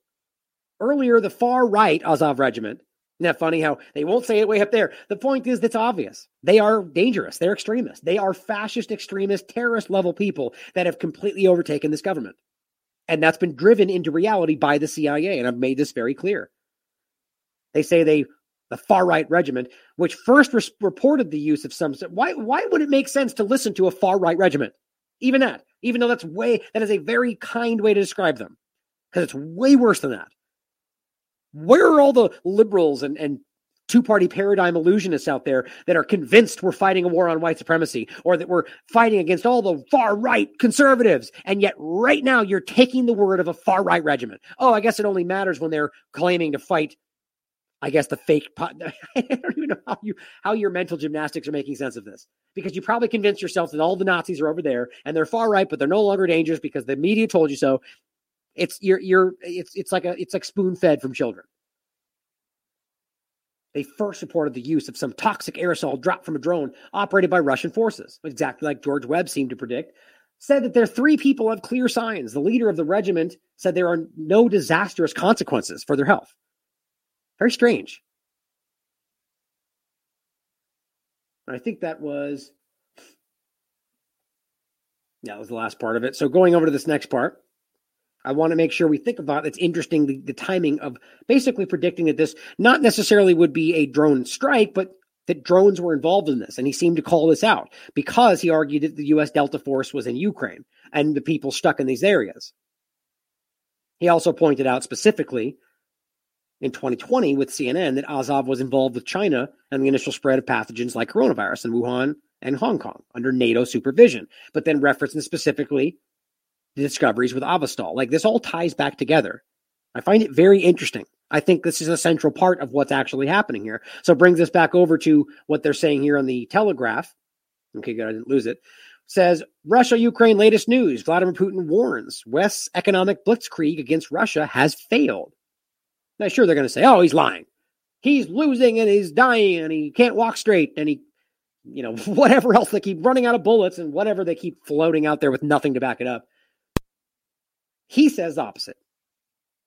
Earlier, the far right Azov regiment isn't that funny how they won't say it way up there? The point is, that's obvious. They are dangerous. They're extremists. They are fascist, extremist, terrorist level people that have completely overtaken this government. And that's been driven into reality by the CIA. And I've made this very clear. They say they, the far right regiment, which first res- reported the use of some. Why, why would it make sense to listen to a far right regiment? Even that, even though that's way, that is a very kind way to describe them because it's way worse than that. Where are all the liberals and, and two party paradigm illusionists out there that are convinced we're fighting a war on white supremacy or that we're fighting against all the far right conservatives? And yet, right now, you're taking the word of a far right regiment. Oh, I guess it only matters when they're claiming to fight. I guess the fake. I don't even know how you how your mental gymnastics are making sense of this because you probably convinced yourself that all the Nazis are over there and they're far right, but they're no longer dangerous because the media told you so. It's you're you're it's it's like a it's like spoon fed from children. They first reported the use of some toxic aerosol dropped from a drone operated by Russian forces, exactly like George Webb seemed to predict. Said that their three people have clear signs. The leader of the regiment said there are no disastrous consequences for their health. Very strange. I think that was, yeah, that was the last part of it. So going over to this next part. I want to make sure we think about it's interesting the, the timing of basically predicting that this not necessarily would be a drone strike, but that drones were involved in this. And he seemed to call this out because he argued that the U.S. Delta Force was in Ukraine and the people stuck in these areas. He also pointed out specifically in 2020 with CNN that Azov was involved with China and the initial spread of pathogens like coronavirus in Wuhan and Hong Kong under NATO supervision, but then referencing specifically discoveries with Azovstal. Like this all ties back together. I find it very interesting. I think this is a central part of what's actually happening here. So it brings us back over to what they're saying here on the Telegraph. Okay, good. I didn't lose it. Says Russia Ukraine latest news. Vladimir Putin warns West's economic blitzkrieg against Russia has failed. Now, sure, they're going to say, oh, he's lying. He's losing and he's dying and he can't walk straight and he, you know, whatever else they keep running out of bullets and whatever they keep floating out there with nothing to back it up. He says opposite.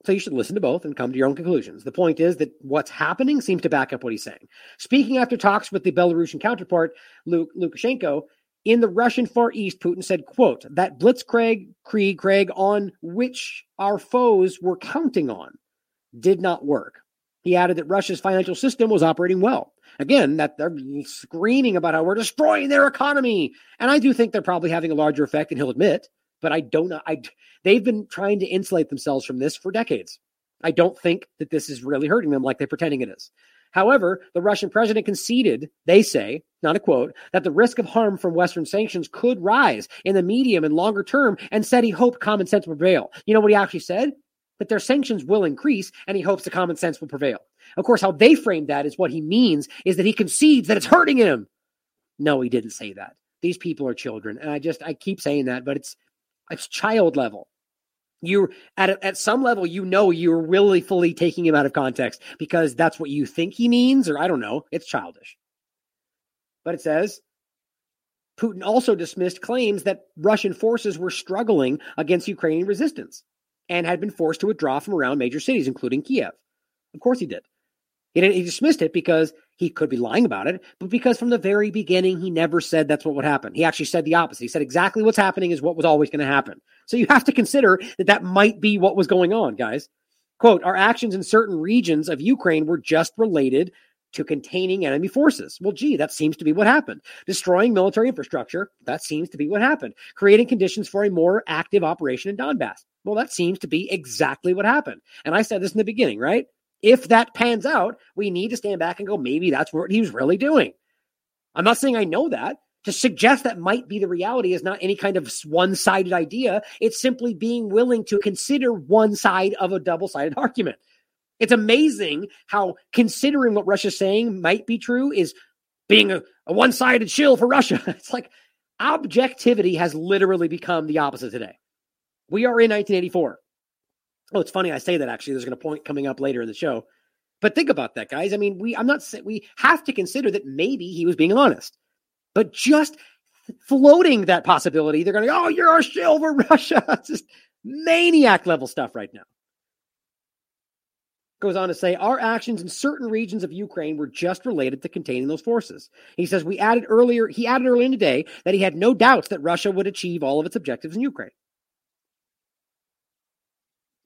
So you should listen to both and come to your own conclusions. The point is that what's happening seems to back up what he's saying. Speaking after talks with the Belarusian counterpart, Luk- Lukashenko, in the Russian Far East, Putin said, quote, that blitzkrieg Krieg, Craig, on which our foes were counting on did not work. He added that Russia's financial system was operating well. Again, that they're screaming about how we're destroying their economy. And I do think they're probably having a larger effect and he'll admit, but I don't know. I, they've been trying to insulate themselves from this for decades. I don't think that this is really hurting them like they're pretending it is. However, the Russian president conceded, they say, not a quote, that the risk of harm from Western sanctions could rise in the medium and longer term and said he hoped common sense would prevail. You know what he actually said? That their sanctions will increase and he hopes the common sense will prevail. Of course, how they framed that is what he means is that he concedes that it's hurting him. No, he didn't say that. These people are children. And I just, I keep saying that, but it's, it's child level. You're at at some level you know you're really fully taking him out of context because that's what you think he means or i don't know. It's childish. But it says putin also dismissed claims that russian forces were struggling against ukrainian resistance and had been forced to withdraw from around major cities including kiev. Of course he did he, he dismissed it because he could be lying about it, but because from the very beginning, he never said that's what would happen. He actually said the opposite. He said exactly what's happening is what was always going to happen. So you have to consider that that might be what was going on, guys. Quote, our actions in certain regions of Ukraine were just related to containing enemy forces. Well, gee, that seems to be what happened. Destroying military infrastructure, that seems to be what happened. Creating conditions for a more active operation in Donbass. Well, that seems to be exactly what happened. And I said this in the beginning, right? If that pans out, we need to stand back and go, maybe that's what he was really doing. I'm not saying I know that. To suggest that might be the reality is not any kind of one sided idea. It's simply being willing to consider one side of a double sided argument. It's amazing how considering what Russia's saying might be true is being a, a one sided shill for Russia. It's like objectivity has literally become the opposite today. We are in 1984. Oh, it's funny I say that actually. There's going to point coming up later in the show. But think about that, guys. I mean, we I'm not we have to consider that maybe he was being honest. But just floating that possibility, they're going to go, "Oh, you're a shill for Russia." it's just maniac level stuff right now. Goes on to say, our actions in certain regions of Ukraine were just related to containing those forces. He says we added earlier, he added earlier in the day that he had no doubts that Russia would achieve all of its objectives in Ukraine.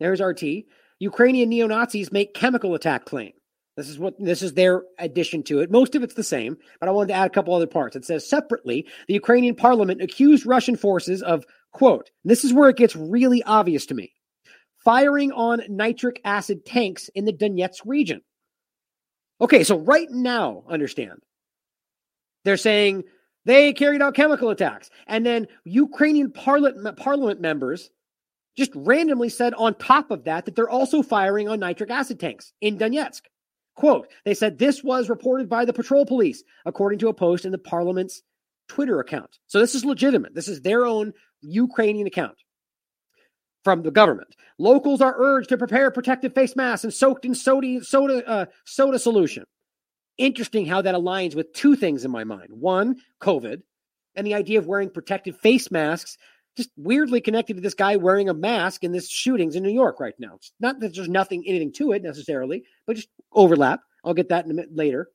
There's RT. Ukrainian neo Nazis make chemical attack claim. This is what this is their addition to it. Most of it's the same, but I wanted to add a couple other parts. It says separately, the Ukrainian parliament accused Russian forces of quote. This is where it gets really obvious to me. Firing on nitric acid tanks in the Donetsk region. Okay, so right now, understand. They're saying they carried out chemical attacks. And then Ukrainian parliament, parliament members just randomly said on top of that that they're also firing on nitric acid tanks in Donetsk. Quote, they said this was reported by the patrol police, according to a post in the parliament's Twitter account. So this is legitimate. This is their own Ukrainian account from the government. Locals are urged to prepare protective face masks and soaked in soda, soda, uh, soda solution. Interesting how that aligns with two things in my mind. One, COVID, and the idea of wearing protective face masks just weirdly connected to this guy wearing a mask in this shootings in New York right now. It's not that there's nothing anything to it necessarily, but just overlap. I'll get that in a minute later.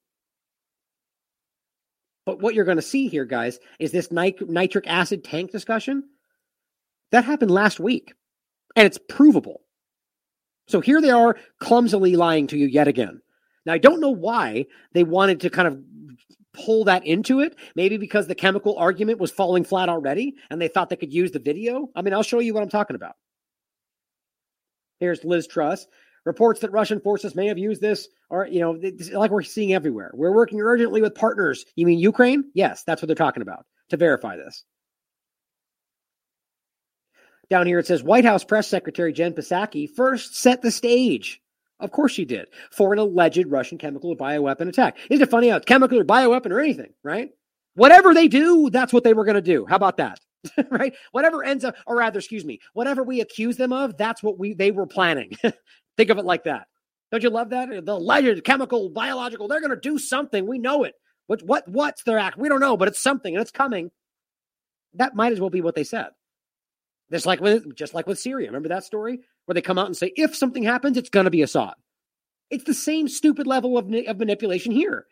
But what you're going to see here, guys, is this nit- nitric acid tank discussion. That happened last week, and it's provable. So here they are clumsily lying to you yet again. Now, I don't know why they wanted to kind of pull that into it. Maybe because the chemical argument was falling flat already and they thought they could use the video. I mean, I'll show you what I'm talking about. Here's Liz Truss. Reports that Russian forces may have used this, or, you know, like we're seeing everywhere. We're working urgently with partners. You mean Ukraine? Yes, that's what they're talking about to verify this. Down here it says White House Press Secretary Jen Psaki first set the stage of course she did. For an alleged Russian chemical or bioweapon attack. Isn't it funny how it's chemical or bioweapon or anything, right? Whatever they do, that's what they were going to do. How about that? right? Whatever ends up, or rather, excuse me, whatever we accuse them of, that's what we they were planning. Think of it like that. Don't you love that? The alleged chemical, biological, they're going to do something. We know it. What what what's their act? We don't know, but it's something and it's coming. That might as well be what they said. Just like with just like with Syria. Remember that story where they come out and say if something happens, it's going to be Assad. It's the same stupid level of, of manipulation here.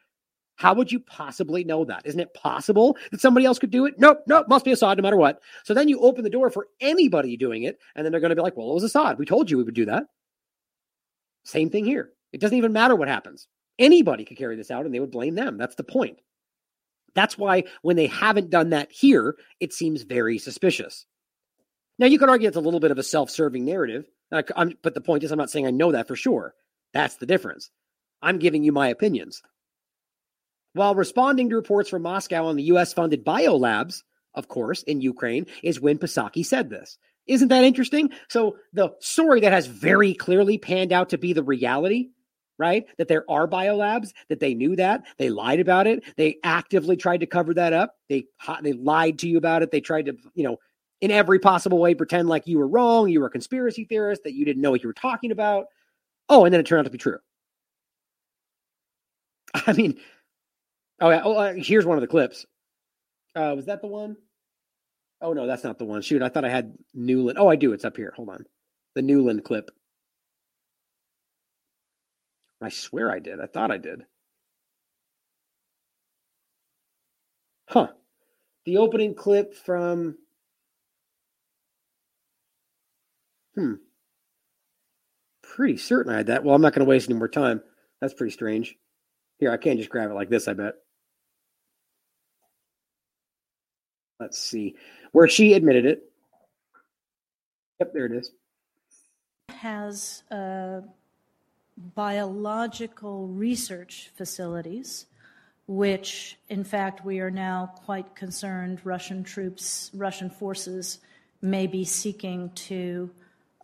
How would you possibly know that? Isn't it possible that somebody else could do it? Nope, nope, must be Assad no matter what. So then you open the door for anybody doing it, and then they're going to be like, well, it was Assad. We told you we would do that. Same thing here. It doesn't even matter what happens. Anybody could carry this out and they would blame them. That's the point. That's why when they haven't done that here, it seems very suspicious. Now, you could argue it's a little bit of a self serving narrative, but the point is, I'm not saying I know that for sure. That's the difference. I'm giving you my opinions. While responding to reports from Moscow on the US funded biolabs, of course, in Ukraine, is when Psaki said this. Isn't that interesting? So, the story that has very clearly panned out to be the reality, right? That there are biolabs, that they knew that, they lied about it, they actively tried to cover that up, they they lied to you about it, they tried to, you know, in every possible way pretend like you were wrong, you were a conspiracy theorist, that you didn't know what you were talking about. Oh, and then it turned out to be true. I mean, Oh yeah. Oh, uh, here's one of the clips. Uh, was that the one? Oh no, that's not the one. Shoot, I thought I had Nuland. Oh, I do. It's up here. Hold on. The Nuland clip. I swear I did. I thought I did. Huh. The opening clip from. Hmm. Pretty certain I had that. Well, I'm not going to waste any more time. That's pretty strange. Here, I can't just grab it like this, I bet. Let's see. Where she admitted it. Yep, there it is. Has uh, biological research facilities, which, in fact, we are now quite concerned Russian troops, Russian forces may be seeking to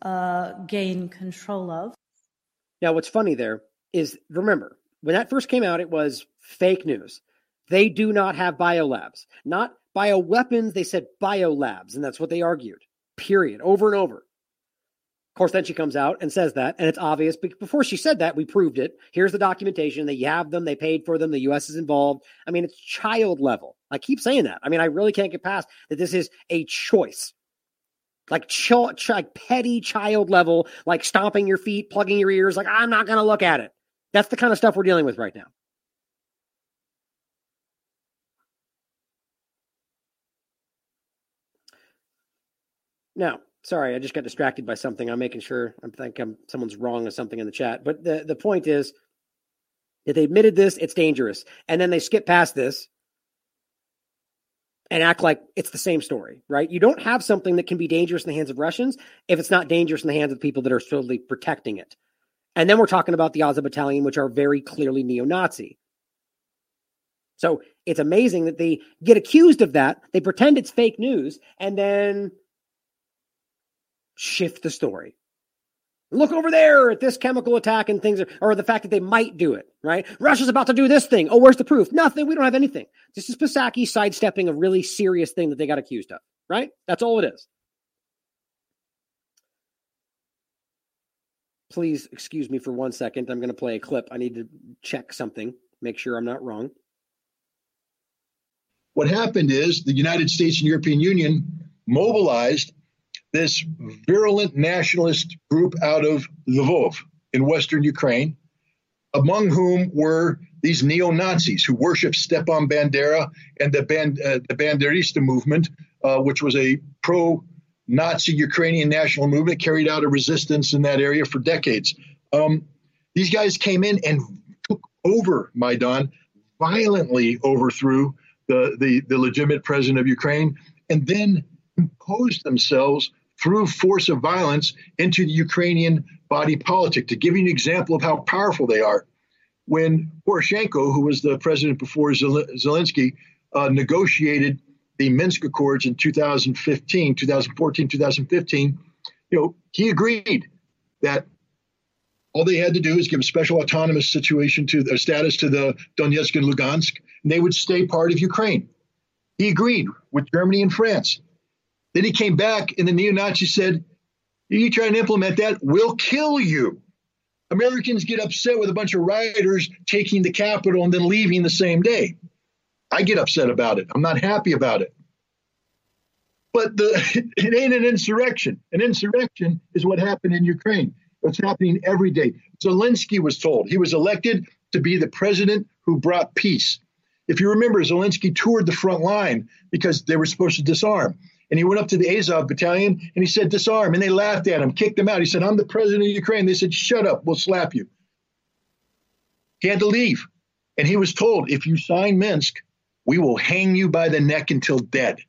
uh, gain control of. Now, what's funny there is remember, when that first came out, it was fake news. They do not have biolabs. Not bioweapons, they said biolabs, and that's what they argued. Period. Over and over. Of course, then she comes out and says that, and it's obvious. But before she said that, we proved it. Here's the documentation. They have them. They paid for them. The U.S. is involved. I mean, it's child level. I keep saying that. I mean, I really can't get past that. This is a choice, like ch- ch- like petty child level, like stomping your feet, plugging your ears. Like I'm not going to look at it. That's the kind of stuff we're dealing with right now. Now, sorry, I just got distracted by something. I'm making sure I think I'm someone's wrong or something in the chat. But the, the point is that they admitted this, it's dangerous. And then they skip past this and act like it's the same story, right? You don't have something that can be dangerous in the hands of Russians if it's not dangerous in the hands of the people that are solely protecting it. And then we're talking about the Azov Battalion, which are very clearly neo Nazi. So it's amazing that they get accused of that. They pretend it's fake news and then shift the story. Look over there at this chemical attack and things, or the fact that they might do it, right? Russia's about to do this thing. Oh, where's the proof? Nothing. We don't have anything. This is Psaki sidestepping a really serious thing that they got accused of, right? That's all it is. Please excuse me for one second. I'm going to play a clip. I need to check something, make sure I'm not wrong. What happened is the United States and European Union mobilized this virulent nationalist group out of Lvov in western Ukraine, among whom were these neo Nazis who worship Stepan Bandera and the, Band, uh, the Banderista movement, uh, which was a pro Nazi Ukrainian national movement, carried out a resistance in that area for decades. Um, these guys came in and took over Maidan, violently overthrew the, the, the legitimate president of Ukraine, and then imposed themselves through force of violence into the Ukrainian body politic. To give you an example of how powerful they are, when Poroshenko, who was the president before Zelensky, uh, negotiated the Minsk Accords in 2015, 2014, 2015, you know, he agreed that all they had to do is give a special autonomous situation to their status to the Donetsk and Lugansk, and they would stay part of Ukraine. He agreed with Germany and France. Then he came back, and the neo Nazis said, You try and implement that, we'll kill you. Americans get upset with a bunch of rioters taking the capital and then leaving the same day. I get upset about it. I'm not happy about it. But the, it ain't an insurrection. An insurrection is what happened in Ukraine. It's happening every day. Zelensky was told he was elected to be the president who brought peace. If you remember, Zelensky toured the front line because they were supposed to disarm. And he went up to the Azov battalion and he said, disarm. And they laughed at him, kicked him out. He said, I'm the president of Ukraine. They said, shut up, we'll slap you. He had to leave. And he was told, if you sign Minsk, we will hang you by the neck until dead.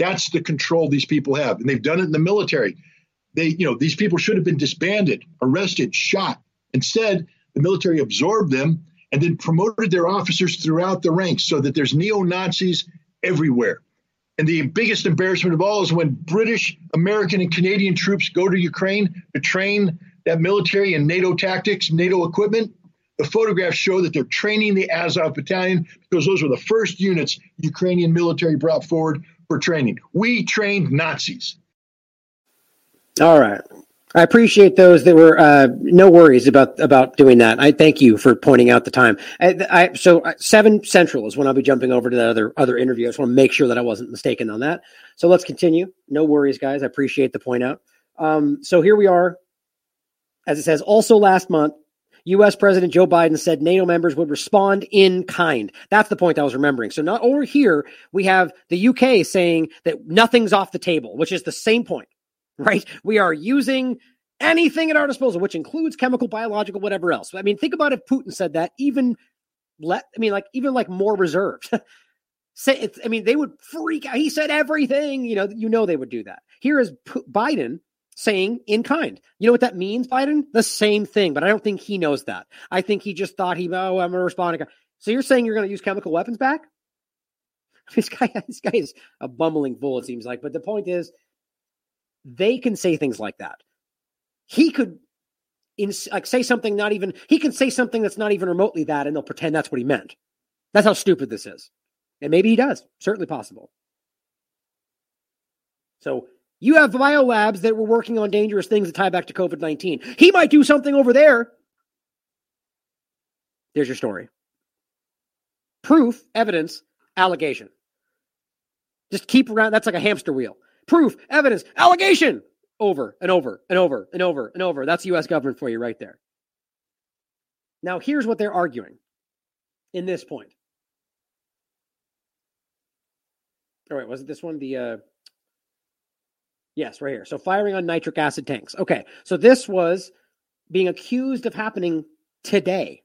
That's the control these people have. And they've done it in the military. They, you know, these people should have been disbanded, arrested, shot. Instead, the military absorbed them and then promoted their officers throughout the ranks so that there's neo Nazis everywhere. And the biggest embarrassment of all is when British, American, and Canadian troops go to Ukraine to train that military and NATO tactics, NATO equipment. The photographs show that they're training the Azov battalion because those were the first units Ukrainian military brought forward for training. We trained Nazis. All right. I appreciate those that were uh, no worries about about doing that. I thank you for pointing out the time. I, I, so uh, seven central is when I'll be jumping over to that other other interview. I just want to make sure that I wasn't mistaken on that. So let's continue. No worries, guys. I appreciate the point out. Um, so here we are. As it says, also last month, U.S. President Joe Biden said NATO members would respond in kind. That's the point I was remembering. So not over here we have the UK saying that nothing's off the table, which is the same point right? We are using anything at our disposal, which includes chemical, biological, whatever else. I mean, think about if Putin said that, even let, I mean, like, even like more reserved. Say, I mean, they would freak out. He said everything, you know, you know, they would do that. Here is P- Biden saying in kind. You know what that means, Biden? The same thing, but I don't think he knows that. I think he just thought he, oh, I'm going to respond. So you're saying you're going to use chemical weapons back? This guy, this guy is a bumbling fool, it seems like. But the point is, they can say things like that. He could in, like say something not even he can say something that's not even remotely that and they'll pretend that's what he meant. That's how stupid this is. And maybe he does. Certainly possible. So you have biolabs that were working on dangerous things that tie back to COVID 19. He might do something over there. There's your story. Proof, evidence, allegation. Just keep around. That's like a hamster wheel proof, evidence, allegation over and over and over and over and over. That's US government for you right there. Now, here's what they're arguing in this point. All right, was it this one? The uh Yes, right here. So firing on nitric acid tanks. Okay. So this was being accused of happening today.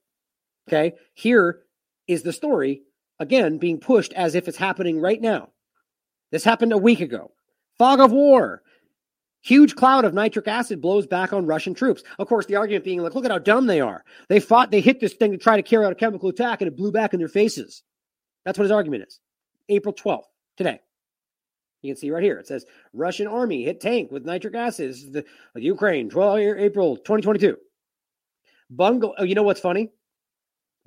Okay. Here is the story again being pushed as if it's happening right now. This happened a week ago. Fog of war. Huge cloud of nitric acid blows back on Russian troops. Of course, the argument being like, look at how dumb they are. They fought, they hit this thing to try to carry out a chemical attack and it blew back in their faces. That's what his argument is. April 12th, today. You can see right here. It says Russian army hit tank with nitric acid. This is the Ukraine, 12 April 2022. Bungle. Oh, you know what's funny?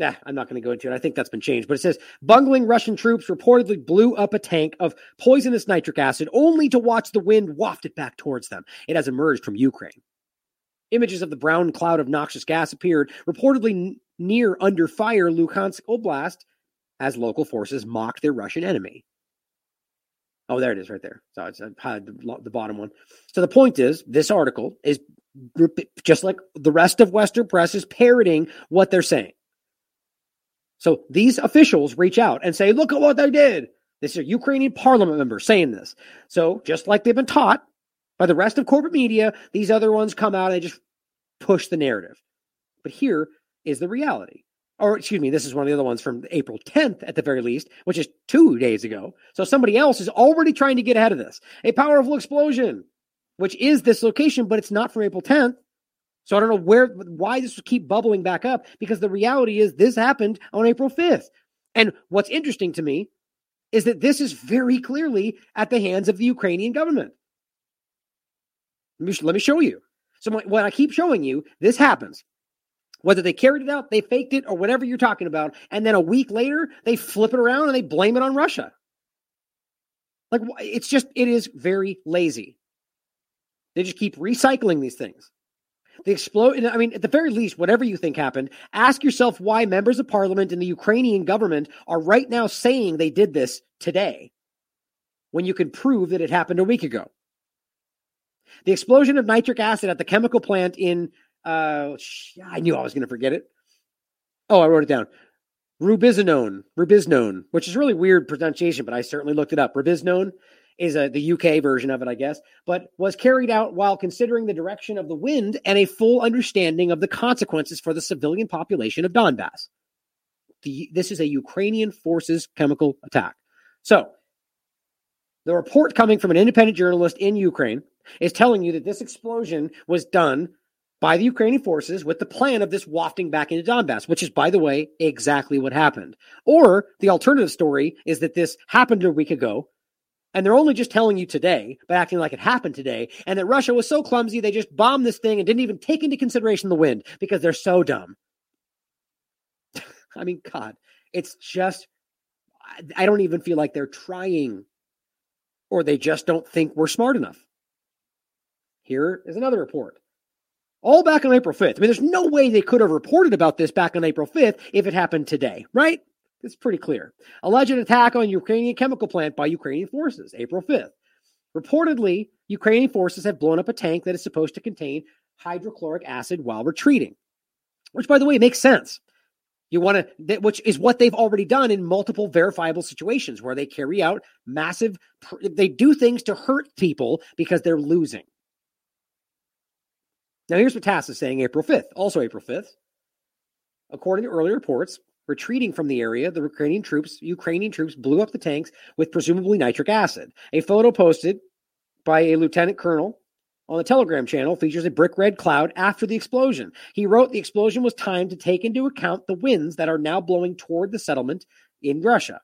Nah, I'm not going to go into it. I think that's been changed. But it says bungling Russian troops reportedly blew up a tank of poisonous nitric acid only to watch the wind waft it back towards them. It has emerged from Ukraine. Images of the brown cloud of noxious gas appeared, reportedly n- near under fire Luhansk Oblast, as local forces mocked their Russian enemy. Oh, there it is right there. So it's uh, the, the bottom one. So the point is, this article is just like the rest of Western press is parroting what they're saying. So these officials reach out and say, look at what they did. This is a Ukrainian parliament member saying this. So just like they've been taught by the rest of corporate media, these other ones come out and just push the narrative. But here is the reality. Or excuse me, this is one of the other ones from April 10th at the very least, which is two days ago. So somebody else is already trying to get ahead of this. A powerful explosion, which is this location, but it's not from April 10th. So I don't know where why this will keep bubbling back up because the reality is this happened on April 5th. And what's interesting to me is that this is very clearly at the hands of the Ukrainian government. Let me, let me show you. So what I keep showing you, this happens. Whether they carried it out, they faked it, or whatever you're talking about, and then a week later they flip it around and they blame it on Russia. Like it's just it is very lazy. They just keep recycling these things. The explode. I mean, at the very least, whatever you think happened, ask yourself why members of parliament and the Ukrainian government are right now saying they did this today. when you can prove that it happened a week ago. The explosion of nitric acid at the chemical plant in, uh, I knew I was going to forget it. Oh, I wrote it down. Rubiznone, Rubiznone, which is really weird pronunciation, but I certainly looked it up. Rubiznone is a, the UK version of it, I guess, but was carried out while considering the direction of the wind and a full understanding of the consequences for the civilian population of Donbass. The, this is a Ukrainian forces chemical attack. So, the report coming from an independent journalist in Ukraine is telling you that this explosion was done by the Ukrainian forces with the plan of this wafting back into Donbass, which is, by the way, exactly what happened. Or the alternative story is that this happened a week ago, and they're only just telling you today, but acting like it happened today, and that Russia was so clumsy they just bombed this thing and didn't even take into consideration the wind because they're so dumb. I mean, God, it's just, I don't even feel like they're trying, or they just don't think we're smart enough. Here is another report. All back on April 5th. I mean, there's no way they could have reported about this back on April 5th if it happened today, right? It's pretty clear. Alleged attack on Ukrainian chemical plant by Ukrainian forces, April 5th. Reportedly, Ukrainian forces have blown up a tank that is supposed to contain hydrochloric acid while retreating, which, by the way, makes sense. You want to, which is what they've already done in multiple verifiable situations where they carry out massive, they do things to hurt people because they're losing. Now, here's what TASS is saying April 5th, also April 5th. According to early reports, retreating from the area, the Ukrainian troops, Ukrainian troops blew up the tanks with presumably nitric acid. A photo posted by a lieutenant colonel on the Telegram channel features a brick red cloud after the explosion. He wrote the explosion was timed to take into account the winds that are now blowing toward the settlement in Russia,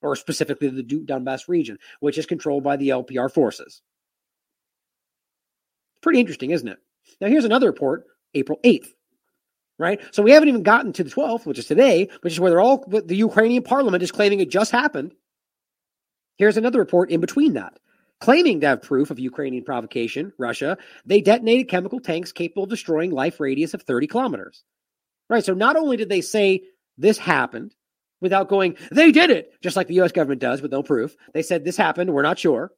or specifically the Donbass region, which is controlled by the LPR forces. Pretty interesting, isn't it? Now, here's another report, April 8th, right? So we haven't even gotten to the 12th, which is today, which is where they're all, the Ukrainian parliament is claiming it just happened. Here's another report in between that. Claiming to have proof of Ukrainian provocation, Russia, they detonated chemical tanks capable of destroying life radius of 30 kilometers. Right. So not only did they say this happened without going, they did it, just like the US government does with no proof. They said this happened, we're not sure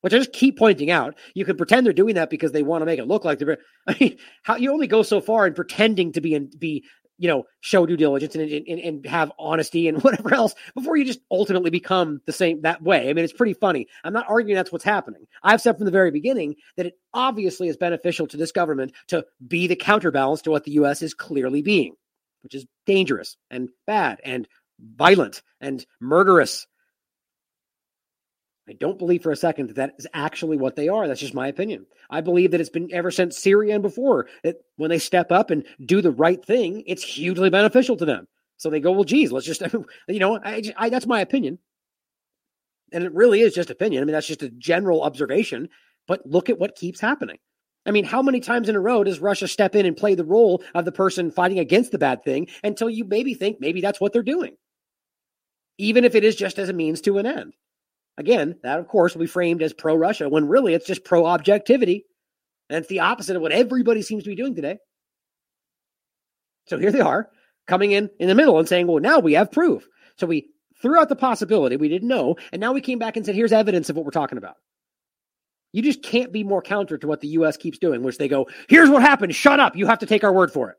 which I just keep pointing out. You could pretend they're doing that because they want to make it look like they're. I mean, how you only go so far in pretending to be and be, you know, show due diligence and, and and have honesty and whatever else before you just ultimately become the same that way. I mean, it's pretty funny. I'm not arguing that's what's happening. I've said from the very beginning that it obviously is beneficial to this government to be the counterbalance to what the U.S. is clearly being, which is dangerous and bad and violent and murderous I don't believe for a second that that is actually what they are. That's just my opinion. I believe that it's been ever since Syria and before that when they step up and do the right thing, it's hugely beneficial to them. So they go, well, geez, let's just, you know, I, I, that's my opinion. And it really is just opinion. I mean, that's just a general observation. But look at what keeps happening. I mean, how many times in a row does Russia step in and play the role of the person fighting against the bad thing until you maybe think maybe that's what they're doing? Even if it is just as a means to an end. Again, that of course will be framed as pro Russia when really it's just pro objectivity. And it's the opposite of what everybody seems to be doing today. So here they are coming in in the middle and saying, well, now we have proof. So we threw out the possibility we didn't know. And now we came back and said, here's evidence of what we're talking about. You just can't be more counter to what the U.S. keeps doing, which they go, here's what happened. Shut up. You have to take our word for it.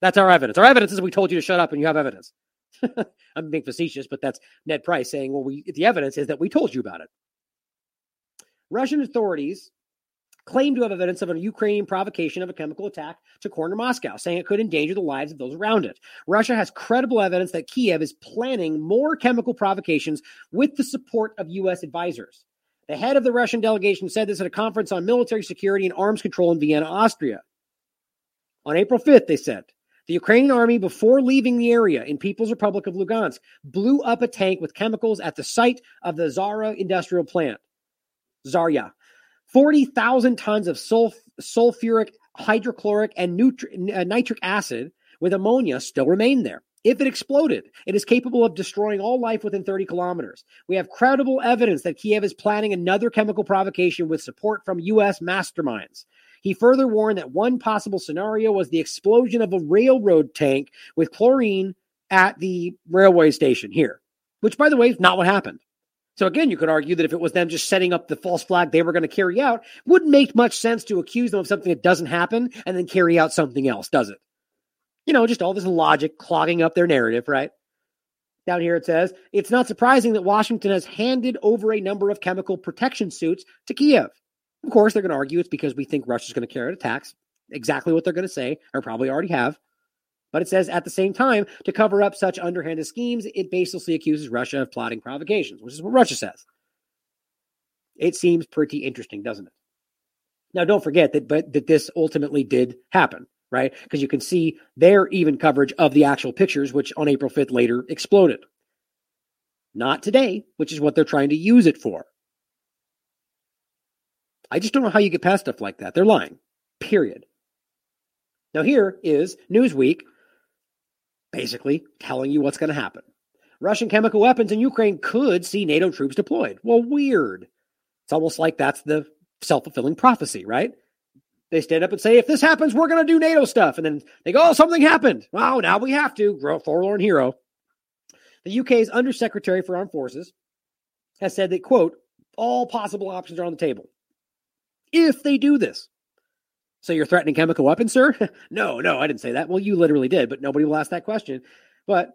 That's our evidence. Our evidence is we told you to shut up and you have evidence. I'm being facetious, but that's Ned Price saying, well, we, the evidence is that we told you about it. Russian authorities claim to have evidence of a Ukrainian provocation of a chemical attack to corner Moscow, saying it could endanger the lives of those around it. Russia has credible evidence that Kiev is planning more chemical provocations with the support of U.S. advisors. The head of the Russian delegation said this at a conference on military security and arms control in Vienna, Austria. On April 5th, they said the Ukrainian army, before leaving the area in People's Republic of Lugansk, blew up a tank with chemicals at the site of the Zara industrial plant. Zarya. 40,000 tons of sulf- sulfuric, hydrochloric, and nutri- uh, nitric acid with ammonia still remain there. If it exploded, it is capable of destroying all life within 30 kilometers. We have credible evidence that Kiev is planning another chemical provocation with support from U.S. masterminds. He further warned that one possible scenario was the explosion of a railroad tank with chlorine at the railway station here, which, by the way, is not what happened. So again, you could argue that if it was them just setting up the false flag they were going to carry out, wouldn't make much sense to accuse them of something that doesn't happen and then carry out something else, does it? You know, just all this logic clogging up their narrative, right? Down here it says, it's not surprising that Washington has handed over a number of chemical protection suits to Kiev. Of course, they're going to argue it's because we think Russia's going to carry out attacks. Exactly what they're going to say, or probably already have. But it says at the same time, to cover up such underhanded schemes, it baselessly accuses Russia of plotting provocations, which is what Russia says. It seems pretty interesting, doesn't it? Now, don't forget that, but that this ultimately did happen, right? Because you can see their even coverage of the actual pictures, which on April 5th later exploded. Not today, which is what they're trying to use it for. I just don't know how you get past stuff like that. They're lying, period. Now, here is Newsweek basically telling you what's going to happen. Russian chemical weapons in Ukraine could see NATO troops deployed. Well, weird. It's almost like that's the self fulfilling prophecy, right? They stand up and say, if this happens, we're going to do NATO stuff. And then they go, oh, something happened. Wow, now we have to. Grow forlorn hero. The UK's Undersecretary for Armed Forces has said that, quote, all possible options are on the table. If they do this, so you're threatening chemical weapons, sir? no, no, I didn't say that. Well, you literally did, but nobody will ask that question. But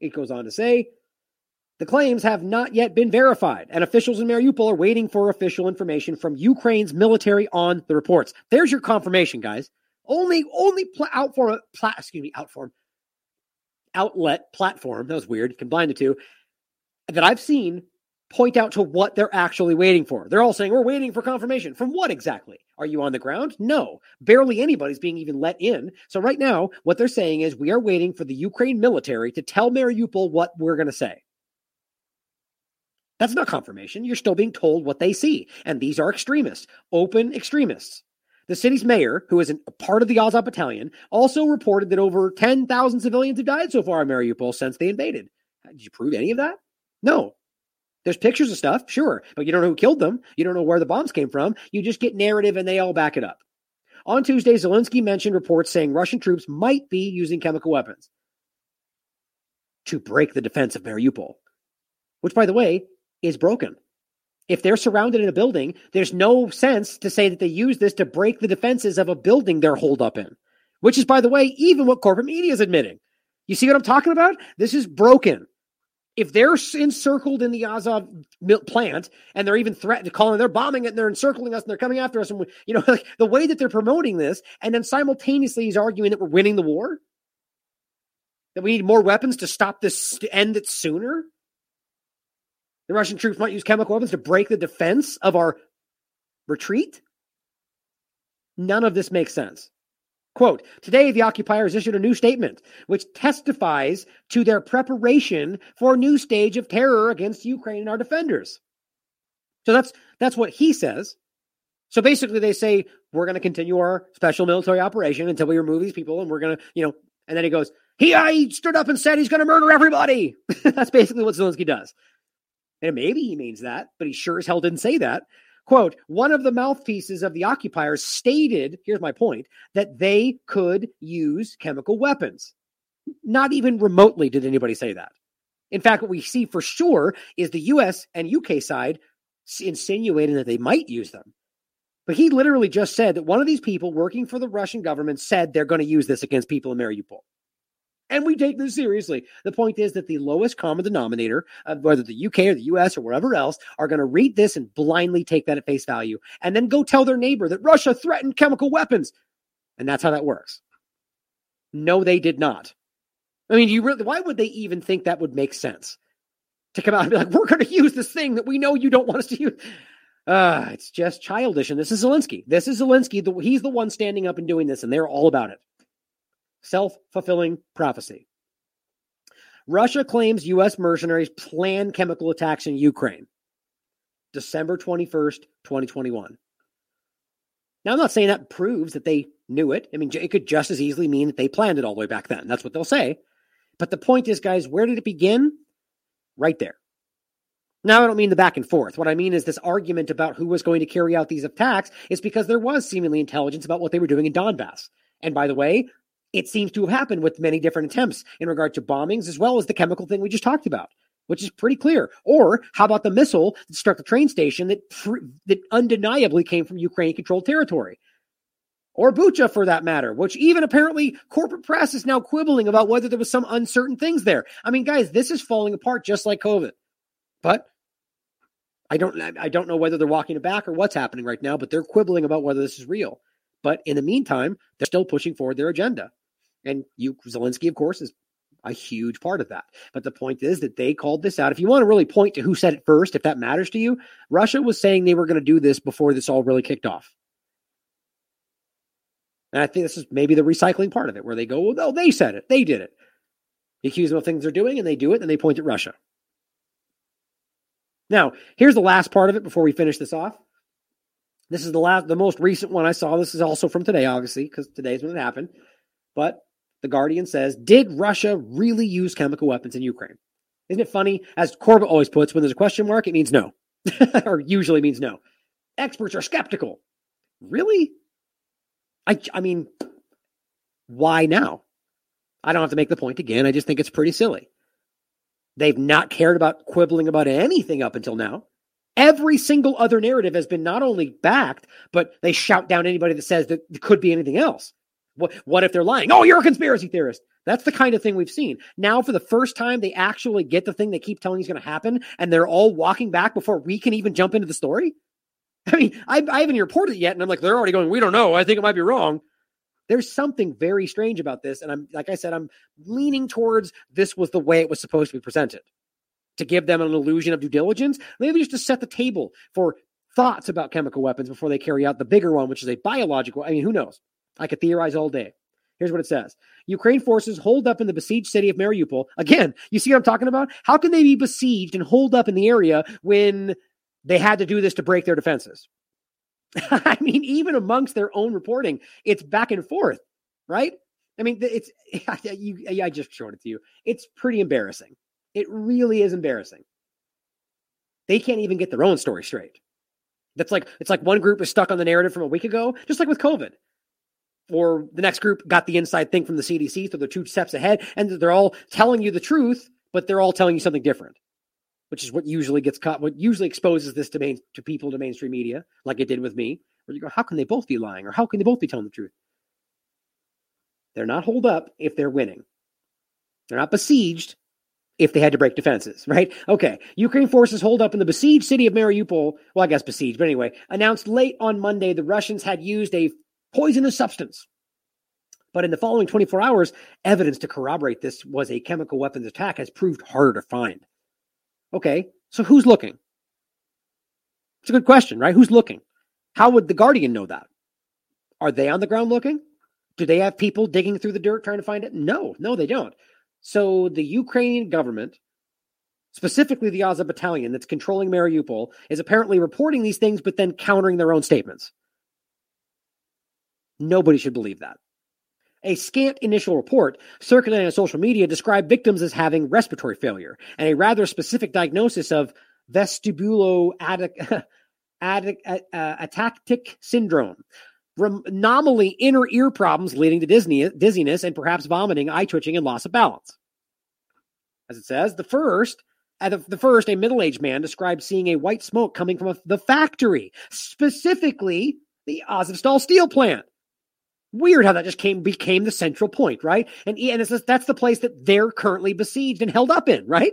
it goes on to say the claims have not yet been verified, and officials in Mariupol are waiting for official information from Ukraine's military on the reports. There's your confirmation, guys. Only, only pl- out for a pla- excuse me, out for outlet platform. That was weird. Combine the two that I've seen point out to what they're actually waiting for. They're all saying, We're waiting for confirmation. From what exactly? Are you on the ground? No. Barely anybody's being even let in. So, right now, what they're saying is, We are waiting for the Ukraine military to tell Mariupol what we're going to say. That's not confirmation. You're still being told what they see. And these are extremists, open extremists. The city's mayor, who is a part of the Azov battalion, also reported that over 10,000 civilians have died so far in Mariupol since they invaded. Did you prove any of that? No. There's pictures of stuff, sure, but you don't know who killed them. You don't know where the bombs came from. You just get narrative and they all back it up. On Tuesday, Zelensky mentioned reports saying Russian troops might be using chemical weapons to break the defense of Mariupol, which, by the way, is broken. If they're surrounded in a building, there's no sense to say that they use this to break the defenses of a building they're holed up in, which is, by the way, even what corporate media is admitting. You see what I'm talking about? This is broken if they're encircled in the Azov plant and they're even threatened, calling, they're bombing it and they're encircling us and they're coming after us, and we, you know, like the way that they're promoting this, and then simultaneously he's arguing that we're winning the war, that we need more weapons to stop this, to end it sooner. The Russian troops might use chemical weapons to break the defense of our retreat. None of this makes sense. Quote, today the occupiers issued a new statement which testifies to their preparation for a new stage of terror against Ukraine and our defenders. So that's that's what he says. So basically they say we're going to continue our special military operation until we remove these people and we're going to, you know, and then he goes, he, he stood up and said he's going to murder everybody. that's basically what Zelensky does. And maybe he means that, but he sure as hell didn't say that. Quote, one of the mouthpieces of the occupiers stated, here's my point, that they could use chemical weapons. Not even remotely did anybody say that. In fact, what we see for sure is the US and UK side insinuating that they might use them. But he literally just said that one of these people working for the Russian government said they're going to use this against people in Mariupol. And we take this seriously. The point is that the lowest common denominator, of whether the UK or the US or wherever else, are going to read this and blindly take that at face value and then go tell their neighbor that Russia threatened chemical weapons. And that's how that works. No, they did not. I mean, you really, why would they even think that would make sense? To come out and be like, we're going to use this thing that we know you don't want us to use. Uh, it's just childish. And this is Zelensky. This is Zelensky. The, he's the one standing up and doing this, and they're all about it self fulfilling prophecy. Russia claims U.S. mercenaries plan chemical attacks in Ukraine. December 21st, 2021. Now, I'm not saying that proves that they knew it. I mean, it could just as easily mean that they planned it all the way back then. That's what they'll say. But the point is, guys, where did it begin? Right there. Now, I don't mean the back and forth. What I mean is this argument about who was going to carry out these attacks is because there was seemingly intelligence about what they were doing in Donbass. And by the way, it seems to have happened with many different attempts in regard to bombings as well as the chemical thing we just talked about. which is pretty clear. Or how about the missile that struck the train station that that undeniably came from Ukraine-controlled territory? Or Bucha, for that matter, which even apparently corporate press is now quibbling about whether there was some uncertain things there. I mean, guys, this is falling apart just like COVID. But I don't I don't know whether they're walking it back or what's happening right now, but they're quibbling about whether this is real. But in the meantime, they're still pushing forward their agenda. And you Zelensky, of course, is a huge part of that. But the point is that they called this out. If you want to really point to who said it first, if that matters to you, Russia was saying they were going to do this before this all really kicked off. And I think this is maybe the recycling part of it, where they go, well, no, they said it. They did it. You accuse them of things they're doing, and they do it, and they point at Russia. Now, here's the last part of it before we finish this off. This is the last, the most recent one I saw. This is also from today, obviously, because today's when it happened. But the Guardian says, did Russia really use chemical weapons in Ukraine? Isn't it funny? As Corbett always puts, when there's a question mark, it means no, or usually means no. Experts are skeptical. Really? I, I mean, why now? I don't have to make the point again. I just think it's pretty silly. They've not cared about quibbling about anything up until now. Every single other narrative has been not only backed, but they shout down anybody that says that it could be anything else. What, what if they're lying? Oh, you're a conspiracy theorist. That's the kind of thing we've seen. Now, for the first time, they actually get the thing they keep telling is going to happen, and they're all walking back before we can even jump into the story. I mean, I, I haven't reported it yet, and I'm like, they're already going, we don't know. I think it might be wrong. There's something very strange about this. And I'm, like I said, I'm leaning towards this was the way it was supposed to be presented to give them an illusion of due diligence, maybe just to set the table for thoughts about chemical weapons before they carry out the bigger one, which is a biological. I mean, who knows? I could theorize all day. Here's what it says Ukraine forces hold up in the besieged city of Mariupol. Again, you see what I'm talking about? How can they be besieged and hold up in the area when they had to do this to break their defenses? I mean, even amongst their own reporting, it's back and forth, right? I mean, it's you, I just showed it to you. It's pretty embarrassing. It really is embarrassing. They can't even get their own story straight. That's like it's like one group is stuck on the narrative from a week ago, just like with COVID. Or the next group got the inside thing from the CDC, so they're two steps ahead, and they're all telling you the truth, but they're all telling you something different which is what usually gets caught, what usually exposes this to main, to people to mainstream media, like it did with me, where you go, how can they both be lying, or how can they both be telling the truth? They're not holed up if they're winning. They're not besieged if they had to break defenses, right? Okay. Ukraine forces hold up in the besieged city of Mariupol. Well, I guess besieged, but anyway, announced late on Monday the Russians had used a poisonous substance. But in the following 24 hours, evidence to corroborate this was a chemical weapons attack has proved harder to find. Okay, so who's looking? It's a good question, right? Who's looking? How would the Guardian know that? Are they on the ground looking? Do they have people digging through the dirt trying to find it? No, no, they don't. So the Ukrainian government, specifically the Azov battalion that's controlling Mariupol, is apparently reporting these things, but then countering their own statements. Nobody should believe that. A scant initial report circulating on social media described victims as having respiratory failure and a rather specific diagnosis of vestibuloatactic uh, Anomaly inner ear problems leading to dizziness and perhaps vomiting, eye twitching, and loss of balance. As it says, the first uh, at the first, a middle aged man described seeing a white smoke coming from a, the factory, specifically the Azovstal steel plant. Weird how that just came became the central point, right? And, and it's just, that's the place that they're currently besieged and held up in, right?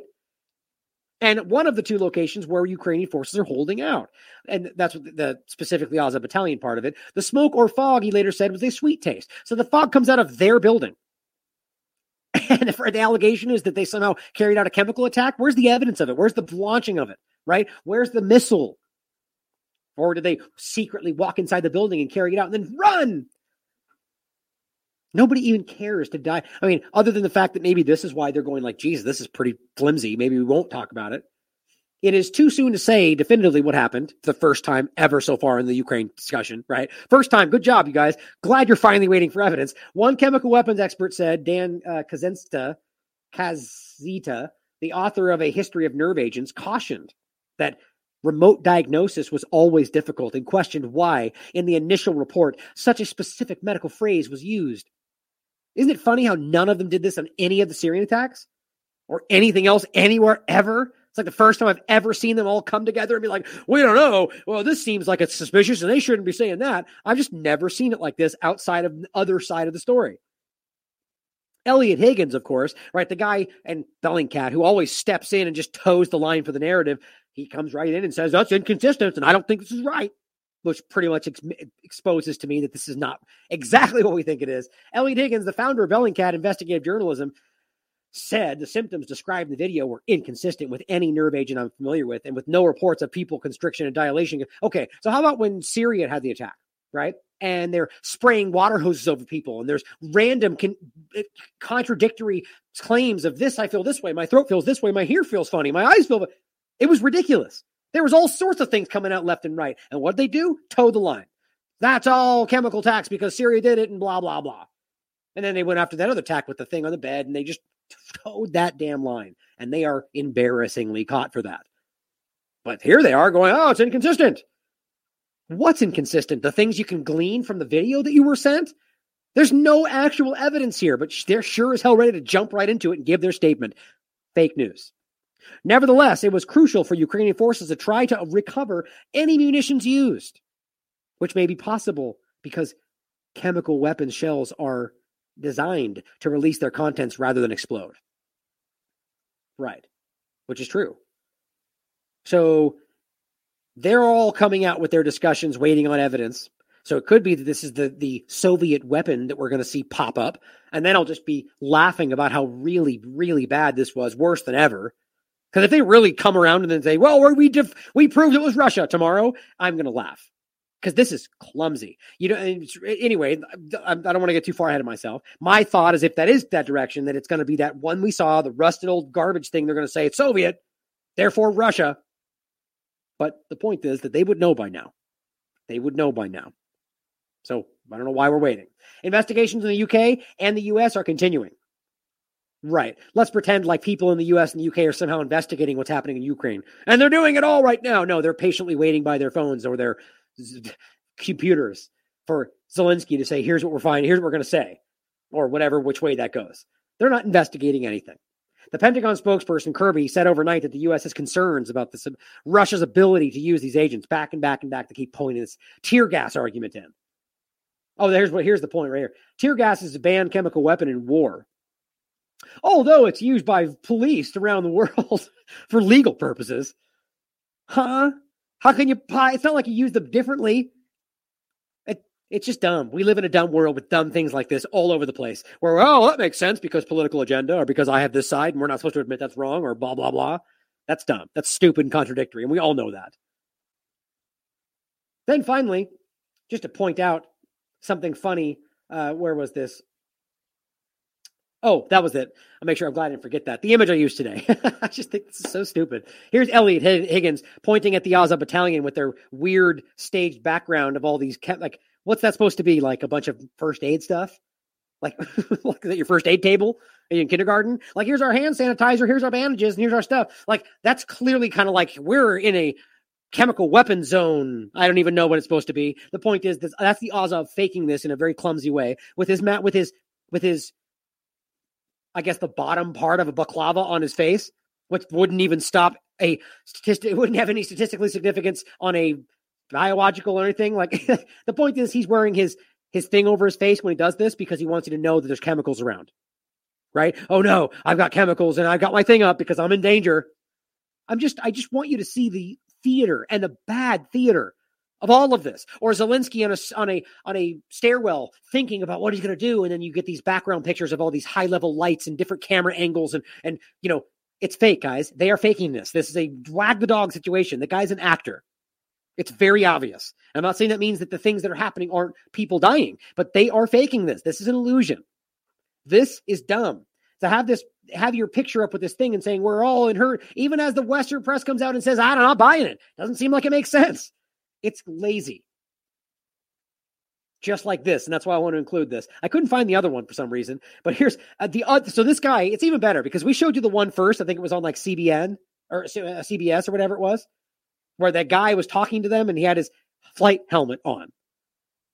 And one of the two locations where Ukrainian forces are holding out. And that's what the, specifically Azov battalion part of it. The smoke or fog, he later said, was a sweet taste. So the fog comes out of their building. And if the allegation is that they somehow carried out a chemical attack, where's the evidence of it? Where's the launching of it? Right? Where's the missile? Or did they secretly walk inside the building and carry it out and then run? Nobody even cares to die. I mean, other than the fact that maybe this is why they're going like, Jesus, this is pretty flimsy. Maybe we won't talk about it. It is too soon to say definitively what happened the first time ever so far in the Ukraine discussion, right? First time. Good job, you guys. Glad you're finally waiting for evidence. One chemical weapons expert said, Dan uh, Kazenta, Kazita, the author of A History of Nerve Agents, cautioned that remote diagnosis was always difficult and questioned why, in the initial report, such a specific medical phrase was used. Isn't it funny how none of them did this on any of the Syrian attacks? or anything else anywhere ever. It's like the first time I've ever seen them all come together and be like, we don't know. Well, this seems like it's suspicious and they shouldn't be saying that. I've just never seen it like this outside of the other side of the story. Eliot Higgins, of course, right? The guy and Bellingcat who always steps in and just toes the line for the narrative. He comes right in and says, that's inconsistent. And I don't think this is right, which pretty much ex- exposes to me that this is not exactly what we think it is. Eliot Higgins, the founder of Bellingcat Investigative Journalism, said the symptoms described in the video were inconsistent with any nerve agent I'm familiar with and with no reports of people constriction and dilation. Okay, so how about when Syria had the attack, right? And they're spraying water hoses over people, and there's random con- eh, contradictory claims of this. I feel this way. My throat feels this way. My ear feels funny. My eyes feel. It was ridiculous. There was all sorts of things coming out left and right. And what they do? Toe the line. That's all chemical tax because Syria did it and blah, blah, blah. And then they went after that other tack with the thing on the bed and they just towed that damn line. And they are embarrassingly caught for that. But here they are going, oh, it's inconsistent. What's inconsistent? The things you can glean from the video that you were sent? There's no actual evidence here, but they're sure as hell ready to jump right into it and give their statement. Fake news. Nevertheless, it was crucial for Ukrainian forces to try to recover any munitions used, which may be possible because chemical weapon shells are designed to release their contents rather than explode. Right, which is true. So they're all coming out with their discussions, waiting on evidence. So it could be that this is the, the Soviet weapon that we're going to see pop up. And then I'll just be laughing about how really, really bad this was, worse than ever. Because if they really come around and then say, "Well, we def- we proved it was Russia tomorrow," I'm going to laugh because this is clumsy. You know. Anyway, I don't want to get too far ahead of myself. My thought is, if that is that direction, that it's going to be that one we saw, the rusted old garbage thing. They're going to say it's Soviet, therefore Russia. But the point is that they would know by now. They would know by now. So I don't know why we're waiting. Investigations in the UK and the US are continuing. Right. Let's pretend like people in the US and the UK are somehow investigating what's happening in Ukraine. And they're doing it all right now. No, they're patiently waiting by their phones or their computers for Zelensky to say, here's what we're finding, here's what we're going to say, or whatever, which way that goes. They're not investigating anything. The Pentagon spokesperson Kirby said overnight that the U.S. has concerns about this Russia's ability to use these agents back and back and back to keep pulling this tear gas argument in. Oh, there's what here's the point right here. Tear gas is a banned chemical weapon in war although it's used by police around the world for legal purposes. Huh? How can you? It's not like you use them differently. It, it's just dumb. We live in a dumb world with dumb things like this all over the place. Where oh, that makes sense because political agenda, or because I have this side and we're not supposed to admit that's wrong, or blah blah blah. That's dumb. That's stupid and contradictory, and we all know that. Then finally, just to point out something funny. Uh, where was this? Oh, that was it. I'll make sure I'm glad I didn't forget that. The image I used today. I just think this is so stupid. Here's Eliot Higgins pointing at the Azov battalion with their weird staged background of all these, like, what's that supposed to be? Like a bunch of first aid stuff? Like, like is that your first aid table in kindergarten? Like, here's our hand sanitizer, here's our bandages, and here's our stuff. Like, that's clearly kind of like we're in a chemical weapon zone. I don't even know what it's supposed to be. The point is that that's the Azov faking this in a very clumsy way with his mat, with his, with his I guess, the bottom part of a baklava on his face, which wouldn't even stop a statistic. It wouldn't have any statistically significance on a biological or anything. Like the point is, he's wearing his his thing over his face when he does this because he wants you to know that there's chemicals around. Right? Oh no, I've got chemicals and I've got my thing up because I'm in danger. I'm just I just want you to see the theater and the bad theater of all of this, or Zelensky on a on a on a stairwell thinking about what he's going to do, and then you get these background pictures of all these high level lights and different camera angles, and and you know it's fake, guys. They are faking this. This is a wag the dog situation. The guy's an actor. It's very obvious. I'm not saying that means that the things that are happening aren't people dying, but they are faking this. This is an illusion. This is dumb. To have this, have your picture up with this thing and saying we're all in her, even as the Western press comes out and says, I'm not buying it. Doesn't seem like it makes sense. It's lazy. Just like this, and that's why I want to include this. I couldn't find the other one for some reason, but here's uh, the other. So this guy, it's even better because we showed you the one first. I think it was on like CBN or uh, CBS or whatever it was, where that guy was talking to them and he had his flight helmet on,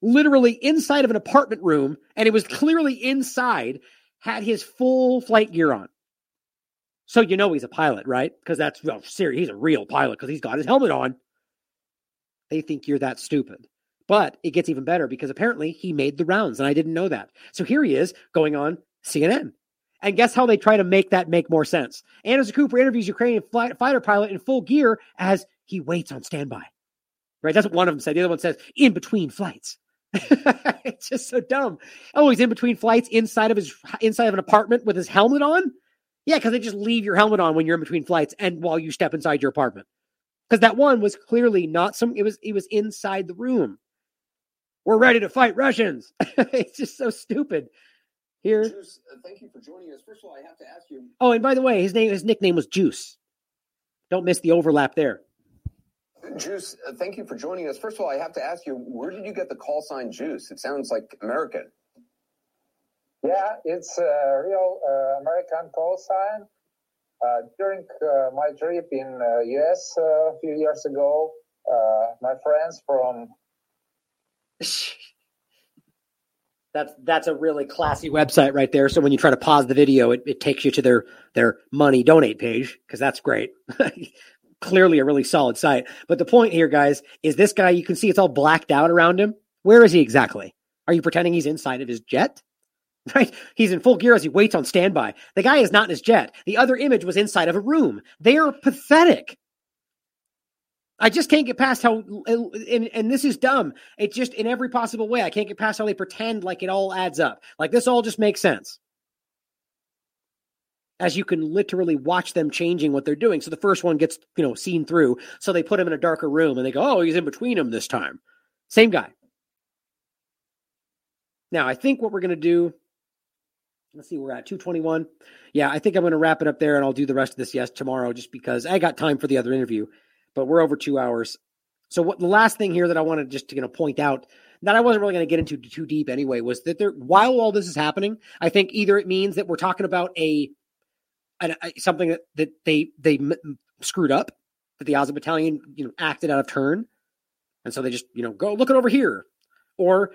literally inside of an apartment room, and it was clearly inside, had his full flight gear on. So you know he's a pilot, right? Because that's well, serious. He's a real pilot because he's got his helmet on. They think you're that stupid. But it gets even better because apparently he made the rounds, and I didn't know that. So here he is going on CNN. And guess how they try to make that make more sense? Anderson Cooper interviews Ukrainian flight, fighter pilot in full gear as he waits on standby. Right? That's what one of them said. The other one says in between flights. it's just so dumb. Oh, he's in between flights inside of his inside of an apartment with his helmet on. Yeah, because they just leave your helmet on when you're in between flights and while you step inside your apartment. Because that one was clearly not some. It was it was inside the room. We're ready to fight Russians. it's just so stupid. Here. Juice, uh, thank you for joining us. First of all, I have to ask you. Oh, and by the way, his name his nickname was Juice. Don't miss the overlap there. Juice, uh, thank you for joining us. First of all, I have to ask you, where did you get the call sign Juice? It sounds like American. Yeah, it's a real uh, American call sign. Uh, during uh, my trip in uh, US a few years ago, uh, my friends from That's that's a really classy website right there. So when you try to pause the video, it, it takes you to their their money donate page because that's great. Clearly a really solid site. But the point here, guys, is this guy. You can see it's all blacked out around him. Where is he exactly? Are you pretending he's inside of his jet? Right? He's in full gear as he waits on standby. The guy is not in his jet. The other image was inside of a room. They are pathetic. I just can't get past how, and, and this is dumb. It's just in every possible way. I can't get past how they pretend like it all adds up. Like this all just makes sense. As you can literally watch them changing what they're doing. So the first one gets, you know, seen through. So they put him in a darker room and they go, oh, he's in between them this time. Same guy. Now, I think what we're going to do, let's see, we're at 221. Yeah, I think I'm going to wrap it up there and I'll do the rest of this, yes, tomorrow, just because I got time for the other interview but we're over two hours. So what the last thing here that I wanted just to you know, point out that I wasn't really going to get into too deep anyway was that there while all this is happening, I think either it means that we're talking about a, a, a something that, that they they m- screwed up, that the Azov battalion you know acted out of turn, and so they just you know go look it over here, or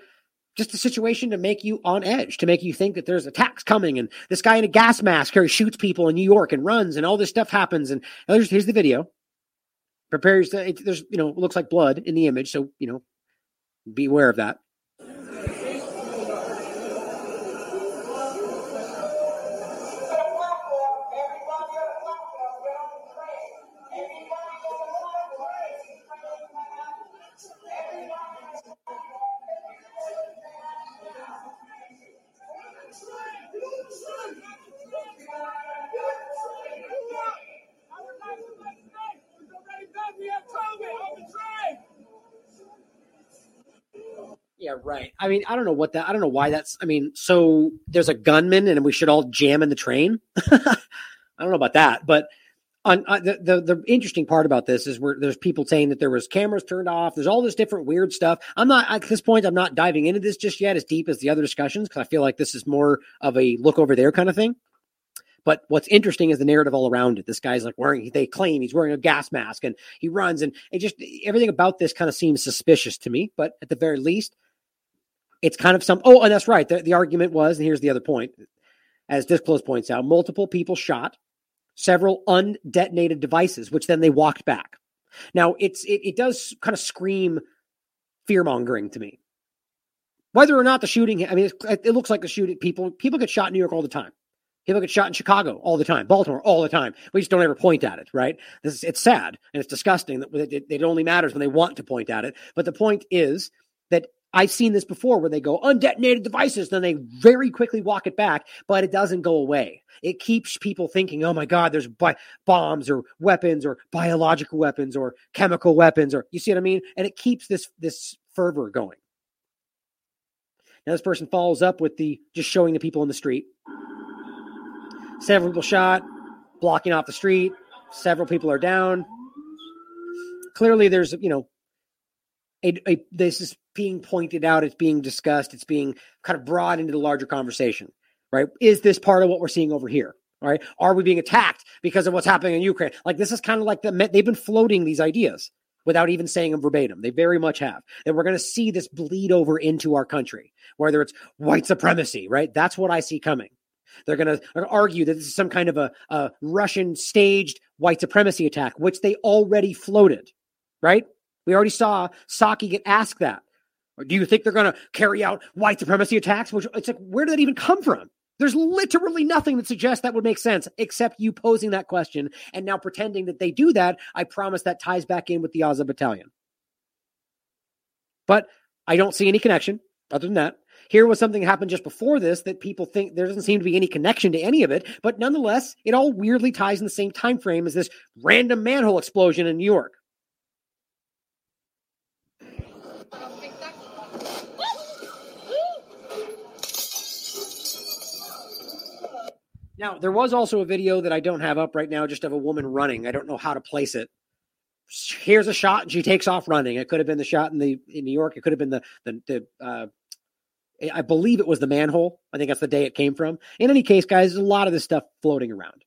just a situation to make you on edge, to make you think that there's attacks coming, and this guy in a gas mask here shoots people in New York and runs, and all this stuff happens, and here's, here's the video. Prepares there's you know looks like blood in the image. So you know be aware of that Yeah, right. I mean, I don't know what that. I don't know why that's. I mean, so there's a gunman, and we should all jam in the train. I don't know about that, but on uh, the, the the interesting part about this is where there's people saying that there was cameras turned off. There's all this different weird stuff. I'm not at this point. I'm not diving into this just yet as deep as the other discussions because I feel like this is more of a look over there kind of thing. But what's interesting is the narrative all around it. This guy's like wearing, they claim he's wearing a gas mask and he runs and it just, everything about this kind of seems suspicious to me. But at the very least, it's kind of some. Oh, and that's right. The, the argument was, and here's the other point, as Disclose points out, multiple people shot several undetonated devices, which then they walked back. Now, it's it, it does kind of scream fear mongering to me. Whether or not the shooting, I mean, it, it looks like the shooting. People people get shot in New York all the time. People get shot in Chicago all the time, Baltimore all the time. We just don't ever point at it, right? This is, it's sad and it's disgusting that it, it only matters when they want to point at it. But the point is I've seen this before where they go undetonated devices, then they very quickly walk it back, but it doesn't go away. It keeps people thinking, oh my God, there's bi- bombs or weapons or biological weapons or chemical weapons, or you see what I mean? And it keeps this this fervor going. Now this person follows up with the just showing the people in the street. Several people shot, blocking off the street. Several people are down. Clearly, there's you know a, a, this is being pointed out, it's being discussed, it's being kind of brought into the larger conversation, right? Is this part of what we're seeing over here? Right? Are we being attacked because of what's happening in Ukraine? Like this is kind of like the they've been floating these ideas without even saying them verbatim. They very much have. And we're going to see this bleed over into our country, whether it's white supremacy, right? That's what I see coming. They're going to argue that this is some kind of a, a Russian staged white supremacy attack, which they already floated, right? We already saw Psaki get asked that. Or do you think they're going to carry out white supremacy attacks? Which it's like, where did that even come from? There's literally nothing that suggests that would make sense except you posing that question and now pretending that they do that. I promise that ties back in with the Azov battalion. But I don't see any connection other than that. Here was something that happened just before this that people think there doesn't seem to be any connection to any of it, but nonetheless, it all weirdly ties in the same time frame as this random manhole explosion in New York. Now, there was also a video that I don't have up right now, just of a woman running. I don't know how to place it. Here's a shot, and she takes off running. It could have been the shot in the in New York. It could have been the the, the uh, I believe it was the manhole. I think that's the day it came from. In any case, guys, there's a lot of this stuff floating around.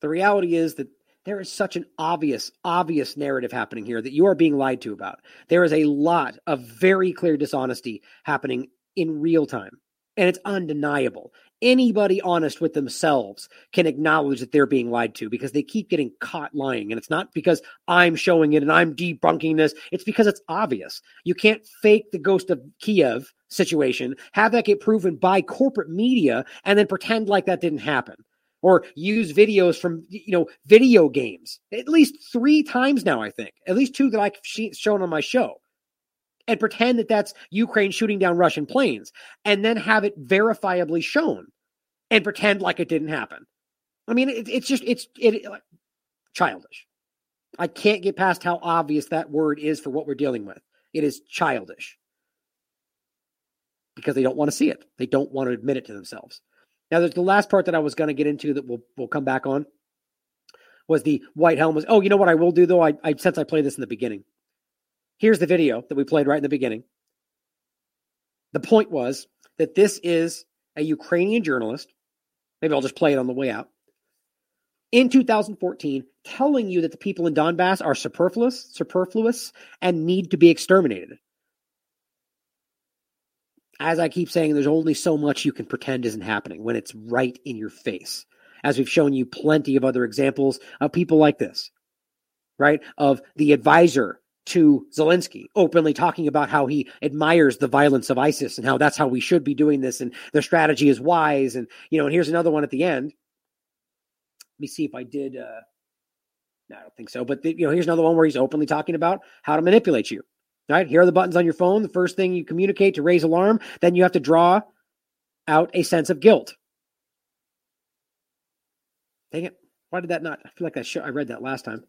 The reality is that there is such an obvious, obvious narrative happening here that you are being lied to about. There is a lot of very clear dishonesty happening in real time and it's undeniable. Anybody honest with themselves can acknowledge that they're being lied to because they keep getting caught lying. And it's not because I'm showing it and I'm debunking this, it's because it's obvious. You can't fake the ghost of Kiev situation, have that get proven by corporate media, and then pretend like that didn't happen. Or use videos from you know video games at least three times now. I think at least two that I've shown on my show and pretend that that's Ukraine shooting down Russian planes and then have it verifiably shown and pretend like it didn't happen. I mean, it, it's just, it's it, childish. I can't get past how obvious that word is for what we're dealing with. It is childish because they don't want to see it. They don't want to admit it to themselves. Now, there's the last part that I was going to get into that we'll, we'll come back on was the white helmet. Oh, you know what I will do though? I, I since I played this in the beginning. Here's the video that we played right in the beginning. The point was that this is a Ukrainian journalist. Maybe I'll just play it on the way out. In 2014, telling you that the people in Donbass are superfluous, superfluous, and need to be exterminated. As I keep saying, there's only so much you can pretend isn't happening when it's right in your face. As we've shown you plenty of other examples of people like this, right? Of the advisor to Zelensky, openly talking about how he admires the violence of ISIS and how that's how we should be doing this and their strategy is wise. And, you know, and here's another one at the end. Let me see if I did. Uh, no, I don't think so. But, the, you know, here's another one where he's openly talking about how to manipulate you. Right? Here are the buttons on your phone. The first thing you communicate to raise alarm, then you have to draw out a sense of guilt. Dang it. Why did that not? I feel like I, show, I read that last time.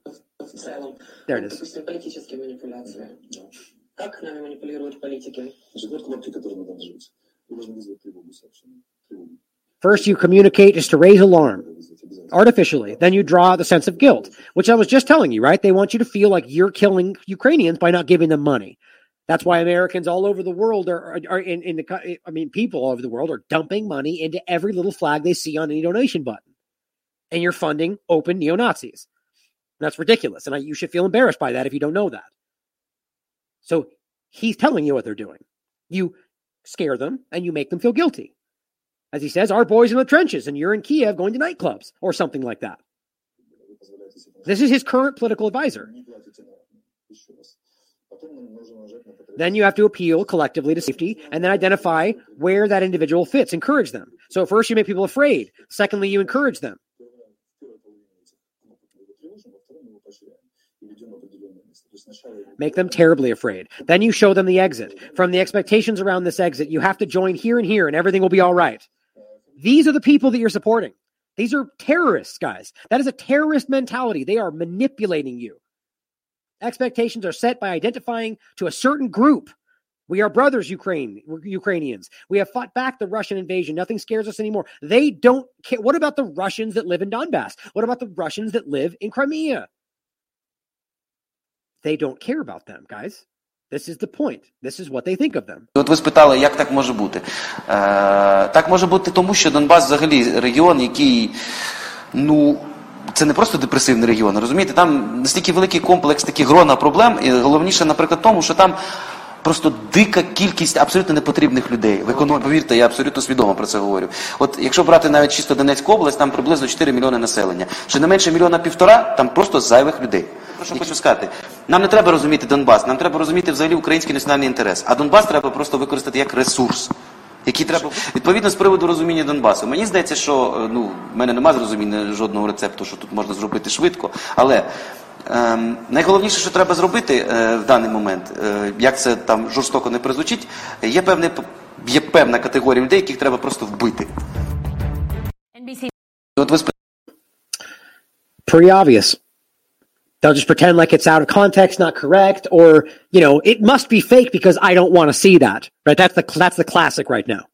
There it is. First, you communicate just to raise alarm artificially. Then you draw the sense of guilt, which I was just telling you, right? They want you to feel like you're killing Ukrainians by not giving them money. That's why Americans all over the world are, are, are in, in the, I mean, people all over the world are dumping money into every little flag they see on any donation button. And you're funding open neo Nazis. That's ridiculous. And I, you should feel embarrassed by that if you don't know that. So he's telling you what they're doing. You scare them and you make them feel guilty. As he says, our boys in the trenches and you're in Kiev going to nightclubs or something like that. This is his current political advisor. Then you have to appeal collectively to safety and then identify where that individual fits, encourage them. So, first, you make people afraid. Secondly, you encourage them. Make them terribly afraid. Then you show them the exit. From the expectations around this exit, you have to join here and here, and everything will be all right. These are the people that you're supporting. These are terrorists, guys. That is a terrorist mentality. They are manipulating you. Expectations are set by identifying to a certain group. We are brothers, Ukraine, Ukrainians. We have fought back the Russian invasion. Nothing scares us anymore. They don't care. What about the Russians that live in Donbass? What about the Russians that live in Crimea? They don't care about them, guys. This is the point. This is what they think of them. От ви спитали, як так може бути? Е, так може бути тому, що Донбас взагалі регіон, який, ну, це не просто депресивний регіон, розумієте? Там настільки великий комплекс таких грона проблем, і головніше, наприклад, тому, що там просто дика кількість абсолютно непотрібних людей. В економі, повірте, я абсолютно свідомо про це говорю. От якщо брати навіть чисто Донецьку область, там приблизно 4 мільйони населення. Чи не менше мільйона півтора, там просто зайвих людей. Про що хочу сказати? Нам не треба розуміти Донбас, нам треба розуміти взагалі український національний інтерес. А Донбас треба просто використати як ресурс. Який треба відповідно з приводу розуміння Донбасу. Мені здається, що е, ну в мене немає зрозуміння жодного рецепту, що тут можна зробити швидко. Але ем, найголовніше, що треба зробити е, в даний момент, е, як це там жорстоко не прозвучить, є певне є певна категорія людей, яких треба просто вбити. NBC От ви спи- pretty obvious. They'll just pretend like it's out of context, not correct, or you know, it must be fake because I don't want to see that. Right? That's the that's the classic right now.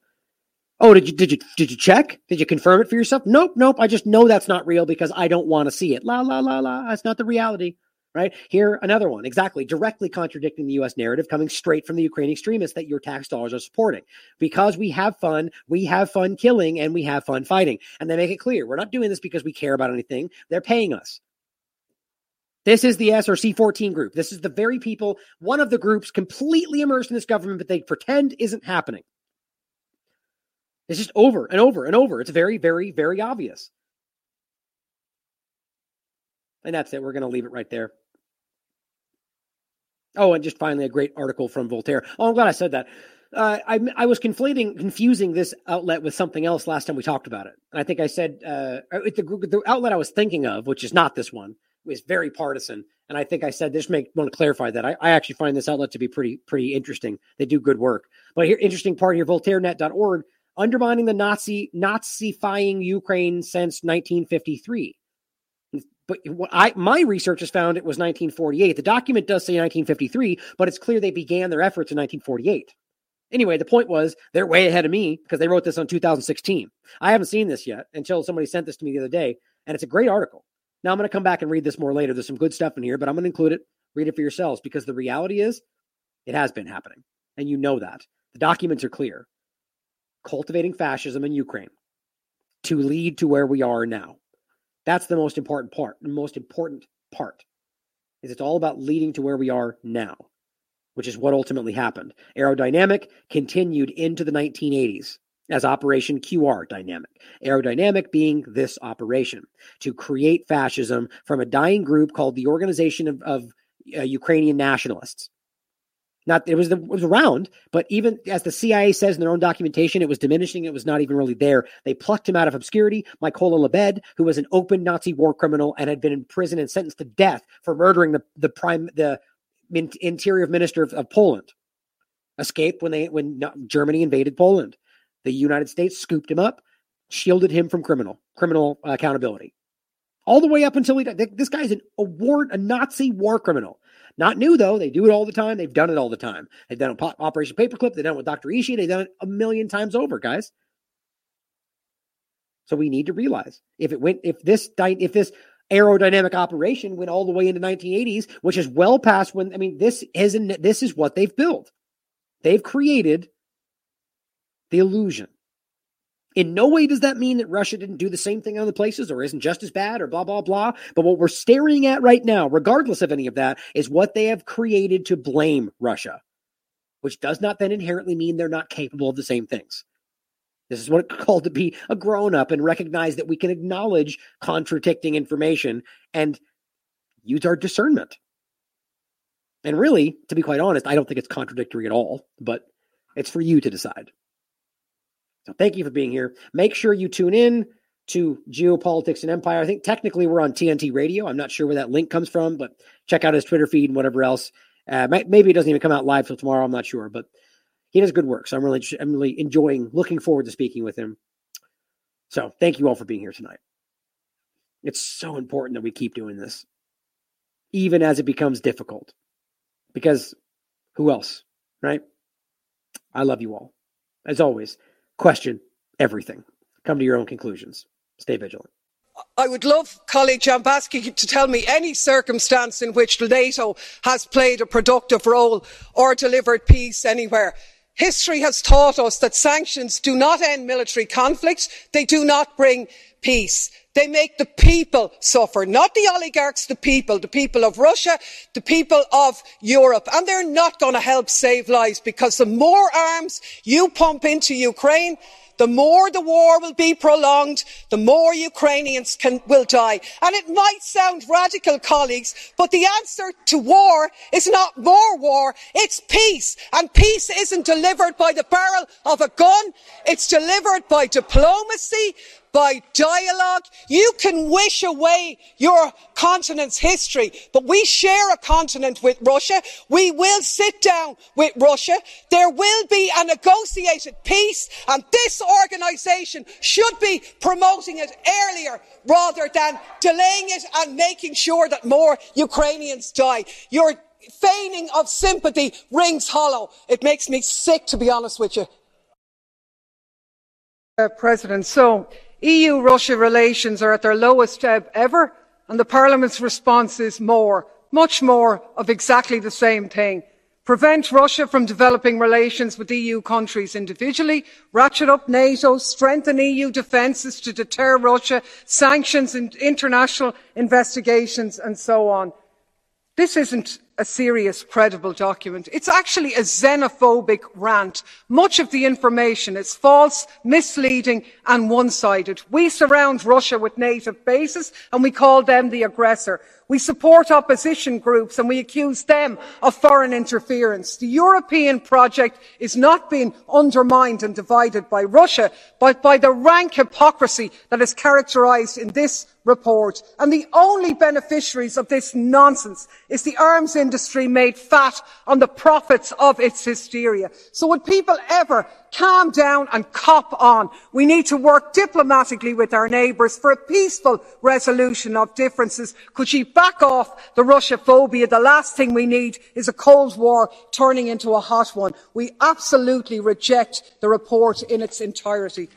Oh, did you did you did you check? Did you confirm it for yourself? Nope, nope. I just know that's not real because I don't want to see it. La la la la. That's not the reality. Right here, another one exactly directly contradicting the U.S. narrative coming straight from the Ukrainian extremists that your tax dollars are supporting. Because we have fun, we have fun killing, and we have fun fighting. And they make it clear we're not doing this because we care about anything. They're paying us. This is the SRC 14 group. This is the very people, one of the groups completely immersed in this government, but they pretend isn't happening. It's just over and over and over. It's very, very, very obvious. And that's it. We're going to leave it right there. Oh, and just finally, a great article from Voltaire. Oh, I'm glad I said that. Uh, I, I was conflating, confusing this outlet with something else last time we talked about it. And I think I said uh, the, the outlet I was thinking of, which is not this one, is very partisan. And I think I said this make want to clarify that. I, I actually find this outlet to be pretty pretty interesting. They do good work. But here, interesting part here, VoltaireNet.org, undermining the Nazi Nazifying Ukraine since 1953. But what I my research has found it was 1948. The document does say 1953, but it's clear they began their efforts in 1948. Anyway, the point was they're way ahead of me because they wrote this on 2016. I haven't seen this yet until somebody sent this to me the other day, and it's a great article. Now I'm going to come back and read this more later. There's some good stuff in here, but I'm going to include it. Read it for yourselves because the reality is it has been happening, and you know that. The documents are clear. Cultivating fascism in Ukraine to lead to where we are now. That's the most important part. The most important part is it's all about leading to where we are now, which is what ultimately happened. Aerodynamic continued into the 1980s as Operation QR Dynamic. Aerodynamic being this operation to create fascism from a dying group called the Organization of, of uh, Ukrainian Nationalists. Not it was the, it was around, but even as the CIA says in their own documentation, it was diminishing. It was not even really there. They plucked him out of obscurity. Mykola Lebed, who was an open Nazi war criminal and had been in prison and sentenced to death for murdering the the prime the interior minister of, of Poland, escaped when they when Germany invaded Poland. The United States scooped him up, shielded him from criminal criminal accountability, all the way up until he died. This guy's an award a Nazi war criminal. Not new though; they do it all the time. They've done it all the time. They've done it with Operation Paperclip. They've done it with Dr. Ishii. They've done it a million times over, guys. So we need to realize if it went, if this, if this aerodynamic operation went all the way into 1980s, which is well past when. I mean, this isn't. This is what they've built. They've created the illusion. In no way does that mean that Russia didn't do the same thing in other places or isn't just as bad or blah, blah, blah. But what we're staring at right now, regardless of any of that, is what they have created to blame Russia, which does not then inherently mean they're not capable of the same things. This is what it's called to be a grown up and recognize that we can acknowledge contradicting information and use our discernment. And really, to be quite honest, I don't think it's contradictory at all, but it's for you to decide. So thank you for being here. Make sure you tune in to Geopolitics and Empire. I think technically we're on TNT Radio. I'm not sure where that link comes from, but check out his Twitter feed and whatever else. Uh, maybe it doesn't even come out live till tomorrow. I'm not sure, but he does good work. So I'm really, I'm really enjoying, looking forward to speaking with him. So thank you all for being here tonight. It's so important that we keep doing this, even as it becomes difficult, because who else, right? I love you all. As always, question everything. Come to your own conclusions. Stay vigilant. I would love colleague Jambaski to tell me any circumstance in which NATO has played a productive role or delivered peace anywhere. History has taught us that sanctions do not end military conflicts. They do not bring peace. They make the people suffer, not the oligarchs, the people, the people of Russia, the people of Europe. And they're not going to help save lives because the more arms you pump into Ukraine, more the war will be prolonged, the more Ukrainians will die. And it might sound radical, colleagues, but the answer to war is not more war, it's peace. And peace isn't delivered by the barrel of a gun, it's delivered by diplomacy, dialogue. You can wish away your continent's history, but we share a continent with Russia. We will sit down with Russia. There will be a negotiated peace, and this organisation should be promoting it earlier rather than delaying it and making sure that more Ukrainians die. Your feigning of sympathy rings hollow. It makes me sick, to be honest with you. Uh, President, so EU Russia relations are at their lowest ebb ever, and the Parliament's response is more, much more of exactly the same thing. Prevent Russia from developing relations with EU countries individually, ratchet up NATO, strengthen EU defences to deter Russia, sanctions and international investigations, and so on. This isn't a serious, credible document. It's actually a xenophobic rant. Much of the information is false, misleading and one-sided. We surround Russia with NATO bases and we call them the aggressor. We support opposition groups and we accuse them of foreign interference. The European project is not being undermined and divided by Russia, but by the rank hypocrisy that is characterised in this report. And the only beneficiaries of this nonsense is the arms industry made fat on the profits of its hysteria. So would people ever calm down and cop on? We need to work diplomatically with our neighbours for a peaceful resolution of differences. Could she back off the Russia phobia? The last thing we need is a Cold War turning into a hot one. We absolutely reject the report in its entirety.